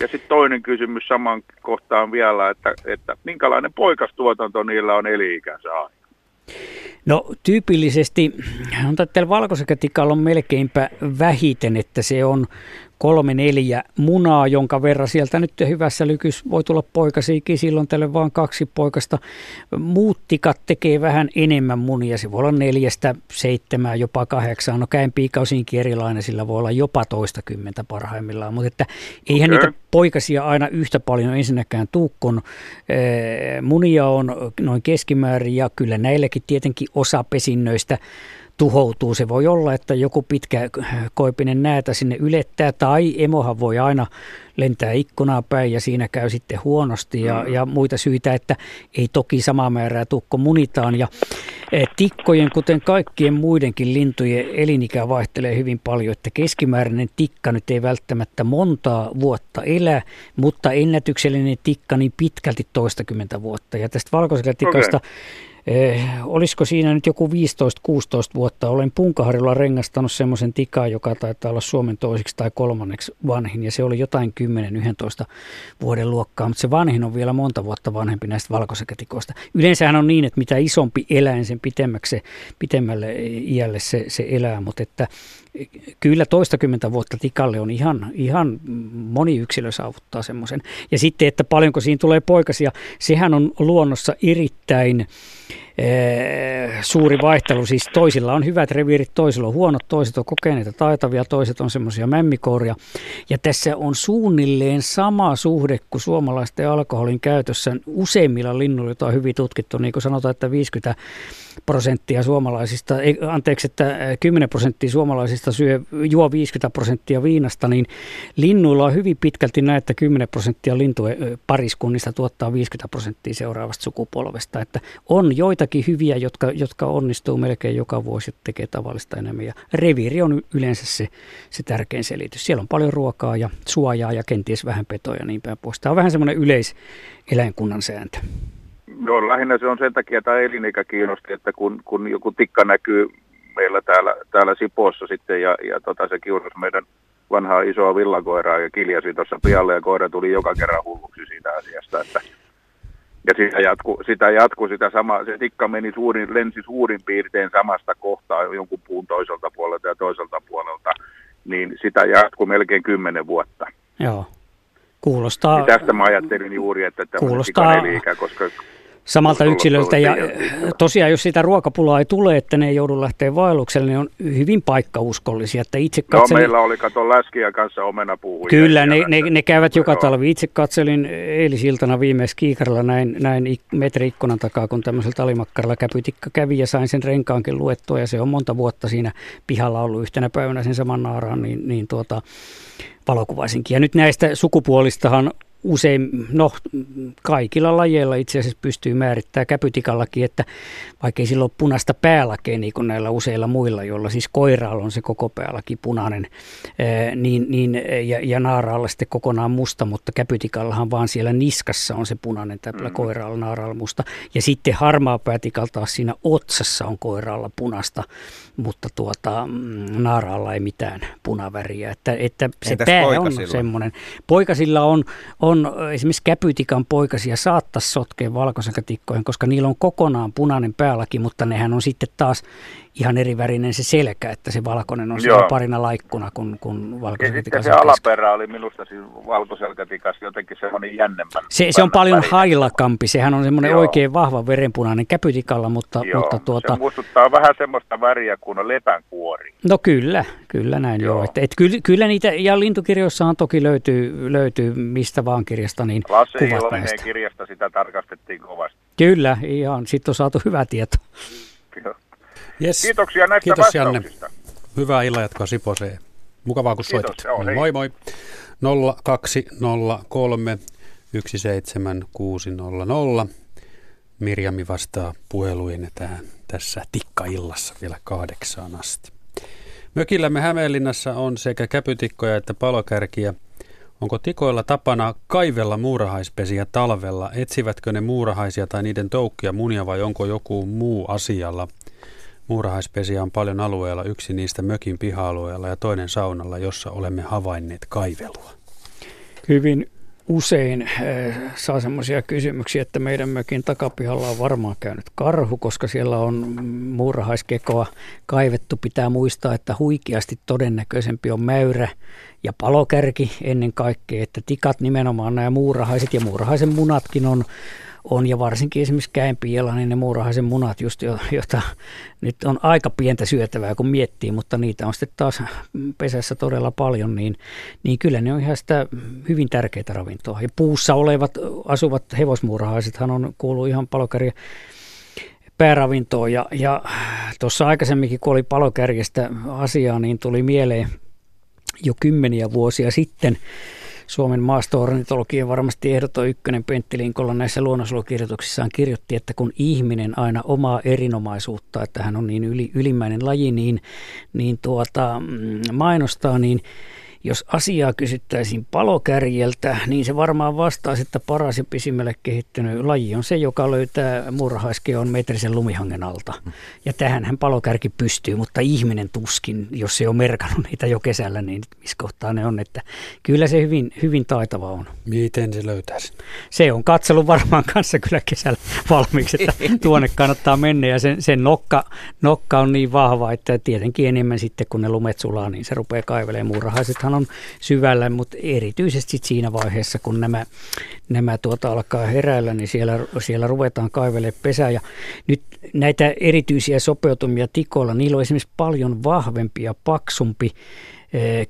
Ja sitten toinen kysymys saman kohtaan vielä, että, että minkälainen poikastuotanto niillä on eli-ikänsä aina? No tyypillisesti, on tällä valkoisekätikalla on melkeinpä vähiten, että se on kolme neljä munaa, jonka verran sieltä nyt hyvässä lykys voi tulla poikasiikin, silloin tälle vaan kaksi poikasta. Muuttikat tekee vähän enemmän munia, se voi olla neljästä, seitsemää, jopa kahdeksaan. No käyn piikausinkin erilainen, sillä voi olla jopa toista kymmentä parhaimmillaan, mutta että eihän okay. niitä poikasia aina yhtä paljon ensinnäkään tuukkon. Munia on noin keskimäärin ja kyllä näilläkin tietenkin osa pesinnöistä tuhoutuu. Se voi olla, että joku pitkä koipinen näätä sinne ylettää tai emohan voi aina lentää ikkunaa päin ja siinä käy sitten huonosti ja, mm. ja muita syitä, että ei toki samaa määrää tukko munitaan. Ja e, tikkojen, kuten kaikkien muidenkin lintujen elinikä vaihtelee hyvin paljon, että keskimääräinen tikka nyt ei välttämättä montaa vuotta elä, mutta ennätyksellinen tikka niin pitkälti toistakymmentä vuotta. Ja tästä valkoisesta tikasta okay Eh, olisiko siinä nyt joku 15-16 vuotta? Olen Punkaharjulla rengastanut semmoisen tikaa, joka taitaa olla Suomen toiseksi tai kolmanneksi vanhin, ja se oli jotain 10-11 vuoden luokkaa, mutta se vanhin on vielä monta vuotta vanhempi näistä valkosekatikoista. Yleensähän on niin, että mitä isompi eläin, sen pitemmäksi, pitemmälle iälle se, se elää, mutta että kyllä toistakymmentä vuotta tikalle on ihan, ihan moni yksilö saavuttaa semmoisen. Ja sitten, että paljonko siinä tulee poikasia, sehän on luonnossa erittäin Eh, suuri vaihtelu. Siis toisilla on hyvät reviirit, toisilla on huonot, toiset on kokeneita taitavia, toiset on semmoisia mämmikooria. Ja tässä on suunnilleen sama suhde kuin suomalaisten alkoholin käytössä useimmilla linnuilla, joita on hyvin tutkittu. Niin kuin sanotaan, että 50 prosenttia suomalaisista, anteeksi, että 10 prosenttia suomalaisista syö, juo 50 prosenttia viinasta, niin linnuilla on hyvin pitkälti näin, että 10 prosenttia lintujen pariskunnista tuottaa 50 prosenttia seuraavasta sukupolvesta. Että on joitakin hyviä, jotka, jotka onnistuu melkein joka vuosi tekee tavallista enemmän. Ja reviiri on yleensä se, se tärkein selitys. Siellä on paljon ruokaa ja suojaa ja kenties vähän petoja ja niin päin pois. Tämä on vähän semmoinen yleiseläinkunnan sääntö. Joo, lähinnä se on sen takia, että elinikä kiinnosti, että kun, kun joku tikka näkyy meillä täällä, täällä Sipoossa sitten ja, ja tota, se kiusasi meidän vanhaa isoa villakoiraa ja kiljasi tuossa pialle ja koira tuli joka kerran hulluksi siitä asiasta, että ja sitä jatku, sitä, jatku, sitä sama, se tikka meni suurin, lensi suurin piirtein samasta kohtaa jonkun puun toiselta puolelta ja toiselta puolelta, niin sitä jatkuu melkein kymmenen vuotta. Joo. Kuulostaa... Niin tästä mä ajattelin juuri, että tämä kuulostaa... eli koska samalta yksilöltä. Ja tosiaan, jos sitä ruokapulaa ei tule, että ne ei joudu lähteä vaellukselle, niin on hyvin paikkauskollisia. Että itse katselin... No, meillä oli kato läskiä kanssa omenapuuhuja. Kyllä, ne, ne, ne, käyvät joka talvi. Itse katselin eilisiltana viimeis kiikarilla näin, näin metri ikkunan takaa, kun tämmöisellä alimakkaralla käpytikka kävi ja sain sen renkaankin luettua. Ja se on monta vuotta siinä pihalla ollut yhtenä päivänä sen saman naaraan, niin, niin tuota, valokuvaisinkin. Ja nyt näistä sukupuolistahan usein, no kaikilla lajeilla itse asiassa pystyy määrittämään käpytikallakin, että vaikka ei sillä ole punaista päälakea niin kuin näillä useilla muilla, joilla siis koiraalla on se koko päälaki punainen, niin, niin, ja, ja naaraalla sitten kokonaan musta, mutta käpytikallahan vaan siellä niskassa on se punainen täplä, mm. koiraalla naaraalla musta. Ja sitten harmaa päätikalla taas siinä otsassa on koiraalla punasta, mutta tuota, mm, naaraalla ei mitään punaväriä. Että, että se pää on semmoinen. Poikasilla on, on esimerkiksi käpytikan poikasia saattaisi sotkea valkoisakatikkoihin, koska niillä on kokonaan punainen päälaki, mutta nehän on sitten taas ihan eri värinen se selkä, että se valkoinen on siellä parina laikkuna kuin, kuin valkoselkätikas. se alaperä oli minusta siis valkoselkätikas jotenkin semmoinen jännemmän. Se, se on paljon värinä. hailakampi, sehän on semmoinen Joo. oikein vahva verenpunainen käpytikalla, mutta, joo, mutta tuota... se muistuttaa vähän semmoista väriä kuin on lepänkuori. No kyllä, kyllä näin joo. joo. Et, et kyllä, kyllä niitä, ja lintukirjoissahan toki löytyy, löytyy mistä vaan kirjasta, niin Lasse Iloninen kirjasta sitä tarkastettiin kovasti. Kyllä, ihan, sitten on saatu hyvä tieto. Joo. Yes. Kiitoksia näistä Kiitos Janne. Hyvää illanjatkoa Siposeen. Mukavaa kun Kiitos, soitit. Joo, moi moi. 0203 17600. Mirjami vastaa puheluihin tähän, tässä tikkaillassa vielä kahdeksaan asti. Mökillämme Hämeenlinnassa on sekä käpytikkoja että palokärkiä. Onko tikoilla tapana kaivella muurahaispesiä talvella? Etsivätkö ne muurahaisia tai niiden toukkia munia vai onko joku muu asialla – Muurahaispesiä on paljon alueella, yksi niistä mökin piha-alueella ja toinen saunalla, jossa olemme havainneet kaivelua. Hyvin usein äh, saa semmoisia kysymyksiä, että meidän mökin takapihalla on varmaan käynyt karhu, koska siellä on muurahaiskekoa kaivettu. Pitää muistaa, että huikeasti todennäköisempi on mäyrä ja palokärki ennen kaikkea, että tikat nimenomaan nämä muurahaiset ja muurahaisen munatkin on on, ja varsinkin esimerkiksi käenpiialla, niin ne muurahaisen munat, just jo, jota nyt on aika pientä syötävää, kun miettii, mutta niitä on sitten taas pesässä todella paljon, niin, niin kyllä ne on ihan sitä hyvin tärkeää ravintoa. Ja puussa olevat asuvat hevosmuurahaisethan on kuuluu ihan palokärjen pääravintoon, ja, ja tuossa aikaisemminkin, kun oli palokärjestä asiaa, niin tuli mieleen jo kymmeniä vuosia sitten, Suomen maastoornitologian varmasti ehdoton ykkönen Pentti Linkolla näissä luonnonsuojelukirjoituksissaan kirjoitti, että kun ihminen aina omaa erinomaisuutta, että hän on niin yli, ylimmäinen laji, niin, niin tuota, mm, mainostaa, niin jos asiaa kysyttäisiin palokärjeltä, niin se varmaan vastaisi, että paras ja pisimmälle kehittynyt laji on se, joka löytää murhaiskeon metrisen lumihangen alta. Ja tähän hän palokärki pystyy, mutta ihminen tuskin, jos se on merkannut niitä jo kesällä, niin missä kohtaa ne on. Että kyllä se hyvin, hyvin taitava on. Miten se löytäisi? Se on katselu varmaan kanssa kyllä kesällä valmiiksi, että tuonne kannattaa mennä. Ja sen, sen nokka, nokka on niin vahva, että tietenkin enemmän sitten kun ne lumet sulaa, niin se rupeaa kaivelemaan. Muurahaisethan on syvällä, mutta erityisesti siinä vaiheessa, kun nämä, nämä tuota alkaa heräillä, niin siellä, siellä ruvetaan kaivelemaan pesää. Ja nyt näitä erityisiä sopeutumia tikoilla, niillä on esimerkiksi paljon vahvempi ja paksumpi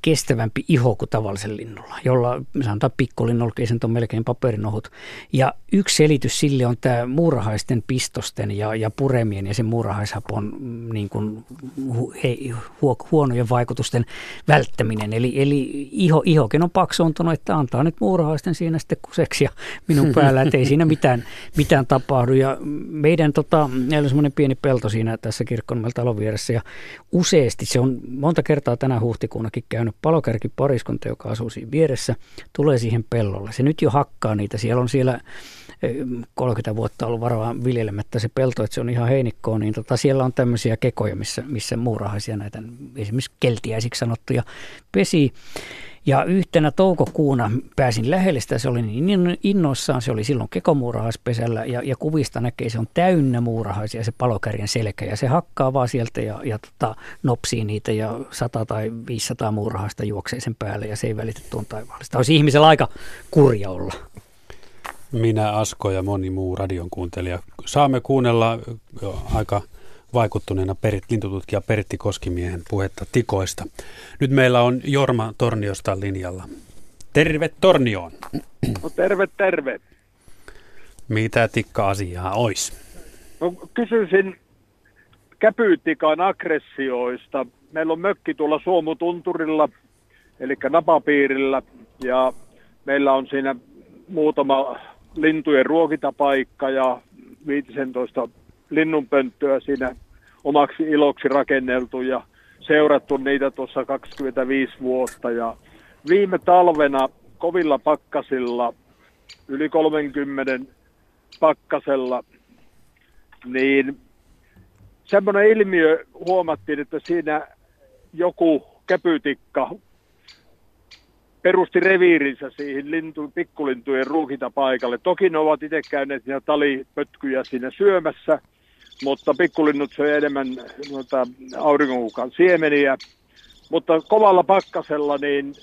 kestävämpi iho kuin tavallisen linnulla, jolla sanotaan pikkulinnulla, se on melkein paperinohut. Ja yksi selitys sille on tämä muurahaisten pistosten ja, ja puremien ja sen muurahaishapon mm, niin kuin, hu, he, hu, huonojen vaikutusten välttäminen. Eli, eli iho, ihokin on paksuuntunut, että antaa nyt muurahaisten siinä sitten kuseksia minun päällä, että ei siinä mitään, mitään tapahdu. Ja meidän, tota, meillä on semmoinen pieni pelto siinä tässä kirkkonumella talon vieressä ja useasti se on monta kertaa tänä huhtikuuna ainakin käynyt palokärkipariskunta, joka asuu siinä vieressä, tulee siihen pellolle. Se nyt jo hakkaa niitä. Siellä on siellä 30 vuotta ollut varovaa viljelemättä se pelto, että se on ihan heinikkoa, niin tota, siellä on tämmöisiä kekoja, missä, missä muurahaisia näitä esimerkiksi keltiäisiksi sanottuja pesi. Ja yhtenä toukokuuna pääsin lähelle sitä, se oli niin innoissaan, se oli silloin kekomuurahaispesällä ja, ja kuvista näkee, se on täynnä muurahaisia se palokärjen selkä ja se hakkaa vaan sieltä ja, ja tota, nopsii niitä ja 100 tai 500 muurahaista juoksee sen päälle ja se ei välitä tuon taivaallista. Olisi ihmisellä aika kurja olla. Minä, Asko ja moni muu radion kuuntelija. Saamme kuunnella aika vaikuttuneena perit, lintututkija Pertti Koskimiehen puhetta tikoista. Nyt meillä on Jorma Torniosta linjalla. Terve Tornioon. No terve, terve. Mitä tikka-asiaa olisi? No, kysyisin käpyytikan aggressioista. Meillä on mökki tuolla Suomutunturilla, eli napapiirillä, ja meillä on siinä muutama lintujen ruokitapaikka ja 15 linnunpönttöä siinä omaksi iloksi rakenneltu ja seurattu niitä tuossa 25 vuotta. Ja viime talvena kovilla pakkasilla, yli 30 pakkasella, niin semmoinen ilmiö huomattiin, että siinä joku käpytikka perusti reviirinsä siihen lintu, pikkulintujen ruukintapaikalle. Toki ne ovat itse käyneet niitä talipötkyjä siinä syömässä, mutta pikkulinnut söi enemmän noita auringonkukan siemeniä. Mutta kovalla pakkasella niin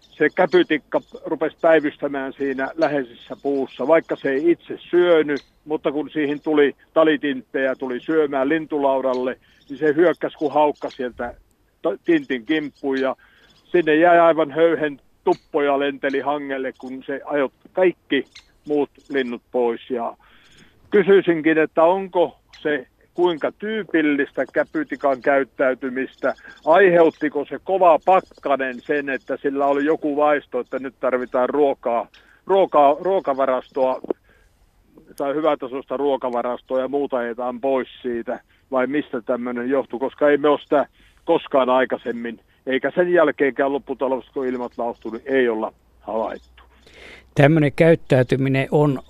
se käpytikka rupesi päivystämään siinä läheisessä puussa, vaikka se ei itse syönyt, mutta kun siihen tuli talitinttejä, tuli syömään lintulaudalle, niin se hyökkäsi kuin haukka sieltä tintin kimppuun ja sinne jäi aivan höyhen tuppoja lenteli hangelle, kun se ajoi kaikki muut linnut pois. Ja kysyisinkin, että onko se kuinka tyypillistä käpytikan käyttäytymistä, aiheuttiko se kova pakkanen sen, että sillä oli joku vaisto, että nyt tarvitaan ruokaa, ruokaa ruokavarastoa tai hyvätasoista ruokavarastoa ja muuta ajetaan pois siitä, vai mistä tämmöinen johtuu, koska ei me ole sitä koskaan aikaisemmin, eikä sen jälkeenkään lopputaloudessa, kun ilmat lauhtunut, niin ei olla havaittu. Tämmöinen käyttäytyminen on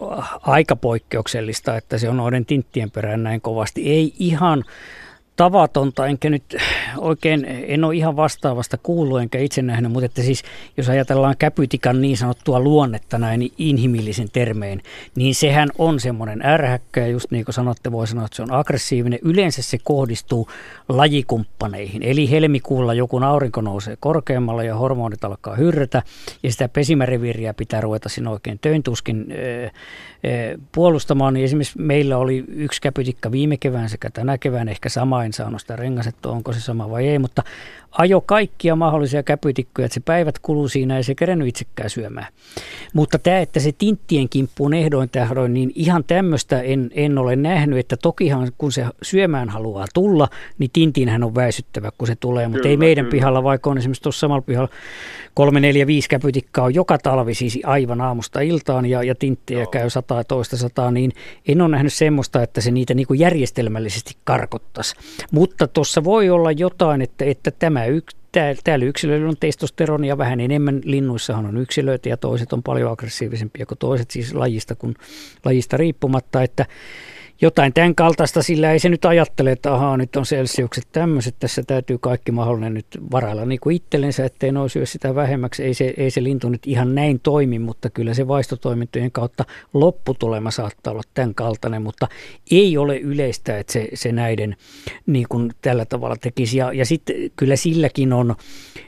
aika poikkeuksellista, että se on noiden tinttien perään näin kovasti. Ei ihan tavatonta, enkä nyt oikein, en ole ihan vastaavasta kuullut enkä itse nähnyt, mutta että siis jos ajatellaan käpytikan niin sanottua luonnetta näin inhimillisen termein, niin sehän on semmoinen ärhäkkä just niin kuin sanotte, voi sanoa, että se on aggressiivinen. Yleensä se kohdistuu lajikumppaneihin, eli helmikuulla joku aurinko nousee korkeammalla ja hormonit alkaa hyrrätä ja sitä pesimäreviiriä pitää ruveta sinne oikein töintuskin puolustamaan, niin esimerkiksi meillä oli yksi käpytikka viime kevään sekä tänä kevään, ehkä sama, en saanut sitä rengasettua, onko se sama vai ei, mutta ajo kaikkia mahdollisia käpytikkoja, että se päivät kuluu siinä ja se kerennyt itsekään syömään. Mutta tämä, että se tinttien kimppuun ehdoin tähdoin, niin ihan tämmöistä en, en ole nähnyt, että tokihan kun se syömään haluaa tulla, niin tintiinhän on väisyttävä, kun se tulee, mutta kyllä, ei meidän kyllä. pihalla, vaikka on esimerkiksi tuossa samalla pihalla kolme, neljä, viisi käpytikkaa on joka talvi siis aivan aamusta iltaan ja, ja tinttiä Joo. käy sata ja toista sataa, niin en ole nähnyt semmoista, että se niitä niin kuin järjestelmällisesti karkottaisi. Mutta tuossa voi olla jotain, että, että tämä yksi täällä yksilöillä on testosteronia vähän enemmän, linnuissahan on yksilöitä ja toiset on paljon aggressiivisempia kuin toiset, siis lajista, kuin, lajista riippumatta, että jotain tämän kaltaista, sillä ei se nyt ajattele, että ahaa, nyt on selsiukset tämmöiset, tässä täytyy kaikki mahdollinen nyt varailla niin kuin itsellensä, ettei syö sitä vähemmäksi. Ei se, ei se lintu nyt ihan näin toimi, mutta kyllä se vaistotoimintojen kautta lopputulema saattaa olla tämän kaltainen, mutta ei ole yleistä, että se, se näiden niin kuin tällä tavalla tekisi. Ja, ja sitten kyllä silläkin on,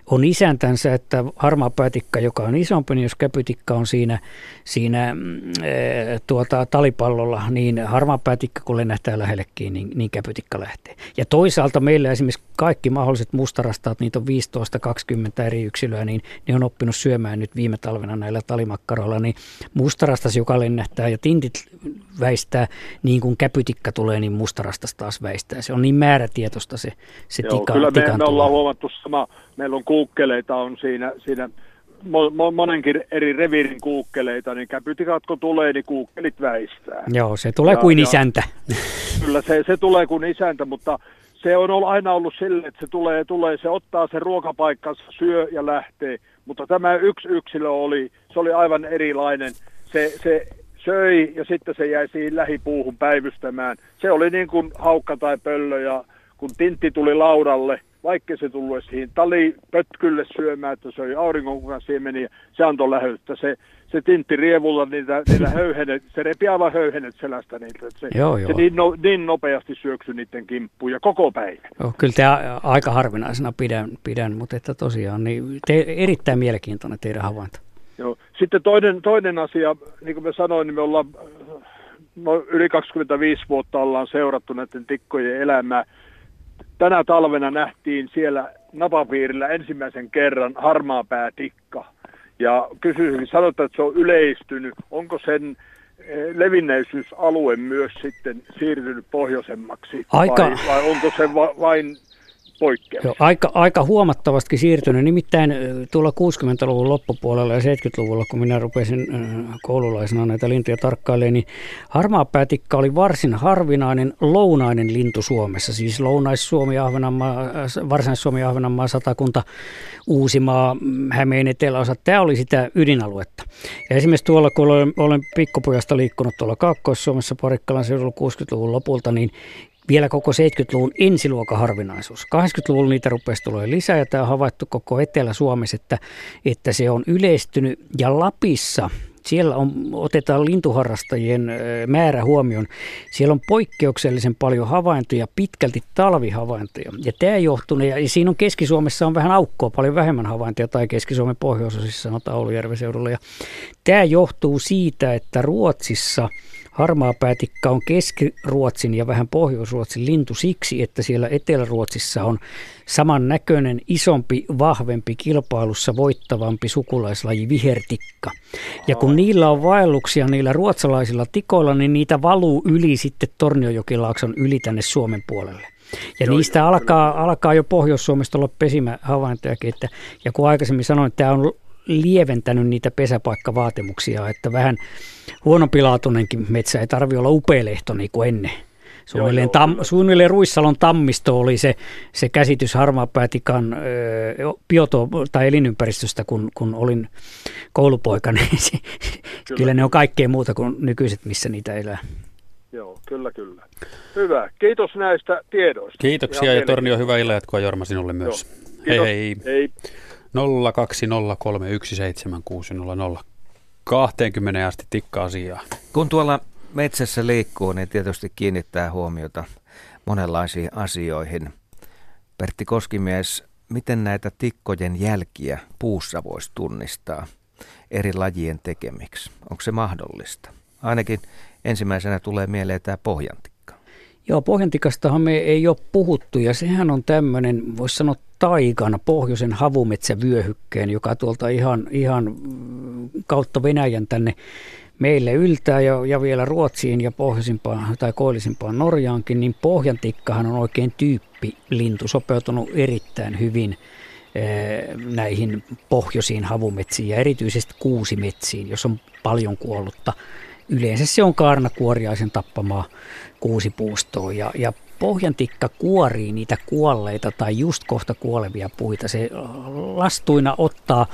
on isäntänsä, että harmaa päätikka, joka on isompi, niin jos käpytikka on siinä, siinä mm, tuota, talipallolla, niin harmaa kun lennähtää lähellekin, niin, niin käpytikka lähtee. Ja toisaalta meillä esimerkiksi kaikki mahdolliset mustarastaat, niitä on 15-20 eri yksilöä, niin ne on oppinut syömään nyt viime talvena näillä talimakkaroilla, niin mustarastas, joka lennähtää ja tintit väistää, niin kun käpytikka tulee, niin mustarastas taas väistää. Se on niin määrätietoista se, se Joo, tika, kyllä me, me ollaan huomattu sama, meillä on kuukkeleita on siinä, siinä monenkin eri reviirin kuukkeleita, niin käpytikat kun tulee, niin kuukkelit väistää. Joo, se tulee ja, kuin isäntä. Kyllä se, se tulee kuin isäntä, mutta se on ollut, aina ollut sille, että se tulee, tulee, se ottaa sen ruokapaikkansa, syö ja lähtee. Mutta tämä yksi yksilö oli, se oli aivan erilainen. Se, se söi ja sitten se jäi siihen lähipuuhun päivystämään. Se oli niin kuin haukka tai pöllö ja kun tintti tuli laudalle, vaikka se tullut siihen talipötkylle syömään, että se oli auringonkukan siemeniä, se antoi lähöyttä. Se, se tintti rievulla niitä, niillä höyhenet, se repi aivan höyhenet selästä niitä. Se, joo, joo. se niin, no, niin, nopeasti syöksy niiden kimppuun ja koko päivä. Joo, kyllä te aika harvinaisena pidän, pidän mutta että tosiaan niin te, erittäin mielenkiintoinen teidän havainto. Joo. Sitten toinen, toinen asia, niin kuin mä sanoin, niin me ollaan no, yli 25 vuotta ollaan seurattu näiden tikkojen elämää tänä talvena nähtiin siellä napapiirillä ensimmäisen kerran harmaapäätikka. Ja kysyisin, sanotaan, että se on yleistynyt. Onko sen eh, levinneisyysalue myös sitten siirtynyt pohjoisemmaksi? Aika... Vai, vai onko se va- vain poikkeus. Joo, aika, aika huomattavasti siirtynyt. Nimittäin tuolla 60-luvun loppupuolella ja 70-luvulla, kun minä rupesin koululaisena näitä lintuja tarkkailemaan, niin harmaapäätikka oli varsin harvinainen lounainen lintu Suomessa. Siis Lounais-Suomi, Ahvenanmaa, Varsinais-Suomi, Ahvenanmaa, Satakunta, Uusimaa, Hämeen eteläosa. Tämä oli sitä ydinaluetta. Ja esimerkiksi tuolla, kun olen, olen pikkupojasta liikkunut tuolla Kaakkois-Suomessa Parikkalan seudulla 60-luvun lopulta, niin vielä koko 70-luvun ensiluokan harvinaisuus. 80-luvulla niitä rupesi tulee lisää ja tämä on havaittu koko Etelä-Suomessa, että, että se on yleistynyt. Ja Lapissa siellä on, otetaan lintuharrastajien määrä huomioon. Siellä on poikkeuksellisen paljon havaintoja, pitkälti talvihavaintoja. Ja tämä johtuu, ja siinä on Keski-Suomessa on vähän aukkoa, paljon vähemmän havaintoja, tai Keski-Suomen pohjoisosissa sanotaan Oulujärven seudulla. Ja tämä johtuu siitä, että Ruotsissa – Harmaa päätikka on Keski-Ruotsin ja vähän Pohjois-Ruotsin lintu siksi, että siellä Etelä-Ruotsissa on samannäköinen, isompi, vahvempi, kilpailussa voittavampi sukulaislaji vihertikka. Ja kun niillä on vaelluksia niillä ruotsalaisilla tikoilla, niin niitä valuu yli sitten Torniojokilaakson yli tänne Suomen puolelle. Ja joo, niistä alkaa, alkaa jo Pohjois-Suomesta olla pesimähavaintojakin. Että, ja kun aikaisemmin sanoin, että tämä on lieventänyt niitä pesäpaikkavaatimuksia, että vähän huonompilaatuinenkin metsä ei tarvitse olla upealehto niin kuin ennen. Suunnilleen, tam, suunnilleen Ruissalon tammisto oli se, se käsitys harmaapäätikan bioto- tai elinympäristöstä, kun, kun olin koulupoika, niin se, kyllä. kyllä ne on kaikkea muuta kuin nykyiset, missä niitä elää. Joo, kyllä, kyllä. Hyvä. Kiitos näistä tiedoista. Kiitoksia Ihan ja Tornio, hyvää illan jatkoa Jorma sinulle myös. Hei hei. Hei. 020317600. 20 asti tikka asiaa. Kun tuolla metsässä liikkuu, niin tietysti kiinnittää huomiota monenlaisiin asioihin. Pertti Koskimies, miten näitä tikkojen jälkiä puussa voisi tunnistaa eri lajien tekemiksi? Onko se mahdollista? Ainakin ensimmäisenä tulee mieleen tämä pohjantikka. Joo, pohjantikastahan me ei ole puhuttu ja sehän on tämmöinen, voisi sanoa taikana, pohjoisen havumetsävyöhykkeen, joka tuolta ihan, ihan kautta Venäjän tänne meille yltää ja, ja vielä Ruotsiin ja pohjoisimpaan tai koillisimpaan Norjaankin, niin pohjantikkahan on oikein tyyppi lintu, sopeutunut erittäin hyvin eh, näihin pohjoisiin havumetsiin ja erityisesti kuusimetsiin, jos on paljon kuollutta. Yleensä se on kaarnakuoriaisen tappamaa kuusipuustoa ja, ja pohjantikka kuorii niitä kuolleita tai just kohta kuolevia puita. Se lastuina ottaa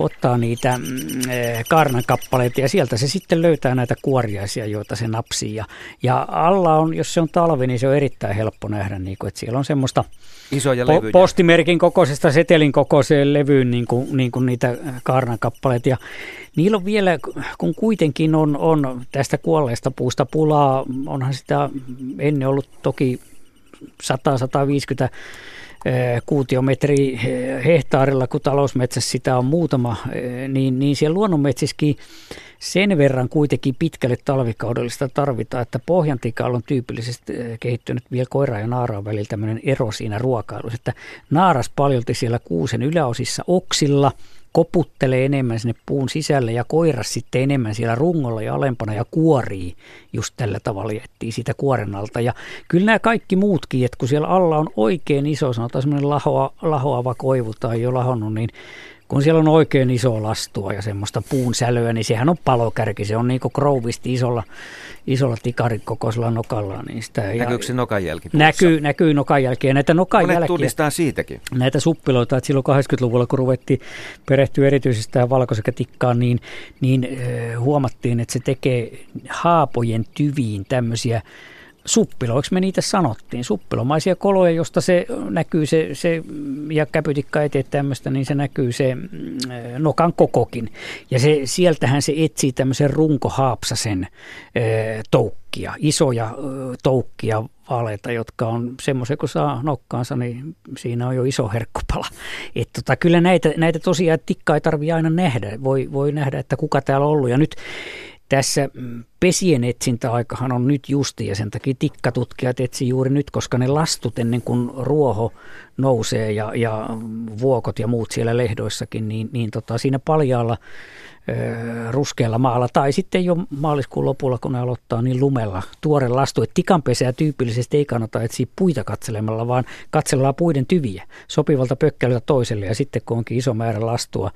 ottaa niitä mm, eh, kaarnankappaleita ja sieltä se sitten löytää näitä kuoriaisia, joita se napsii. Ja, ja alla on, jos se on talvi, niin se on erittäin helppo nähdä, niin kuin, että siellä on semmoista Isoja po- levyjä. postimerkin kokoisesta setelin kokoiseen levyyn niin kuin, niin kuin niitä kaarnankappaleita. Ja niillä on vielä, kun kuitenkin on, on tästä kuolleesta puusta pulaa, onhan sitä ennen ollut toki 100-150 kuutiometri hehtaarilla, kun talousmetsässä sitä on muutama, niin, niin siellä luonnonmetsissäkin sen verran kuitenkin pitkälle talvikaudellista tarvitaan, että pohjantikalla on tyypillisesti kehittynyt vielä koira ja naaraan välillä tämmöinen ero siinä ruokailussa, että naaras paljolti siellä kuusen yläosissa oksilla – koputtelee enemmän sinne puun sisälle ja koiras sitten enemmän siellä rungolla ja alempana ja kuorii just tällä tavalla jättii siitä kuoren alta. Ja kyllä nämä kaikki muutkin, että kun siellä alla on oikein iso, sanotaan semmoinen lahoa, lahoava koivu tai jo lahonnut, niin kun siellä on oikein iso lastua ja semmoista puun sälöä, niin sehän on palokärki. Se on niin kuin krouvisti isolla, isolla tikarin kokoisella nokalla. Niin sitä, Näkyykö se nokan jälki? Näkyy, näkyy nokan jälkiä. Näitä nokan Monet jälkiä, tunnistaa siitäkin. näitä suppiloita, että silloin 80-luvulla, kun ruvettiin perehtyä erityisesti tähän valkosekätikkaan, niin, niin äh, huomattiin, että se tekee haapojen tyviin tämmöisiä suppiloiksi me niitä sanottiin, suppilomaisia koloja, josta se näkyy se, se ja käpytikka eteen tämmöistä, niin se näkyy se mm, nokan kokokin. Ja se, sieltähän se etsii tämmöisen runkohaapsasen e, toukkia, isoja e, toukkia vaaleita, jotka on semmoisia, kun saa nokkaansa, niin siinä on jo iso herkkupala. Et tota, kyllä näitä, näitä tosiaan tikkaa ei tarvitse aina nähdä. Voi, voi nähdä, että kuka täällä on ollut. Ja nyt tässä pesien etsintäaikahan on nyt justi ja sen takia tikkatutkijat etsi juuri nyt, koska ne lastut ennen kuin ruoho nousee ja, ja vuokot ja muut siellä lehdoissakin, niin, niin tota, siinä paljaalla ruskealla maalla tai sitten jo maaliskuun lopulla, kun ne aloittaa, niin lumella tuore lastu. Et tikanpesää tyypillisesti ei kannata etsiä puita katselemalla, vaan katsellaan puiden tyviä sopivalta pökkälöltä toiselle ja sitten kun onkin iso määrä lastua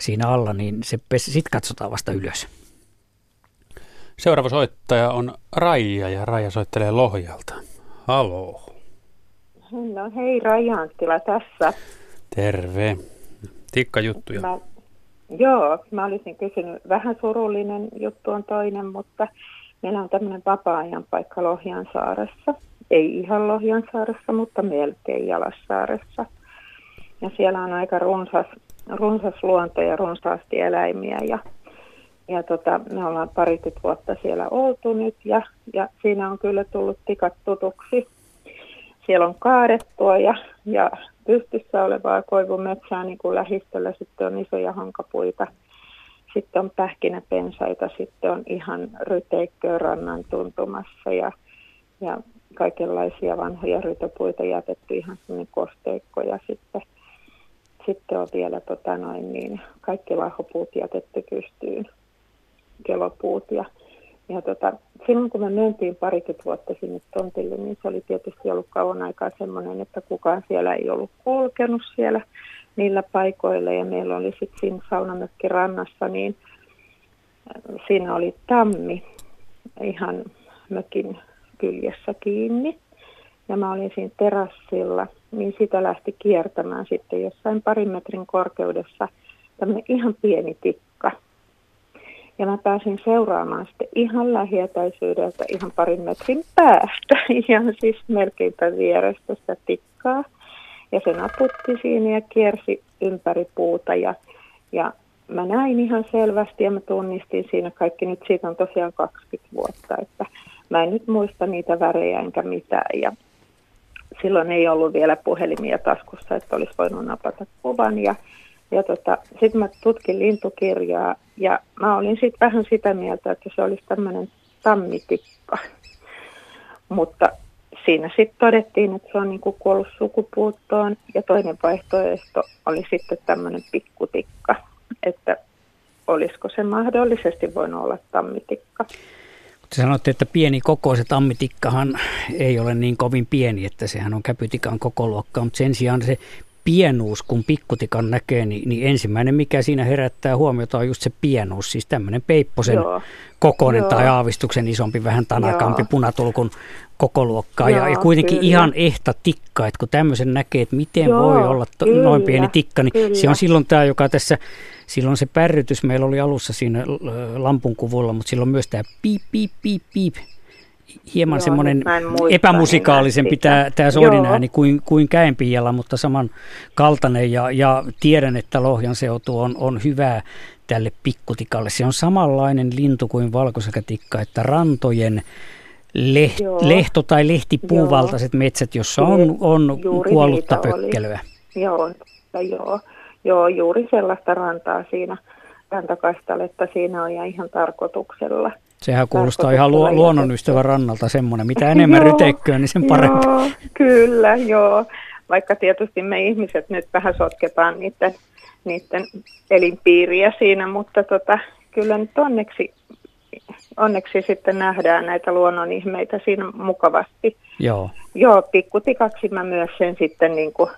siinä alla, niin se sitten katsotaan vasta ylös. Seuraava soittaja on Raija ja Raija soittelee Lohjalta. Halo. No hei, Raija Anttila tässä. Terve. Tikka juttuja. Mä, joo, mä olisin kysynyt, vähän surullinen juttu on toinen, mutta meillä on tämmöinen vapaa-ajan paikka Lohjan saaressa. Ei ihan Lohjan saaressa, mutta melkein Jalassaaressa. Ja siellä on aika runsas, runsas luonto ja runsaasti eläimiä ja ja tota, me ollaan parikymmentä vuotta siellä oltu nyt ja, ja siinä on kyllä tullut tikat tutuksi. Siellä on kaadettua ja, ja pystyssä olevaa koivumetsää niin kuin lähistöllä. Sitten on isoja hankapuita. Sitten on pähkinäpensaita, sitten on ihan ryteikköä rannan tuntumassa ja, ja kaikenlaisia vanhoja rytöpuita jätetty ihan sinne kosteikko ja sitten, sitten on vielä tota noin, niin, kaikki lahopuut jätetty pystyyn kelopuut. Ja, ja tota, silloin kun me mentiin parikymmentä vuotta sinne tontille, niin se oli tietysti ollut kauan aikaa semmoinen, että kukaan siellä ei ollut kulkenut siellä niillä paikoilla. Ja meillä oli sitten siinä saunamökki rannassa, niin äh, siinä oli tammi ihan mökin kyljessä kiinni. Ja mä olin siinä terassilla, niin sitä lähti kiertämään sitten jossain parin metrin korkeudessa tämmöinen ihan pieni tikka Ja mä pääsin seuraamaan sitten ihan lähietäisyydeltä, ihan parin metrin päästä, ihan siis melkeinpä vierestä sitä tikkaa. Ja se naputti siinä ja kiersi ympäri puuta ja, ja mä näin ihan selvästi ja mä tunnistin siinä kaikki. Nyt siitä on tosiaan 20 vuotta, että mä en nyt muista niitä värejä enkä mitään. Ja silloin ei ollut vielä puhelimia taskussa, että olisi voinut napata kuvan. Ja, ja tota, sitten mä tutkin lintukirjaa ja mä olin sitten vähän sitä mieltä, että se olisi tämmöinen tammitikka. Mutta siinä sitten todettiin, että se on niinku kuollut sukupuuttoon ja toinen vaihtoehto oli sitten tämmöinen pikkutikka, että olisiko se mahdollisesti voinut olla tammitikka. Te sanoitte, että pieni kokoiset tammitikkahan ei ole niin kovin pieni, että sehän on käpytikan kokoluokka, mutta sen sijaan se pienuus, kun pikkutikan näkee, niin, niin ensimmäinen, mikä siinä herättää huomiota, on just se pienuus. Siis tämmöinen peipposen Joo. kokoinen Joo. tai aavistuksen isompi, vähän tanakampi Joo. punatulkun kokoluokkaa. Joo, ja, ja kuitenkin kyllä. ihan ehta tikka, että kun tämmöisen näkee, että miten Joo, voi olla to, kyllä, noin pieni tikka, niin kyllä. se on silloin tämä, joka tässä, silloin se pärrytys meillä oli alussa siinä lampun kuvulla, mutta silloin myös tämä piip, piip, piip, piip, hieman Joo, semmoinen epämusikaalisempi tämä, tämä soidin ääni kuin, kuin käenpiijalla, mutta saman kaltainen ja, ja tiedän, että Lohjan seutu on, on hyvää tälle pikkutikalle. Se on samanlainen lintu kuin valkosäkätikka, että rantojen leht, lehto- tai lehtipuuvaltaiset joo. metsät, jossa on, on kuollutta pökkelyä. Joo, joo, joo, juuri sellaista rantaa siinä rantakastaletta siinä on ja ihan tarkoituksella. Sehän kuulostaa ihan lu- luonnonystävän rannalta semmoinen. Mitä enemmän ryteikköä, niin sen parempi. Joo, kyllä, joo. Vaikka tietysti me ihmiset nyt vähän sotketaan niiden, niiden elinpiiriä siinä, mutta tota, kyllä nyt onneksi, onneksi sitten nähdään näitä luonnon ihmeitä siinä mukavasti. Joo. Joo, pikkutikaksi mä myös sen sitten niin kuin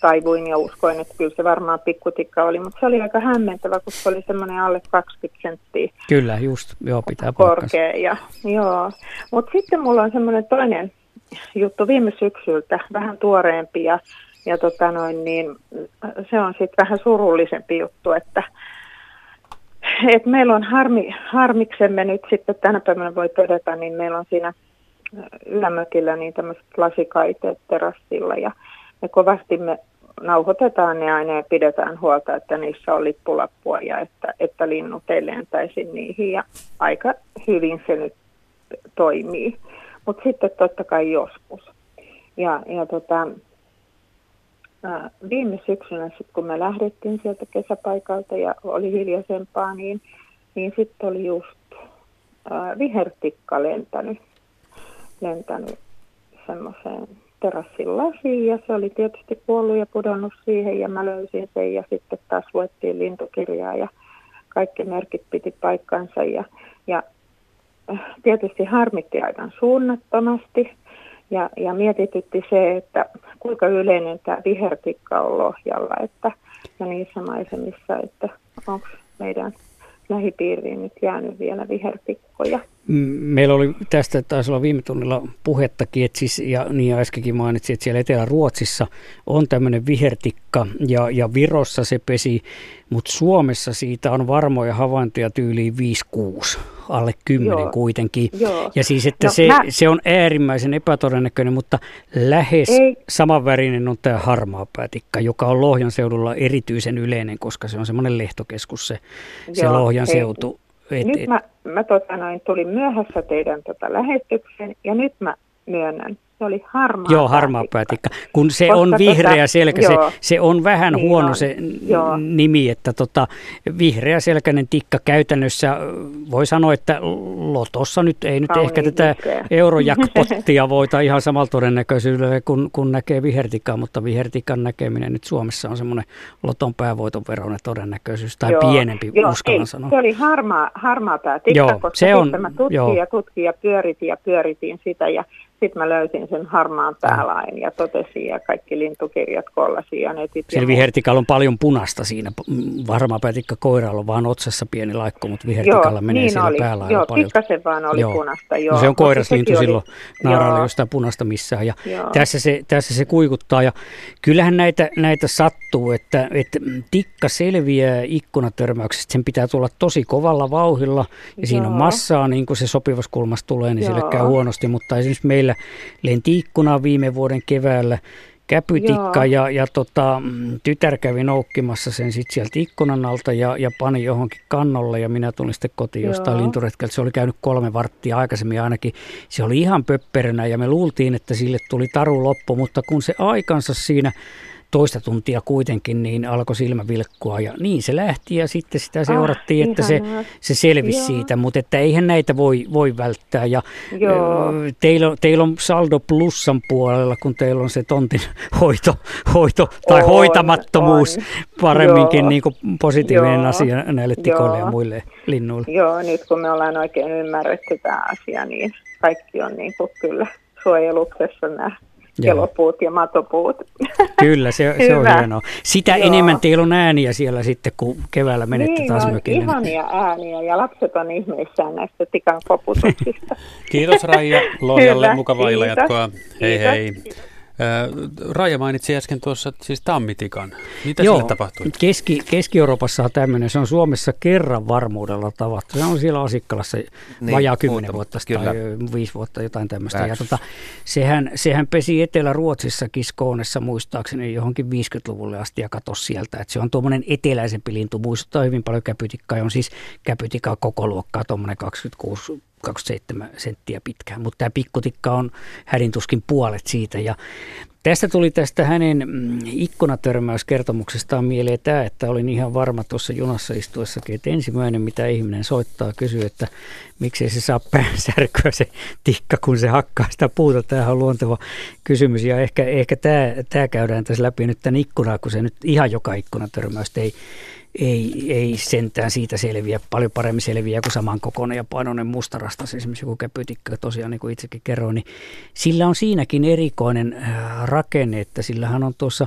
taivuin ja uskoin, että kyllä se varmaan pikkutikka oli, mutta se oli aika hämmentävä, kun se oli semmoinen alle 20 senttiä. Kyllä, just, joo, pitää korkea. Ja, joo. Mutta sitten mulla on semmoinen toinen juttu viime syksyltä, vähän tuoreempi ja, ja tota noin, niin, se on sitten vähän surullisempi juttu, että et meillä on harmi, harmiksemme nyt sitten tänä päivänä voi todeta, niin meillä on siinä ylämökillä niin tämmöiset lasikaiteet terassilla ja me kovasti me nauhoitetaan ne aina ja pidetään huolta, että niissä on lippulappua ja että, että linnut ei lentäisi niihin ja aika hyvin se nyt toimii. Mutta sitten totta kai joskus. Ja, ja tota, viime syksynä, sit kun me lähdettiin sieltä kesäpaikalta ja oli hiljaisempaa, niin, niin sitten oli just vihertikka lentänyt, lentänyt semmoiseen terassin lasiin. Ja se oli tietysti kuollut ja pudonnut siihen ja mä löysin sen ja sitten taas luettiin lintukirjaa ja kaikki merkit piti paikkansa. Ja, ja tietysti harmitti aivan suunnattomasti ja, ja mietitytti se, että kuinka yleinen tämä vihertikka on Lohjalla että, ja niissä maisemissa, että onko meidän lähipiiriin nyt jäänyt vielä vihertikkoja. Meillä oli tästä, taisi olla viime tunnilla puhettakin, että siis, ja niin äskenkin mainitsin, että siellä Etelä-Ruotsissa on tämmöinen vihertikka ja, ja Virossa se pesi, mutta Suomessa siitä on varmoja havaintoja tyyliin 5-6 alle 10 Joo. kuitenkin. Joo. Ja siis, että no, se, mä... se on äärimmäisen epätodennäköinen, mutta lähes Ei. samanvärinen on tämä harmaapäätikka, joka on Lohjan seudulla erityisen yleinen, koska se on semmoinen lehtokeskus se, Joo, se Lohjan hei. seutu. Et, nyt mä, mä tota noin, tulin myöhässä teidän tota lähetykseen ja nyt mä myönnän, se oli harmaa Joo, harmaa päätikka. Kun se Koska on tota- vihreä tota, selkä, se, se on vähän niin huono on, se joo. nimi, että tota, vihreä selkäinen tikka käytännössä voi sanoa, että lotossa nyt ei nyt Kauniin ehkä tätä eurojakpottia voita ihan samalla todennäköisyydellä kun, kun näkee vihertikkaa, mutta vihertikan näkeminen nyt Suomessa on semmoinen loton päävoiton veroinen todennäköisyys tai joo, pienempi, joo, uskallan ei, sanoa. Se oli harmaa, harmaa päätikka, joo, koska se on, mä tutkin joo. ja tutkin ja pyöritin ja pyöritin sitä ja sitten mä löysin sen harmaan päälain ja totesin ja kaikki lintukirjat kollasin ja netit. Siellä vihertikalla on paljon punasta siinä. Varmaan päätikka koiralla on vaan otsassa pieni laikko, mutta vihertikalla menee niin siellä oli. päällä joo, paljon. Joo, vaan oli joo. punasta. Joo. No se on koiraslintu oli... silloin, naaraalla jostain punasta missään. Ja tässä se, tässä se kuikuttaa ja kyllähän näitä, näitä sattuu, että, että tikka selviää ikkunatörmäyksestä. Sen pitää tulla tosi kovalla vauhilla ja joo. siinä on massaa, niin kuin se sopivaskulmasta tulee, niin joo. sille käy huonosti. Mutta esimerkiksi meillä lenti ikkuna viime vuoden keväällä käpytikka ja, ja tota, tytär kävi noukkimassa sen sitten sieltä ikkunan alta ja, ja pani johonkin kannolle ja minä tulin sitten kotiin jostain linturetkeltä. Se oli käynyt kolme varttia aikaisemmin ainakin. Se oli ihan pöpperänä ja me luultiin, että sille tuli taru loppu, mutta kun se aikansa siinä toista tuntia kuitenkin, niin alkoi silmä vilkkua ja niin se lähti ja sitten sitä seurattiin, ah, että se, se selvisi Joo. siitä, mutta että eihän näitä voi, voi välttää ja Joo. Teillä, teillä on saldo plussan puolella, kun teillä on se tontin hoito, hoito tai on, hoitamattomuus on. paremminkin niin kuin positiivinen Joo. asia näille tikoille Joo. ja muille linnuille. Joo, nyt kun me ollaan oikein ymmärretty tämä asia, niin kaikki on niin kuin kyllä suojeluksessa nämä kelopuut ja matopuut. Kyllä, se, se on hienoa. Sitä Joo. enemmän teillä on ääniä siellä sitten, kun keväällä menette niin, taas mökille. ihania ääniä ja lapset on ihmeissään näistä tikan koputuksista. Kiitos Raija Lohjalle, mukavaa illanjatkoa. Hei hei. Raija mainitsi äsken tuossa siis tammitikan. Mitä Joo, sille tapahtui? Keski, Keski-Euroopassa on tämmöinen, se on Suomessa kerran varmuudella tavattu. Se on siellä Asikkalassa niin, vajaa kymmenen vuotta kyllä. tai viisi vuotta, jotain tämmöistä. Ja tota, sehän, sehän pesi Etelä-Ruotsissa Kiskoonessa muistaakseni johonkin 50-luvulle asti ja katosi sieltä. Et se on tuommoinen eteläisempi lintu, muistuttaa hyvin paljon käpytikkaa. On siis käpytikkaa koko luokkaa, tuommoinen 26 27 senttiä pitkään, mutta tämä pikkutikka on hädintuskin puolet siitä. Ja tästä tuli tästä hänen mm, ikkunatörmäyskertomuksestaan mieleen tämä, että olin ihan varma tuossa junassa istuessakin, että ensimmäinen mitä ihminen soittaa kysyy, että miksei se saa päänsärkyä se tikka, kun se hakkaa sitä puuta. Tämähän on luonteva kysymys ja ehkä, ehkä tämä, tämä käydään tässä läpi nyt tämän ikkunaa, kun se nyt ihan joka ikkunatörmäystä ei ei, ei sentään siitä selviä, paljon paremmin selviä kuin samankokoinen ja painoinen mustarastas, esimerkiksi joku käpytikkö tosiaan, niin kuin itsekin kerroin, niin sillä on siinäkin erikoinen äh, rakenne, että sillähän on tuossa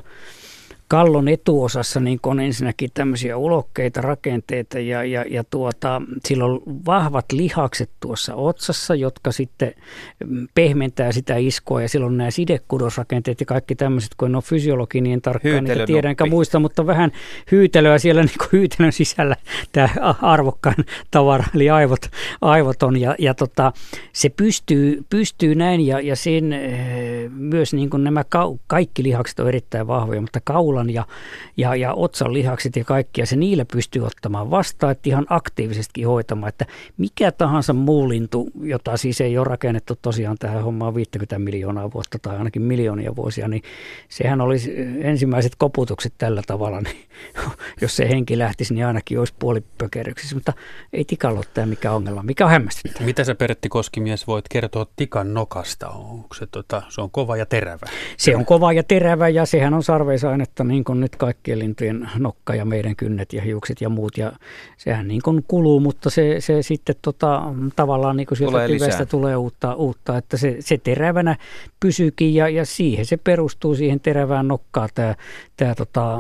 kallon etuosassa niin on ensinnäkin tämmöisiä ulokkeita, rakenteita ja, ja, ja tuota, sillä on vahvat lihakset tuossa otsassa, jotka sitten mm, pehmentää sitä iskoa ja silloin nämä sidekudosrakenteet ja kaikki tämmöiset, kun en ole fysiologi, niin tarkkaan niitä tiedä enkä muista, mutta vähän hyytelöä siellä niin kuin hyytelön sisällä tämä arvokkaan tavara, eli aivot, aivot on. Ja, ja tota, se pystyy, pystyy näin ja, ja sen eh, myös niin kuin nämä ka- kaikki lihakset on erittäin vahvoja, mutta kaula kaulan ja, ja, ja otsan lihakset ja kaikki, ja se niillä pystyy ottamaan vastaan, että ihan aktiivisesti hoitamaan, että mikä tahansa muu lintu, jota siis ei ole rakennettu tosiaan tähän hommaan 50 miljoonaa vuotta tai ainakin miljoonia vuosia, niin sehän olisi ensimmäiset koputukset tällä tavalla, niin jos se henki lähtisi, niin ainakin olisi puolipökeryksissä, mutta ei tikalla ole tämä mikä ongelma, mikä on hämmästyttävää. Mitä sä Pertti Koskimies voit kertoa tikan nokasta? Onko se, tota, se on kova ja terävä? Se on kova ja terävä ja sehän on sarveisainetta niin kuin nyt kaikkien lintujen nokka ja meidän kynnet ja hiukset ja muut. Ja sehän niin kuin kuluu, mutta se, se sitten tota, tavallaan niin kuin sieltä tulee tyvestä tulee uutta, uutta, että se, se terävänä pysyykin ja, ja siihen se perustuu siihen terävään nokkaan tämä, tämä tota,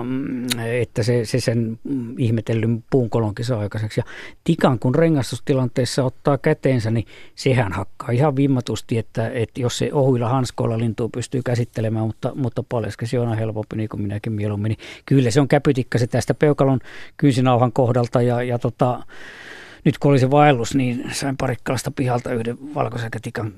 että se, se sen ihmetellyn puunkolonkin saa aikaiseksi. Ja tikan kun rengastustilanteessa ottaa käteensä, niin sehän hakkaa ihan vimmatusti, että, että jos se ohuilla hanskoilla lintuu pystyy käsittelemään, mutta, mutta paljon se on helpompi, niin kuin minäkin mieluummin. Niin kyllä se on käpytikka se tästä peukalon kynsinauhan kohdalta ja, ja tota, nyt kun oli se vaellus, niin sain parikkalasta pihalta yhden valkosäkätikan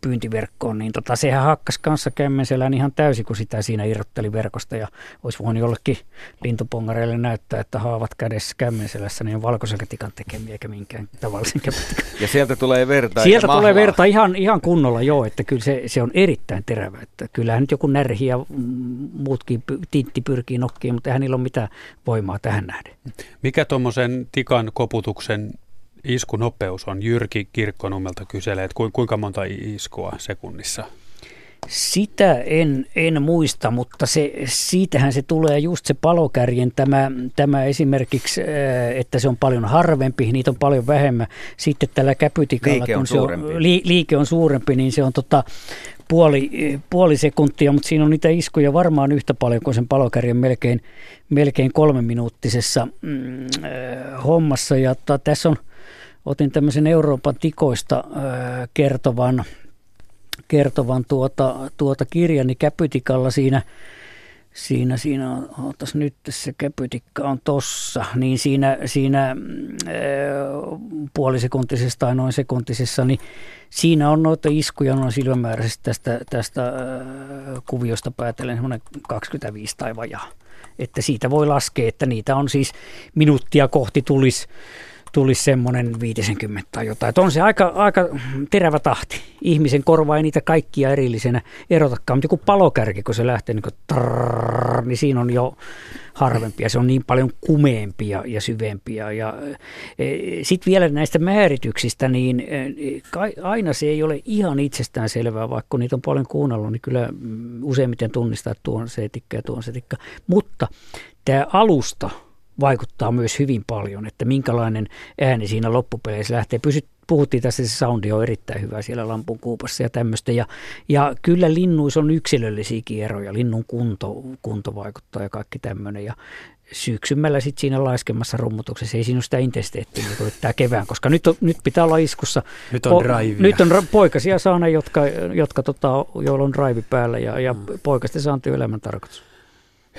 pyyntiverkkoon, niin tota, sehän hakkas kanssa kämmenselään ihan täysin, kun sitä siinä irrotteli verkosta ja olisi voinut jollekin lintupongareille näyttää, että haavat kädessä kämmenselässä, niin on valkosäkätikan tekemiä eikä minkään tavallisen. Ja sieltä tulee verta Sieltä tulee verta ihan, ihan kunnolla joo, että kyllä se, se on erittäin terävä. Että kyllähän nyt joku närhi ja muutkin tintti pyrkii nokkiin, mutta eihän niillä ole mitään voimaa tähän nähden. Mikä tuommoisen tikan koputuksen iskunopeus on? Jyrki Kirkkonummelta kyselee, että kuinka monta iskua sekunnissa? Sitä en, en muista, mutta se, siitähän se tulee just se palokärjen tämä, tämä esimerkiksi, äh, että se on paljon harvempi, niitä on paljon vähemmän. Sitten tällä käpytikalla, liike on kun se on, li, liike on suurempi, niin se on tota, puoli, puoli sekuntia, mutta siinä on niitä iskuja varmaan yhtä paljon kuin sen palokärjen melkein, melkein kolmeminuuttisessa mm, äh, hommassa. Ja ta, tässä on, otin tämmöisen Euroopan tikoista äh, kertovan, kertovan tuota, tuota kirjani niin Käpytikalla siinä, siinä, siinä on, ootas nyt se käpytikka on tossa, niin siinä, siinä äh, puolisekuntisessa tai noin sekuntisessa, niin siinä on noita iskuja noin silmämääräisesti tästä, tästä äh, kuviosta päätellen semmoinen 25 tai vajaa. Että siitä voi laskea, että niitä on siis minuuttia kohti tulisi tulisi semmoinen 50 tai jotain. Että on se aika, aika terävä tahti. Ihmisen korva ei niitä kaikkia erillisenä erotakaan, mutta joku palokärki, kun se lähtee niin, trrr, niin siinä on jo harvempia. Se on niin paljon kumeempia ja syvempiä. Ja, e, Sitten vielä näistä määrityksistä, niin e, aina se ei ole ihan itsestään selvää, vaikka niitä on paljon kuunnellut, niin kyllä useimmiten tunnistaa, että tuon se etikka ja tuon se etikka. Mutta tämä alusta, vaikuttaa myös hyvin paljon, että minkälainen ääni siinä loppupeleissä lähtee. Pysyt, puhuttiin tässä, se soundi on erittäin hyvä siellä lampun kuupassa ja tämmöistä. Ja, ja kyllä linnuissa on yksilöllisiäkin eroja. Linnun kunto, kunto vaikuttaa ja kaikki tämmöinen. Ja syksymmällä sitten siinä laiskemmassa rummutuksessa. Ei siinä ole sitä intensiteettiä niin tämä kevään, koska nyt, on, nyt pitää olla iskussa. Nyt on drive. Nyt on poikasia saana, jotka, jotka tota, joilla on drive päällä ja, ja mm. poikasten saanti elämän tarkoitus.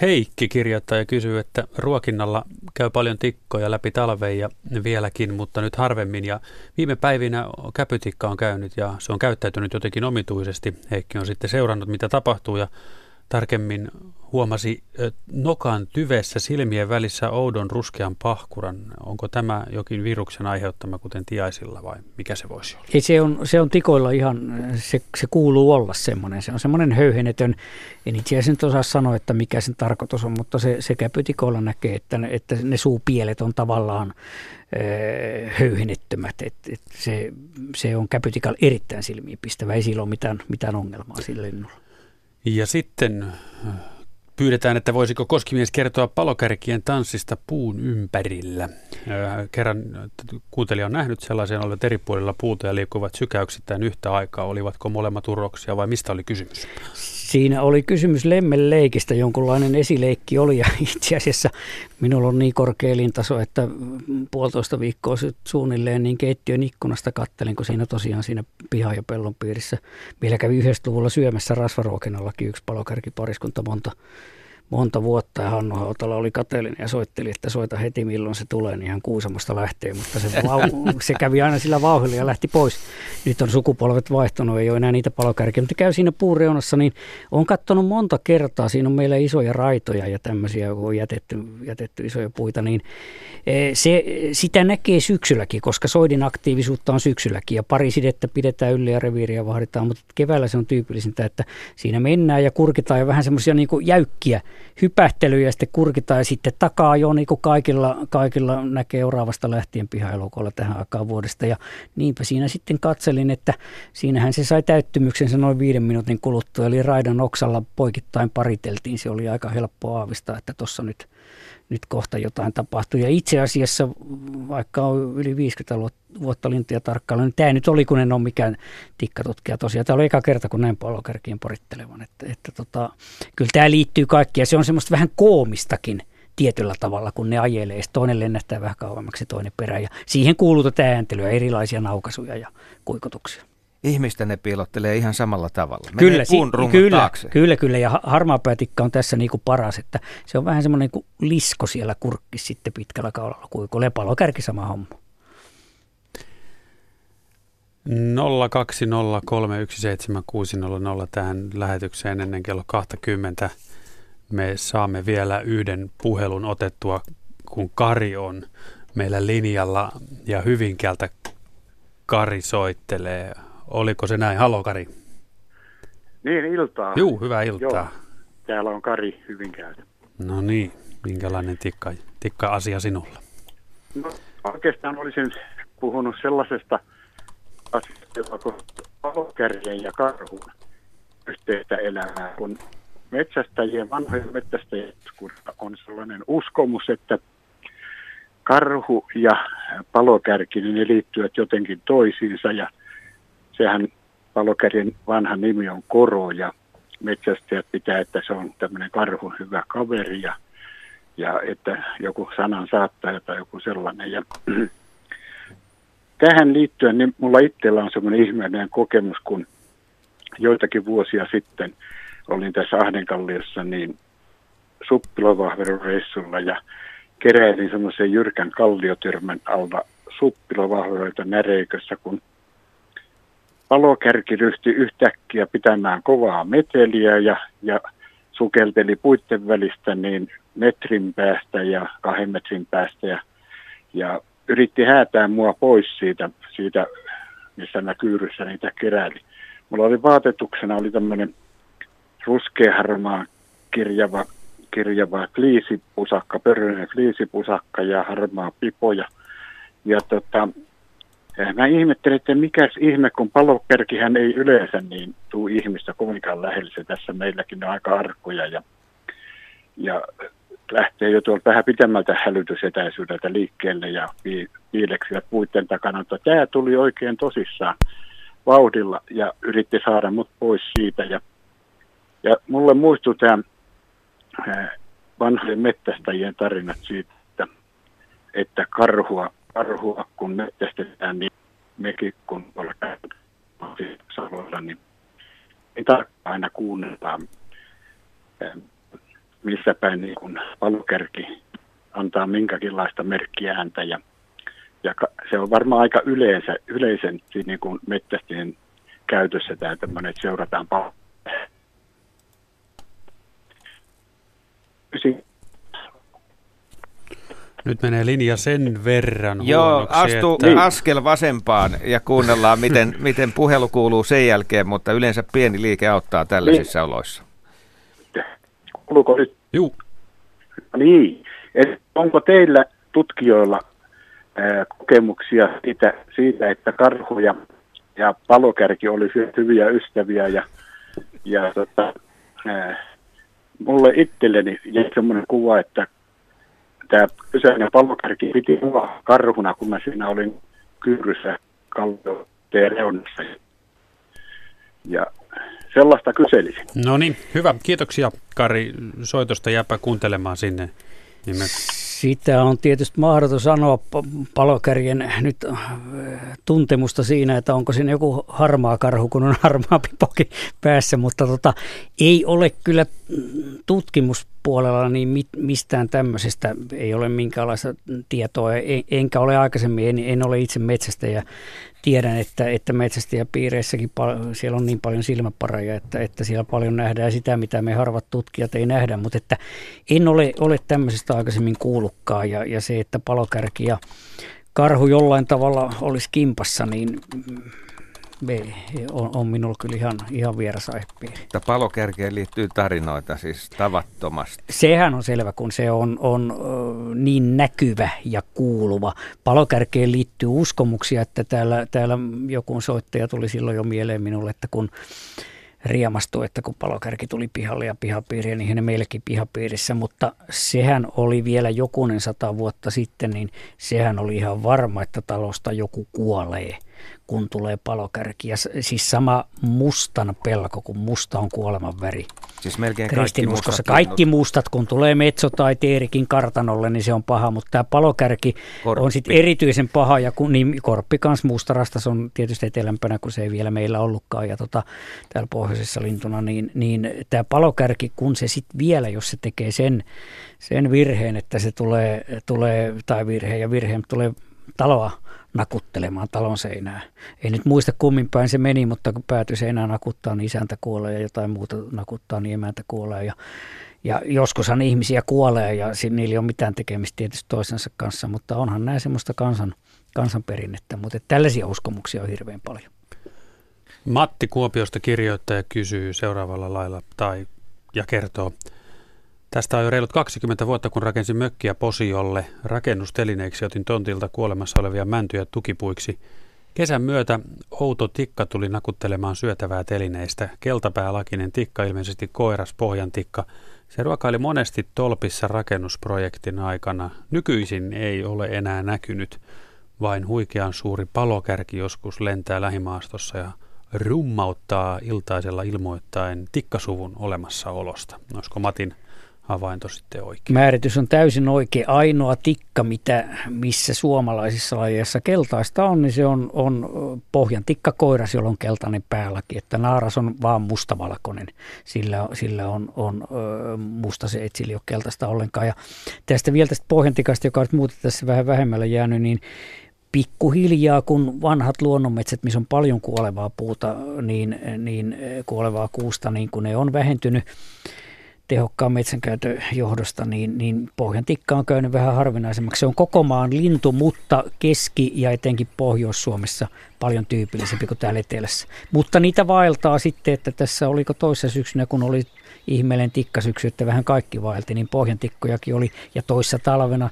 Heikki kirjoittaa ja kysyy, että ruokinnalla käy paljon tikkoja läpi talven ja vieläkin, mutta nyt harvemmin. Ja viime päivinä käpytikka on käynyt ja se on käyttäytynyt jotenkin omituisesti. Heikki on sitten seurannut, mitä tapahtuu ja tarkemmin huomasi nokan tyvessä silmien välissä oudon ruskean pahkuran. Onko tämä jokin viruksen aiheuttama, kuten tiaisilla vai mikä se voisi olla? Ei, se, on, se on tikoilla ihan, se, se kuuluu olla semmoinen. Se on semmoinen höyhenetön, en itse asiassa osaa sanoa, että mikä sen tarkoitus on, mutta se, se käpytikoilla näkee, että, ne, että ne suupielet on tavallaan höyhenettömät. Et, et se, se on käpytikalla erittäin silmiinpistävä, ei sillä ole mitään, mitään ongelmaa sillä linnulla. Ja sitten pyydetään, että voisiko Koskimies kertoa palokärkien tanssista puun ympärillä. Kerran kuuntelija on nähnyt sellaisen, olivat eri puolilla puuta ja liikkuvat sykäyksittäin yhtä aikaa. Olivatko molemmat uroksia vai mistä oli kysymys? Siinä oli kysymys lemmeleikistä, jonkunlainen esileikki oli ja itse asiassa minulla on niin korkea elintaso, että puolitoista viikkoa suunnilleen niin keittiön ikkunasta kattelin, kun siinä tosiaan siinä piha- ja pellon piirissä. Vielä kävi yhdessä luvulla syömässä rasvaruokinnallakin yksi palokärkipariskunta monta monta vuotta ja Hannu Hautala oli kateellinen ja soitteli, että soita heti milloin se tulee, niin ihan Kuusamosta lähtee, mutta se, vau- se kävi aina sillä vauhdilla ja lähti pois. Nyt on sukupolvet vaihtunut, ei ole enää niitä palokärkiä, mutta käy siinä puureunassa, niin on katsonut monta kertaa, siinä on meillä isoja raitoja ja tämmöisiä, kun on jätetty, jätetty isoja puita, niin e, se, sitä näkee syksylläkin, koska soidin aktiivisuutta on syksylläkin ja pari sidettä pidetään yllä ja reviiriä vahditaan, mutta keväällä se on tyypillisintä, että siinä mennään ja kurkitaan ja vähän semmoisia niin jäykkiä hypähtelyjä ja sitten kurkitaan ja sitten takaa jo niin kuin kaikilla, kaikilla näkee Euravasta lähtien pihaelokolla tähän aikaan vuodesta. Ja niinpä siinä sitten katselin, että siinähän se sai täyttymyksensä noin viiden minuutin kuluttua. Eli raidan oksalla poikittain pariteltiin. Se oli aika helppo aavistaa, että tuossa nyt nyt kohta jotain tapahtuu. Ja itse asiassa, vaikka on yli 50 vuotta lintuja tarkkailla, niin tämä nyt oli, kun en ole mikään tikkatutkija tosiaan. Tämä oli eka kerta, kun näin palokärkien porittelevan. Että, että tota, kyllä tämä liittyy kaikki ja se on semmoista vähän koomistakin tietyllä tavalla, kun ne ajelee. Sitten toinen lennähtää vähän kauemmaksi toinen perään ja siihen kuuluu tätä ääntelyä, erilaisia naukasuja ja kuikotuksia ihmistä ne piilottelee ihan samalla tavalla. Menee kyllä, puun kyllä, taakse. kyllä, kyllä. Ja harmaapäätikka on tässä niin kuin paras, että se on vähän semmoinen kuin lisko siellä kurkki sitten pitkällä kaulalla kuin lepalokärki sama homma. 020317600 tähän lähetykseen ennen kello 20. Me saamme vielä yhden puhelun otettua, kun Kari on meillä linjalla ja Hyvinkäältä Kari soittelee. Oliko se näin? Halo Kari. Niin, iltaa. Juu, hyvää iltaa. Joo. Täällä on Kari Hyvinkäältä. No niin, minkälainen tikka, tikka asia sinulla? No, oikeastaan olisin puhunut sellaisesta asiasta, joka palokärjen ja karhun. yhteistä elämää, kun metsästäjien, vanhojen metsästäjien on sellainen uskomus, että karhu ja palokärki, niin ne liittyvät jotenkin toisiinsa ja sehän palokärjen vanha nimi on Koro ja metsästäjät pitää, että se on tämmöinen karhun hyvä kaveri ja, ja että joku sanan saattaa tai joku sellainen. Ja tähän liittyen niin mulla itsellä on semmoinen ihmeellinen kokemus, kun joitakin vuosia sitten olin tässä Ahdenkalliossa niin suppilovahverureissulla ja keräilin semmoisen jyrkän kalliotyrmän alla suppilovahveroita näreikössä, kun palokärki ryhtyi yhtäkkiä pitämään kovaa meteliä ja, ja sukelteli puitten välistä niin metrin päästä ja kahden metrin päästä ja, ja yritti häätää mua pois siitä, siitä missä mä kyyryssä niitä keräili. Mulla oli vaatetuksena oli tämmöinen ruskeaharmaa kirjava, kirjava kliisipusakka, pörröinen kliisipusakka ja harmaa pipo. Ja, ja tota, mä ihmettelin, että mikä ihme, kun paloperkihän ei yleensä niin tuu ihmistä kovinkaan lähellä. Se tässä meilläkin on aika arkoja ja, ja lähtee jo tuolta vähän pitemmältä hälytysetäisyydeltä liikkeelle ja piileksivät puitten takana. Mutta tämä tuli oikein tosissaan vauhdilla ja yritti saada mut pois siitä. Ja, ja mulle muistui tämä vanhojen mettästäjien tarinat siitä, että, että karhua, karhua kun mettästetään, niin mekin kun ollaan saloilla, niin, niin tarkkaan aina kuunnellaan, missä päin niin kun palokärki antaa minkäkinlaista merkkiä häntä ja ja se on varmaan aika yleensä, yleisen niin kuin mettästien käytössä tämä tämmöinen, että seurataan paljon. Nyt menee linja sen verran Joo, astu että... askel vasempaan ja kuunnellaan, miten, miten puhelu kuuluu sen jälkeen, mutta yleensä pieni liike auttaa tällaisissa niin. oloissa. Kuuluuko nyt? Juu. Niin. Et onko teillä tutkijoilla kokemuksia siitä, siitä että karhu ja, ja palokärki olisivat hyviä ystäviä ja, ja tota, ää, mulle itselleni jäi semmoinen kuva, että tämä kyseinen palokärki piti mua karhuna, kun mä siinä olin kyyryssä kallioteen reunassa. Ja sellaista kyselisin. No niin, hyvä. Kiitoksia Kari soitosta. Jääpä kuuntelemaan sinne. Niin me sitä on tietysti mahdoton sanoa palokärjen nyt äh, tuntemusta siinä, että onko siinä joku harmaa karhu, kun on harmaa pipoki päässä, mutta tota, ei ole kyllä tutkimuspuolella niin mistään tämmöisestä ei ole minkäänlaista tietoa, enkä ole aikaisemmin, en, en ole itse metsästä ja tiedän, että, että metsästäjäpiireissäkin pal- siellä on niin paljon silmäparoja, että, että siellä paljon nähdään sitä, mitä me harvat tutkijat ei nähdä, mutta että en ole, ole tämmöisestä aikaisemmin kuullutkaan ja, ja se, että palokärki ja karhu jollain tavalla olisi kimpassa, niin on, on minulla kyllä ihan, ihan vieras aihepiiri. Palokärkeen liittyy tarinoita siis tavattomasti. Sehän on selvä, kun se on, on niin näkyvä ja kuuluva. Palokärkeen liittyy uskomuksia, että täällä, täällä joku soittaja tuli silloin jo mieleen minulle, että kun riemastui, että kun palokärki tuli pihalle ja pihapiiriä, niin ne meillekin pihapiirissä, mutta sehän oli vielä jokunen sata vuotta sitten, niin sehän oli ihan varma, että talosta joku kuolee – kun tulee palokärki. Ja siis sama mustan pelko, kun musta on kuoleman väri. Siis melkein kaikki mustat. Kaikki mustat, kun tulee Metso tai Teerikin kartanolle, niin se on paha, mutta tämä palokärki korppi. on sitten erityisen paha, ja kun, niin korppi kans mustarasta, se on tietysti etelämpänä, kun se ei vielä meillä ollutkaan, ja tota, täällä pohjoisessa lintuna, niin, niin tämä palokärki, kun se sitten vielä, jos se tekee sen, sen virheen, että se tulee, tulee tai virheen ja virheen, tulee taloa nakuttelemaan talon seinää. Ei nyt muista kummin päin se meni, mutta kun päätyi seinään nakuttaa, niin isäntä kuolee ja jotain muuta nakuttaa, niin emäntä kuolee. Ja, ja joskushan ihmisiä kuolee ja niillä ei ole mitään tekemistä tietysti toisensa kanssa, mutta onhan nämä semmoista kansan, kansanperinnettä, mutta tällaisia uskomuksia on hirveän paljon. Matti Kuopiosta kirjoittaja kysyy seuraavalla lailla tai ja kertoo – Tästä on jo reilut 20 vuotta, kun rakensin mökkiä Posiolle. Rakennustelineiksi otin tontilta kuolemassa olevia mäntyjä tukipuiksi. Kesän myötä outo tikka tuli nakuttelemaan syötävää telineistä. Keltapäälakinen tikka, ilmeisesti koiras pohjantikka. Se ruokaili monesti tolpissa rakennusprojektin aikana. Nykyisin ei ole enää näkynyt. Vain huikean suuri palokärki joskus lentää lähimaastossa ja rummauttaa iltaisella ilmoittaen tikkasuvun olemassaolosta. Olisiko Matin havainto sitten oikein. Määritys on täysin oikein. Ainoa tikka, mitä, missä suomalaisissa lajeissa keltaista on, niin se on, on pohjan tikkakoiras, jolla on keltainen päälaki. Että naaras on vaan mustavalkoinen. Sillä, sillä on, on musta se, että sillä ei ole keltaista ollenkaan. Ja tästä vielä tästä pohjantikasta, joka on muuten tässä vähän vähemmällä jäänyt, niin pikkuhiljaa, kun vanhat luonnonmetsät, missä on paljon kuolevaa puuta, niin, niin kuolevaa kuusta, niin kun ne on vähentynyt, tehokkaan metsänkäytön johdosta, niin, niin pohjantikka on käynyt vähän harvinaisemmaksi. Se on koko maan lintu, mutta Keski- ja etenkin Pohjois-Suomessa paljon tyypillisempi kuin täällä etelässä. Mutta niitä vaeltaa sitten, että tässä oliko toisessa syksynä, kun oli ihmeellinen tikkasyksy, että vähän kaikki vaelti, niin pohjantikkojakin oli. Ja toissa talvena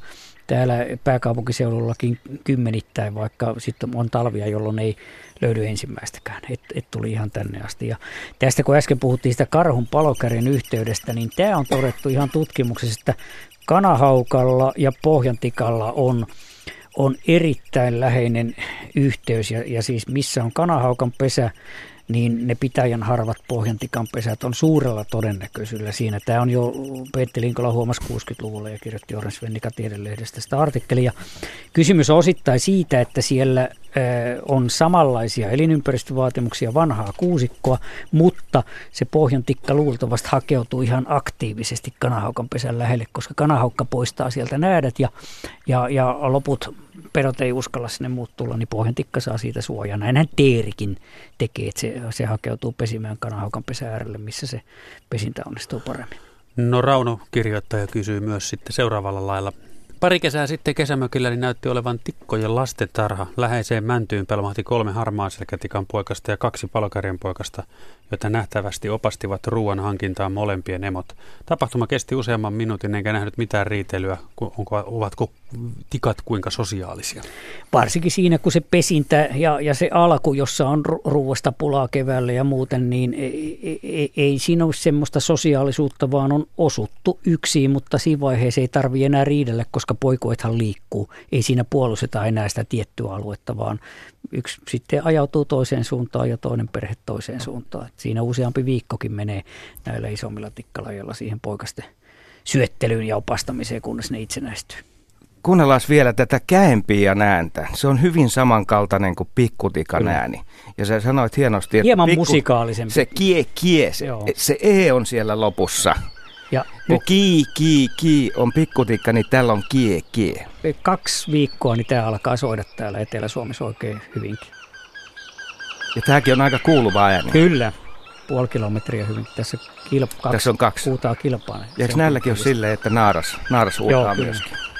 täällä pääkaupunkiseudullakin kymmenittäin, vaikka sitten on talvia, jolloin ei löydy ensimmäistäkään. Et, et tuli ihan tänne asti. Ja tästä kun äsken puhuttiin sitä karhun palokärjen yhteydestä, niin tämä on todettu ihan tutkimuksessa, että kanahaukalla ja pohjantikalla on on erittäin läheinen yhteys ja, ja siis missä on kanahaukan pesä, niin ne pitäjän harvat pohjantikan pesät on suurella todennäköisyydellä siinä. Tämä on jo Petteri Linkola huomasi 60-luvulla ja kirjoitti Orens Vennika tiedelehdestä sitä artikkelia. Kysymys on osittain siitä, että siellä on samanlaisia elinympäristövaatimuksia vanhaa kuusikkoa, mutta se pohjantikka luultavasti hakeutuu ihan aktiivisesti kanahaukan pesän lähelle, koska kanahaukka poistaa sieltä näädät ja, ja, ja loput pedot ei uskalla sinne muut tulla, niin pohjantikka saa siitä suojaa. Näinhän teerikin tekee, että se, se hakeutuu pesimään kanahaukan pesän äärelle, missä se pesintä onnistuu paremmin. No Rauno kirjoittaja kysyy myös sitten seuraavalla lailla. Pari kesää sitten kesämökillä niin näytti olevan tikkojen lastentarha. Läheiseen mäntyyn pelmahti kolme harmaaselkätikan poikasta ja kaksi palkarien poikasta, joita nähtävästi opastivat ruoan hankintaan molempien emot. Tapahtuma kesti useamman minuutin enkä nähnyt mitään riitelyä. Onko, ovatko tikat kuinka sosiaalisia? Varsinkin siinä, kun se pesintä ja, ja se alku, jossa on ruoasta pulaa keväällä ja muuten, niin ei, ei, ei siinä ole semmoista sosiaalisuutta, vaan on osuttu yksin, mutta siinä vaiheessa ei tarvitse enää riidellä, koska poikuethan liikkuu. Ei siinä puolusteta enää sitä tiettyä aluetta, vaan yksi sitten ajautuu toiseen suuntaan ja toinen perhe toiseen suuntaan. Et siinä useampi viikkokin menee näillä isommilla tikkalajeilla siihen poikasten syöttelyyn ja opastamiseen, kunnes ne itsenäistyy. Kuunnellaan vielä tätä käempiä nääntä. Se on hyvin samankaltainen kuin pikkutikan Kyllä. ääni. Ja sä sanoit hienosti, että Hieman pikku, musikaalisempi. Se kie, kie, se, se E on siellä lopussa. Ja kun nyt, kii, kii, kii on pikkutikka, niin täällä on kie, kie. Kaksi viikkoa, niin tämä alkaa soida täällä Etelä-Suomessa oikein hyvinkin. Ja tämäkin on aika kuuluva ääni. Kyllä, puoli kilometriä hyvin. Tässä, kilp, kaksi, Tässä on kaksi. Huutaa kilpaa. Ja eikö näilläkin ole silleen, että naaras, naaras huutaa myöskin? Kyllä.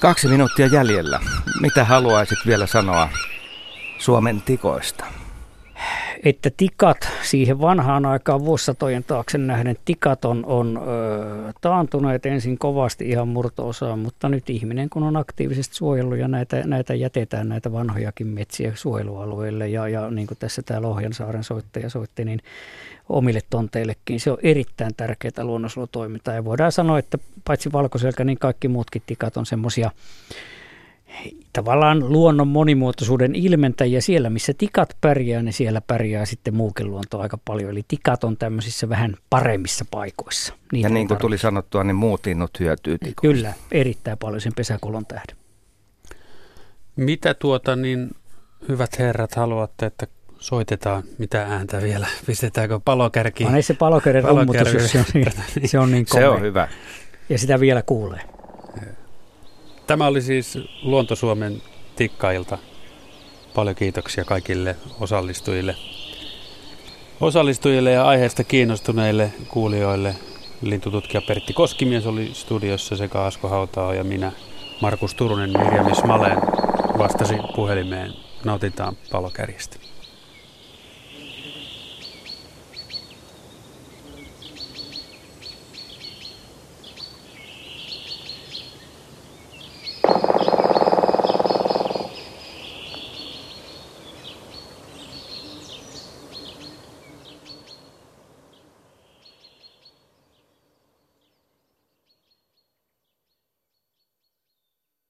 Kaksi minuuttia jäljellä. Mitä haluaisit vielä sanoa Suomen tikoista? Että tikat siihen vanhaan aikaan vuosisatojen taakse nähden tikat on, on ö, taantuneet ensin kovasti ihan murto mutta nyt ihminen kun on aktiivisesti suojellut ja näitä, näitä jätetään näitä vanhojakin metsiä suojelualueille ja, ja niin kuin tässä tämä Lohjansaaren soittaja soitti, niin omille tonteillekin. Se on erittäin tärkeää luonnonsuojelutoimintaa ja voidaan sanoa, että paitsi valkoselkä, niin kaikki muutkin tikat on semmoisia tavallaan luonnon monimuotoisuuden ilmentäjiä. Siellä, missä tikat pärjää, niin siellä pärjää sitten muukin luonto aika paljon. Eli tikat on tämmöisissä vähän paremmissa paikoissa. Niitä ja niin kuin tuli sanottua, niin muut innot hyötyy tikoista. Kyllä, erittäin paljon sen pesäkolon tähden. Mitä tuota niin, hyvät herrat, haluatte, että soitetaan, mitä ääntä vielä, pistetäänkö palokärki? Vaan ei se palokärjen rummutus, jos se on niin, se on niin Se on hyvä. Ja sitä vielä kuulee. Tämä oli siis Luontosuomen tikkailta. Paljon kiitoksia kaikille osallistujille. Osallistujille ja aiheesta kiinnostuneille kuulijoille. Lintututkija Pertti Koskimies oli studiossa sekä Asko Hautao ja minä Markus Turunen, Mirjami Smaleen vastasi puhelimeen. Nautitaan palokärjestä.